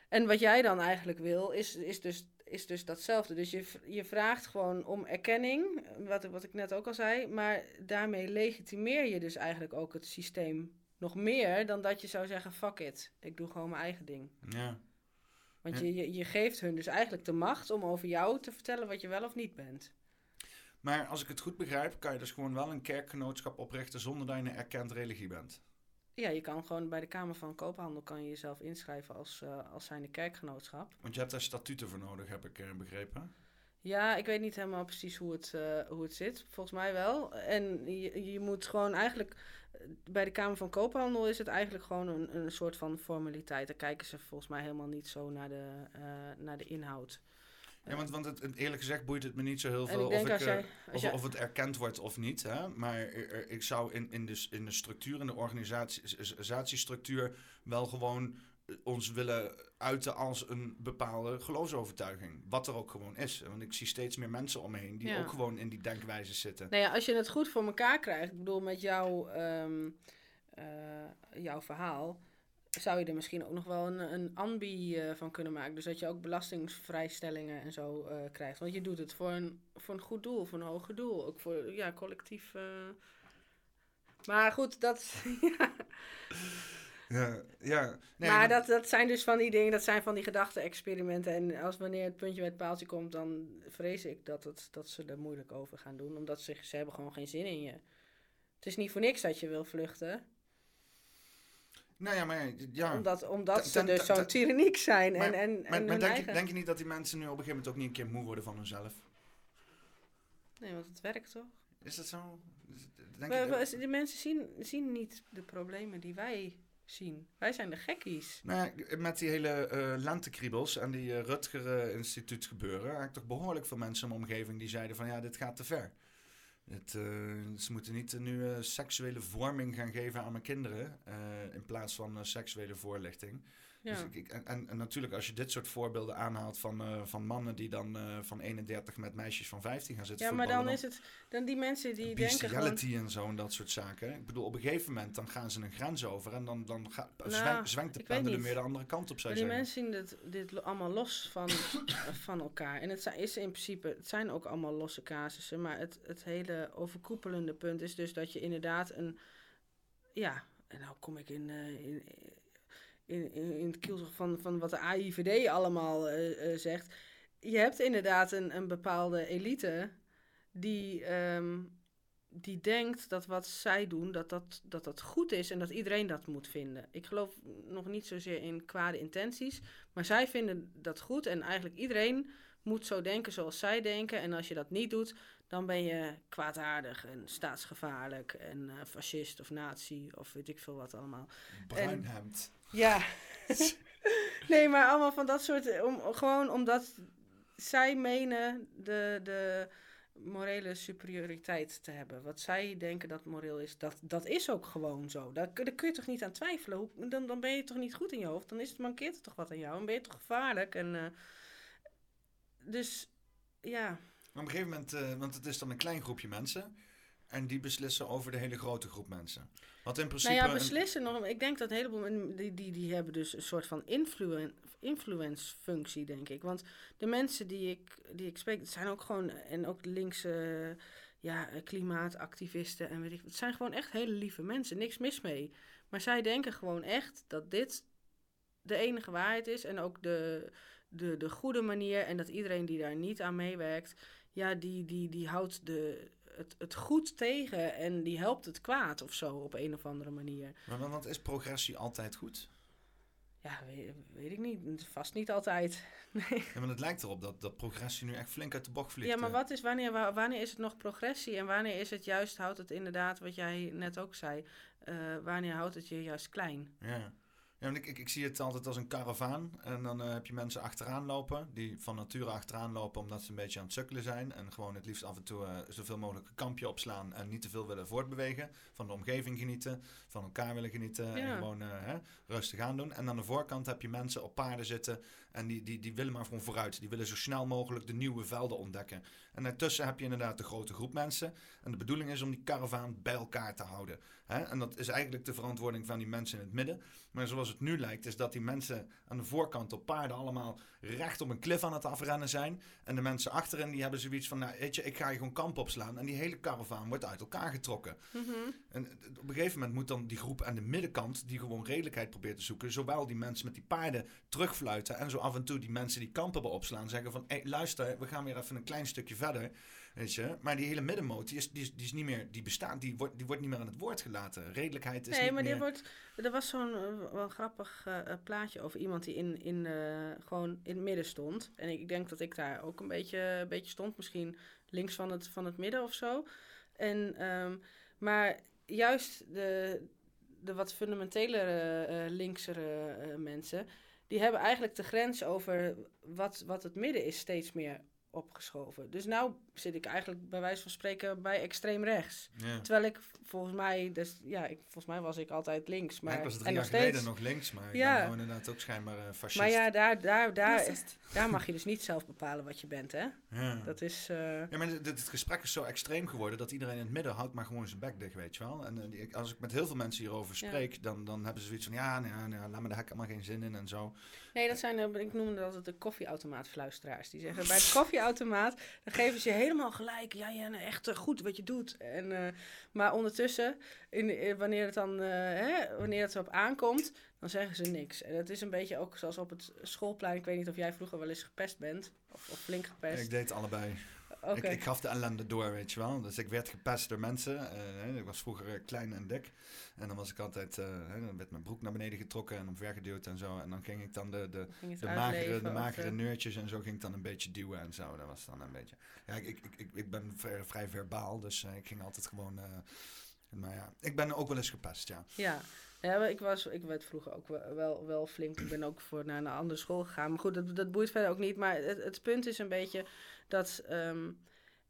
en wat jij dan eigenlijk wil, is, is, dus, is dus datzelfde. Dus je, je vraagt gewoon om erkenning, wat, wat ik net ook al zei, maar daarmee legitimeer je dus eigenlijk ook het systeem nog meer dan dat je zou zeggen: fuck it, ik doe gewoon mijn eigen ding. ja. Want je, je, geeft hun dus eigenlijk de macht om over jou te vertellen wat je wel of niet bent. Maar als ik het goed begrijp, kan je dus gewoon wel een kerkgenootschap oprichten zonder dat je een erkend religie bent. Ja, je kan gewoon bij de Kamer van Koophandel kan je jezelf inschrijven als, eh als zijnde kerkgenootschap. Want je hebt daar statuten voor nodig, heb ik begrepen. Ja, ik weet niet helemaal precies hoe het, eh, hoe het zit. Volgens mij wel. En je, je moet gewoon eigenlijk... eh, Bij de Kamer van Koophandel is het eigenlijk gewoon een, een soort van formaliteit. Daar kijken ze volgens mij helemaal niet zo naar de, eh, naar de inhoud. Ja, want, want het, eerlijk gezegd boeit het me niet zo heel veel ik of, ik, jij... of, jij of het erkend wordt of niet. Hè? Maar ik zou in, in, de, in de structuur, in de organisatie- organisatiestructuur, wel gewoon ons willen uiten als een bepaalde geloofsovertuiging. Wat er ook gewoon is. Want ik zie steeds meer mensen om me heen die Ja. ook gewoon in die denkwijze zitten. Nou ja, als je het goed voor elkaar krijgt, ik bedoel met jouw, ehm, eh, jouw verhaal, zou je er misschien ook nog wel een, een ambi eh, van kunnen maken. Dus dat je ook belastingsvrijstellingen en zo eh, krijgt. Want je doet het voor een, voor een goed doel, voor een hoger doel. Ook voor ja, collectief. Maar goed, dat. ja. Ja, ja. Nee, maar dat, dat zijn dus van die dingen, dat zijn van die gedachte-experimenten. En als wanneer het puntje bij het paaltje komt, dan vrees ik dat, het, dat ze er moeilijk over gaan doen. Omdat ze, ze hebben gewoon geen zin in je. Het is niet voor niks dat je wil vluchten. Nou ja, maar ja. Omdat, omdat ze dus ten- zo tyranniek zijn. Maar, en, en, maar, en maar denk, je, denk je niet dat die mensen nu op een gegeven moment ook niet een keer moe worden van hunzelf? Nee, want het werkt toch? Is dat zo? Denk We- je, we- de mensen zien, zien niet de problemen die wij zien. Wij zijn de gekkies. Nou ja, met die hele eh lentekriebels en die eh, Rutger Instituut gebeuren, ik toch behoorlijk veel mensen in mijn omgeving die zeiden van ja, dit gaat te ver. Het, eh, ze moeten niet nu seksuele vorming gaan geven aan mijn kinderen in plaats van seksuele voorlichting. Ja. Dus ik, ik- en, natuurlijk als je dit soort voorbeelden aanhaalt van, eh, van mannen die dan eh, van 31 met meisjes van 15 gaan zitten ja, maar dan is het... Dan die mensen die denken bestiality en zo en dat soort zaken. Ik bedoel, op een gegeven moment dan gaan ze een grens over en dan, dan ga, Nou, zwenkt de niet. meer de andere kant op, zou die zeggen. mensen zien dit, dit allemaal los van, van elkaar. En het zijn, is in principe, het zijn ook allemaal losse casussen. Maar het, het hele overkoepelende punt is dus dat je inderdaad een. Ja, en nou kom ik in, eh, in, in, in, in het kielzog van, van wat de AIVD allemaal eh, eh, zegt. Je hebt inderdaad een, een bepaalde elite die. ehm, die denkt dat wat zij doen, dat dat, dat dat goed is en dat iedereen dat moet vinden. Ik geloof nog niet zozeer in kwade intenties, maar zij vinden dat goed en eigenlijk iedereen moet zo denken zoals zij denken. En als je dat niet doet, dan ben je kwaadaardig en staatsgevaarlijk en eh, fascist of nazi of weet ik veel wat allemaal. Bruinhemd. Ja. nee, maar allemaal van dat soort. Om, gewoon omdat zij menen de, de morele superioriteit te hebben. Wat zij denken dat moreel is, dat, dat is ook gewoon zo. Daar, kun- daar kun je toch niet aan twijfelen. Hoe, dan, dan ben je toch niet goed in je hoofd. Dan is het, mankeert er toch wat aan jou. Dan ben je toch gevaarlijk. En, eh, dus ja. Maar op een gegeven moment, eh, want het is dan een klein groepje mensen. En die beslissen over de hele grote groep mensen. Wat in principe. Nou ja, een- beslissen nog. Ik denk dat een heleboel die, die, die hebben dus een soort van influen, influence functie, denk ik. Want de mensen die ik, die ik spreek, zijn ook gewoon, en ook linkse ja, klimaatactivisten en weet ik, het zijn gewoon echt hele lieve mensen, niks mis mee. Maar zij denken gewoon echt dat dit de enige waarheid is en ook de, de, de goede manier en dat iedereen die daar niet aan meewerkt, ja, die, die, die houdt de, het, het goed tegen en die helpt het kwaad of zo op een of andere manier. Maar, maar- want is progressie altijd goed? Ja, weet, weet ik niet. Vast niet altijd. Nee. Ja, maar het lijkt erop dat, dat progressie nu echt flink uit de bocht vliegt. Ja, maar eh. wat is, wanneer, wa- wanneer is het nog progressie en wanneer is het juist, houdt het inderdaad, wat jij net ook zei, eh, wanneer houdt het je juist klein? Ja. Ja, want ik, ik, ik zie het altijd als een karavaan. En dan eh, heb je mensen achteraan lopen. Die van nature achteraan lopen omdat ze een beetje aan het sukkelen zijn. En gewoon het liefst af en toe eh, zoveel mogelijk een kampje opslaan. En niet te veel willen voortbewegen. Van de omgeving genieten. Van elkaar willen genieten. En gewoon eh, hè, rustig aan doen. En aan de voorkant heb je mensen op paarden zitten. En die, die, die willen maar gewoon vooruit. Die willen zo snel mogelijk de nieuwe velden ontdekken. En daartussen heb je inderdaad de grote groep mensen. En de bedoeling is om die karavaan bij elkaar te houden. Hè? En dat is eigenlijk de verantwoording van die mensen in het midden. Maar zoals het nu lijkt, is dat die mensen aan de voorkant op paarden allemaal recht op een klif aan het afrennen zijn. En de mensen achterin, die hebben zoiets van, nou, weet je, ik ga je gewoon kamp opslaan. En die hele karavaan wordt uit elkaar getrokken. En eh, op een gegeven moment moet dan die groep aan de middenkant, die gewoon redelijkheid probeert te zoeken, zowel die mensen met die paarden terugfluiten en zo af en toe die mensen die kamp hebben opslaan, zeggen van, hé, luister, we gaan weer even een klein stukje verder. Weet je? Maar die hele middenmoot, die is, die is, die is niet meer, die bestaat, die wordt, die wordt niet meer aan het woord gelaten. Redelijkheid is nee, niet maar meer... wordt, er was zo'n eh, wel grappig eh, eh, plaatje over iemand die in, in, gewoon in het midden stond. En ik denk dat ik daar ook een beetje, een beetje stond, misschien links van het, van het midden of zo. En, ehm, maar juist de, de wat fundamentelere, linksere eh, mensen, die hebben eigenlijk de grens over wat, wat het midden is steeds meer opgeschoven. Dus nou zit ik eigenlijk bij wijze van spreken bij extreem rechts. Ja. Terwijl ik volgens mij, dus, ja, ik, volgens mij was ik altijd links. Maar, Ja, ik was drie en jaar nog geleden nog links, maar ik Ja. ben nou inderdaad ook schijnbaar eh fascist. Maar ja, daar, daar, daar, daar mag je dus niet zelf bepalen wat je bent, hè? Ja. Dat is. eh, Ja, maar dit, gesprek is zo extreem geworden dat iedereen in het midden houdt maar gewoon zijn bek dicht, weet je wel. En eh, als ik met heel veel mensen hierover Ja. spreek, dan, dan hebben ze zoiets van, ja, nou, ja, nou, laat me daar helemaal geen zin in en zo. Nee, dat zijn, ik noemde dat de koffieautomaatfluisteraars. Die zeggen, bij het, koffie, koffieautomaat. Dan geven ze je helemaal gelijk. Ja, ja nou, echt eh, goed wat je doet. En, eh, maar ondertussen, in, in- wanneer het dan eh, hè, wanneer het erop aankomt, dan zeggen ze niks. En het is een beetje ook zoals op het schoolplein. Ik weet niet of jij vroeger wel eens gepest bent. Of, of flink gepest. Ik deed allebei. Ik, ik gaf de ellende door, weet je wel. Dus ik werd gepest door mensen. Eh, ik was vroeger eh, klein en dik. En dan was ik altijd, eh, dan werd mijn broek naar beneden getrokken en omvergeduwd en zo. En dan ging ik dan de, de, de magere, de magere neurtjes en zo ging ik dan een beetje duwen en zo. Dat was dan een beetje... Ja, ik, ik, ik, ik ben vrij, vrij verbaal, dus ik ging altijd gewoon... maar ja, ik ben ook wel eens gepest, ja. Ja. Ja, ik, was, ik werd vroeger ook wel, wel, flink. Ik ben ook voor naar een andere school gegaan. Maar goed, dat, dat boeit verder ook niet. Maar het, het punt is een beetje dat ehm,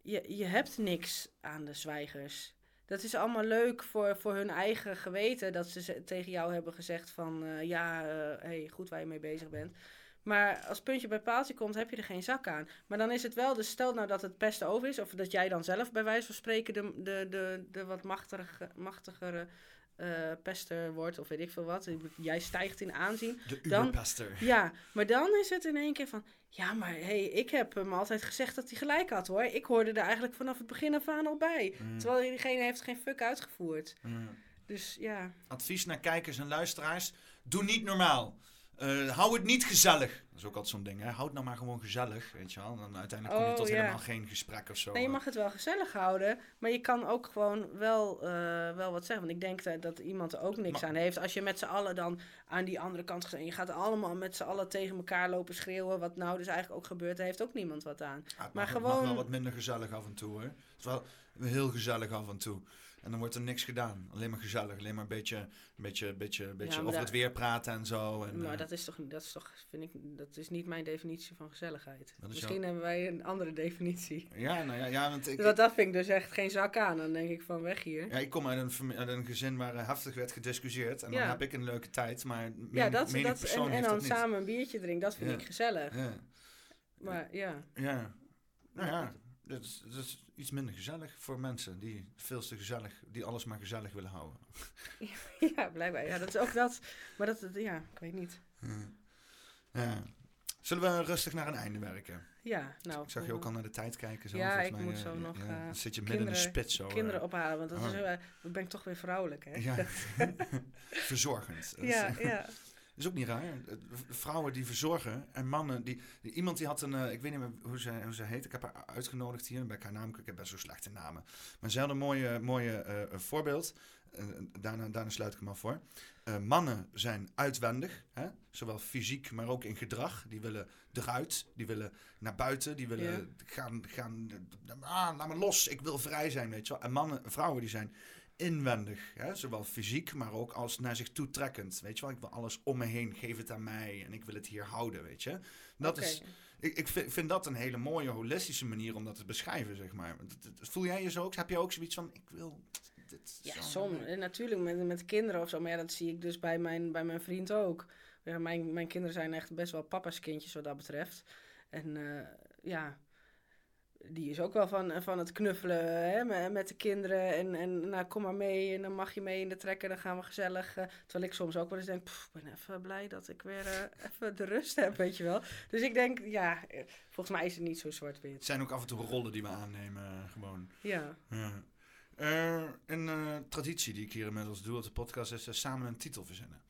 je, je hebt niks aan de zwijgers. Dat is allemaal leuk voor, voor hun eigen geweten. Dat ze tegen jou hebben gezegd van... eh, ja, eh, hey, goed waar je mee bezig bent. Maar als puntje bij paaltje komt, heb je er geen zak aan. Maar dan is het wel, dus stel nou dat het pesten over is... of dat jij dan zelf bij wijze van spreken de, de, de, de wat machtige, machtigere eh, pester wordt... of weet ik veel wat. Jij stijgt in aanzien. De Dan-. Ja, maar dan is het in één keer van... Ja, maar hey, ik heb hem altijd gezegd dat hij gelijk had hoor. Ik hoorde er eigenlijk vanaf het begin af aan al bij. Mm. Terwijl diegene heeft geen fuck uitgevoerd. Mm. Dus ja, Advies naar kijkers en luisteraars. Doe niet normaal. Eh, hou het niet gezellig. Dat is ook altijd zo'n ding. Hè? Houd nou maar gewoon gezellig. Weet je wel. Dan uiteindelijk kom je Oh, tot ja. helemaal geen gesprek of zo. nee, je mag het wel gezellig houden. Maar je kan ook gewoon wel, eh, wel wat zeggen. Want ik denk dat, dat iemand er ook niks Maar- aan heeft. Als je met z'n allen dan aan die andere kant gaat... en je gaat allemaal met z'n allen tegen elkaar lopen schreeuwen... wat nou dus eigenlijk ook gebeurt, daar heeft ook niemand wat aan. Ja, het maar mag, het mag gewoon- wel wat minder gezellig af en toe hoor. Het is wel heel gezellig af en toe. En dan wordt er niks gedaan. Alleen maar gezellig. Alleen maar een beetje, een beetje, beetje, een beetje over het weer praten en zo. En, maar eh, dat is toch, dat is toch, vind ik, dat is niet mijn definitie van gezelligheid. Misschien jouw- hebben wij een andere definitie. Ja, nou ja, ja, want ik, dat, vind ik dus echt geen zak aan. Dan denk ik van weg hier. ja, ik kom uit een, uit een gezin waar eh, heftig werd gediscussieerd. En dan heb ik een leuke tijd. Maar Ja, dat, menig dat, en, dan samen een biertje drinken, dat vind ik gezellig. Ja, Maar ja, ja. Nou ja, dat is, is iets minder gezellig voor mensen die veel te gezellig, die alles maar gezellig willen houden. ja, blijkbaar. Ja, dat is ook dat. Maar dat, ja, ik weet niet. Ja. Zullen we rustig naar een einde werken? Ja, nou. Ik zag je ook al naar de tijd kijken. Zo. Ja, ik mij, moet eh, zo nog, ja, eh, dan zit je midden in de kinderen- spits zo. Kinderen ophalen, want dat is, oh. dan ben ik toch weer vrouwelijk, hè? Ja, verzorgend. Ja, ja. Is ook niet raar. Eh, Vrouwen die verzorgen en mannen die... iemand die had een... eh, ik weet niet meer hoe ze, hoe ze heet. Ik heb haar uitgenodigd hier. Ben ik haar naam... Ik heb best zo slechte namen. Maar ze had een mooie, mooie eh, voorbeeld. Daarna, daarna sluit ik hem af voor. Mannen zijn uitwendig. Hè? Zowel fysiek, maar ook in gedrag. Die willen eruit. Die willen naar buiten. Die willen Ja. gaan... gaan ah, laat me los. Ik wil vrij zijn, weet je wel. En mannen, vrouwen die zijn inwendig. Hè? Zowel fysiek, maar ook als naar zich toe trekkend. Weet je wel, ik wil alles om me heen, geef het aan mij en ik wil het hier houden, weet je. Dat is, ik, ik vind, vind dat een hele mooie, holistische manier om dat te beschrijven, zeg maar. Voel jij je zo ook? Heb je ook zoiets van, ik wil dit Ja, soms. En natuurlijk met, met kinderen of zo. Maar ja, dat zie ik dus bij mijn, bij mijn vriend ook. Ja, mijn, mijn kinderen zijn echt best wel papa's kindjes wat dat betreft. En eh, ja, die is ook wel van, van het knuffelen hè, met, de kinderen. En, en nou, kom maar mee en dan mag je mee in de trekker. Dan gaan we gezellig. eh, terwijl ik soms ook wel eens denk, "Pff, ik ben even blij dat ik weer eh, even de rust heb, weet je wel. Dus ik denk, ja, eh, volgens mij is het niet zo Het zwart-wit. zijn ook af en toe rollen die we aannemen, eh, gewoon. Ja, Ja. Eh, een eh, traditie die ik hier inmiddels doe op de podcast is eh, samen een titel verzinnen.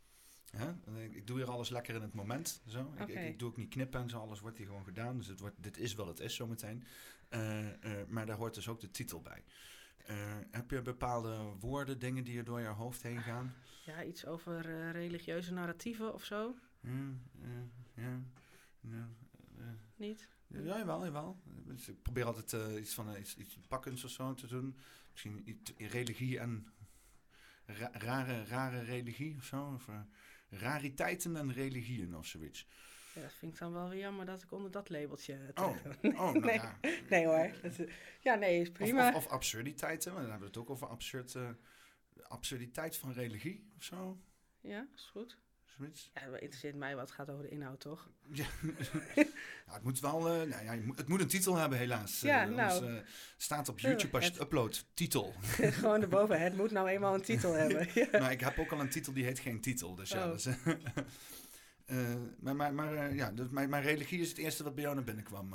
Hè? Ik, doe hier alles lekker in het moment. Zo. Ik, ik, doe ook niet knippen en zo, alles wordt hier gewoon gedaan. Dus het wordt, dit is wat het is zometeen. Eh, eh, maar daar hoort dus ook de titel bij. Eh, heb je bepaalde woorden, dingen die er door je hoofd heen gaan? ja iets over religieuze narratieven of zo. Ja, ja, ja, ja, Niet? ja, jawel, jawel. Dus ik probeer altijd iets van iets, iets pakkends of zo te doen. Misschien iets in religie en ra- rare, rare religie of zo. Of, rariteiten en religieën of zoiets. Ja, dat vind ik dan wel weer jammer dat ik onder dat labeltje Oh, ben. oh nou nee. ja. Nee hoor. Dat is- ja, nee, is prima. of, of absurditeiten, want dan hebben we het ook over absurd, absurditeit van religie of zo. Ja, is goed. Zoiets. Ja, dat interesseert mij wat gaat over de inhoud, toch? Ja. ja, het moet wel, eh, nou ja, het moet een titel hebben helaas. Ja, Eh, nou. ons, eh, staat op YouTube als je het- uploadt, titel. Gewoon erboven. Het moet nou eenmaal een titel hebben. Ja. Maar ik heb ook al een titel die heet geen titel. Dus ja, dus, maar, maar, maar ja, dus mijn, mijn religie is het eerste wat bij jou naar binnen kwam.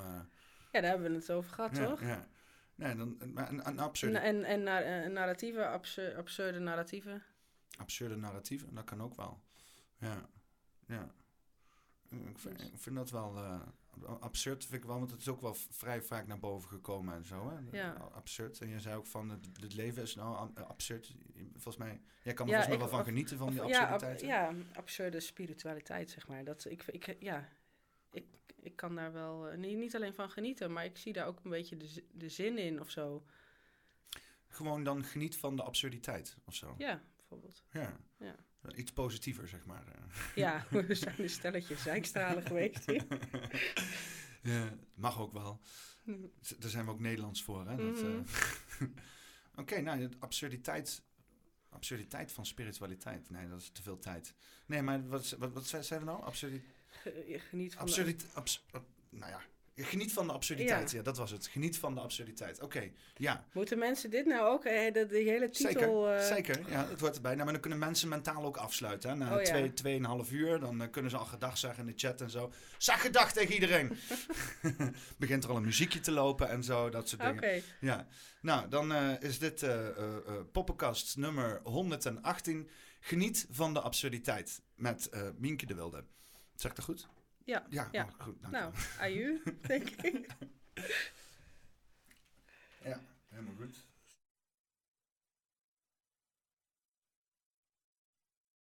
Ja, daar hebben we het over gehad, ja, toch? Ja. Nee, dan, een, een En, absurde, en, en eh, narratieven, absur- absurde narratieven. absurde narratief, dat kan ook wel. Ja, ja. Ik vind, ik vind dat wel eh, absurd, vind ik wel, want het is ook wel vrij vaak naar boven gekomen en zo. Hè? Ja. Absurd. En je zei ook van, het, het leven is nou absurd. Volgens mij, jij kan er Ja, volgens mij ik- wel van genieten van die ja, ab- absurditeit. hè? ja, absurde spiritualiteit, zeg maar. Dat, ik, ik, ja, ik, ik kan daar wel eh, niet, niet alleen van genieten, maar ik zie daar ook een beetje de, de zin in of zo. Gewoon dan geniet van de absurditeit of zo. Ja, bijvoorbeeld. Ja. Ja. Iets positiever, zeg maar. eh. Ja, we zijn een stelletje zijkstralen geweest. hier. ja, mag ook wel. Daar zijn we ook Nederlands voor, hè? Mhm. eh, Oké, nou, de absurditeit, absurditeit van spiritualiteit. Nee, dat is te veel tijd. Nee, maar wat, wat, wat zei- zeiden we nou? Absurdi Ge- je Geniet van de- absurdit, abs- ab- nou ja, geniet van de absurditeit. Ja. dat was het. Geniet van de absurditeit. Oké, ja. Moeten mensen dit nou ook, eh, de, de hele titel... Zeker, eh, zeker. Ja, het hoort erbij. Nou, maar dan kunnen mensen mentaal ook afsluiten. Hè. Na Oh ja. twee, tweeënhalf uur, dan eh, kunnen ze al gedag zeggen in de chat en zo. Zeg gedag tegen iedereen. Begint er al een muziekje te lopen en zo, dat soort Oké, dingen. Ja, nou, dan eh, is dit poppenkast nummer 118. Geniet van de absurditeit met Mienke de Wilde. Zeg dat goed? Ja, ja, oh, goed. Dank nou, aan u, denk ik. ja, helemaal goed.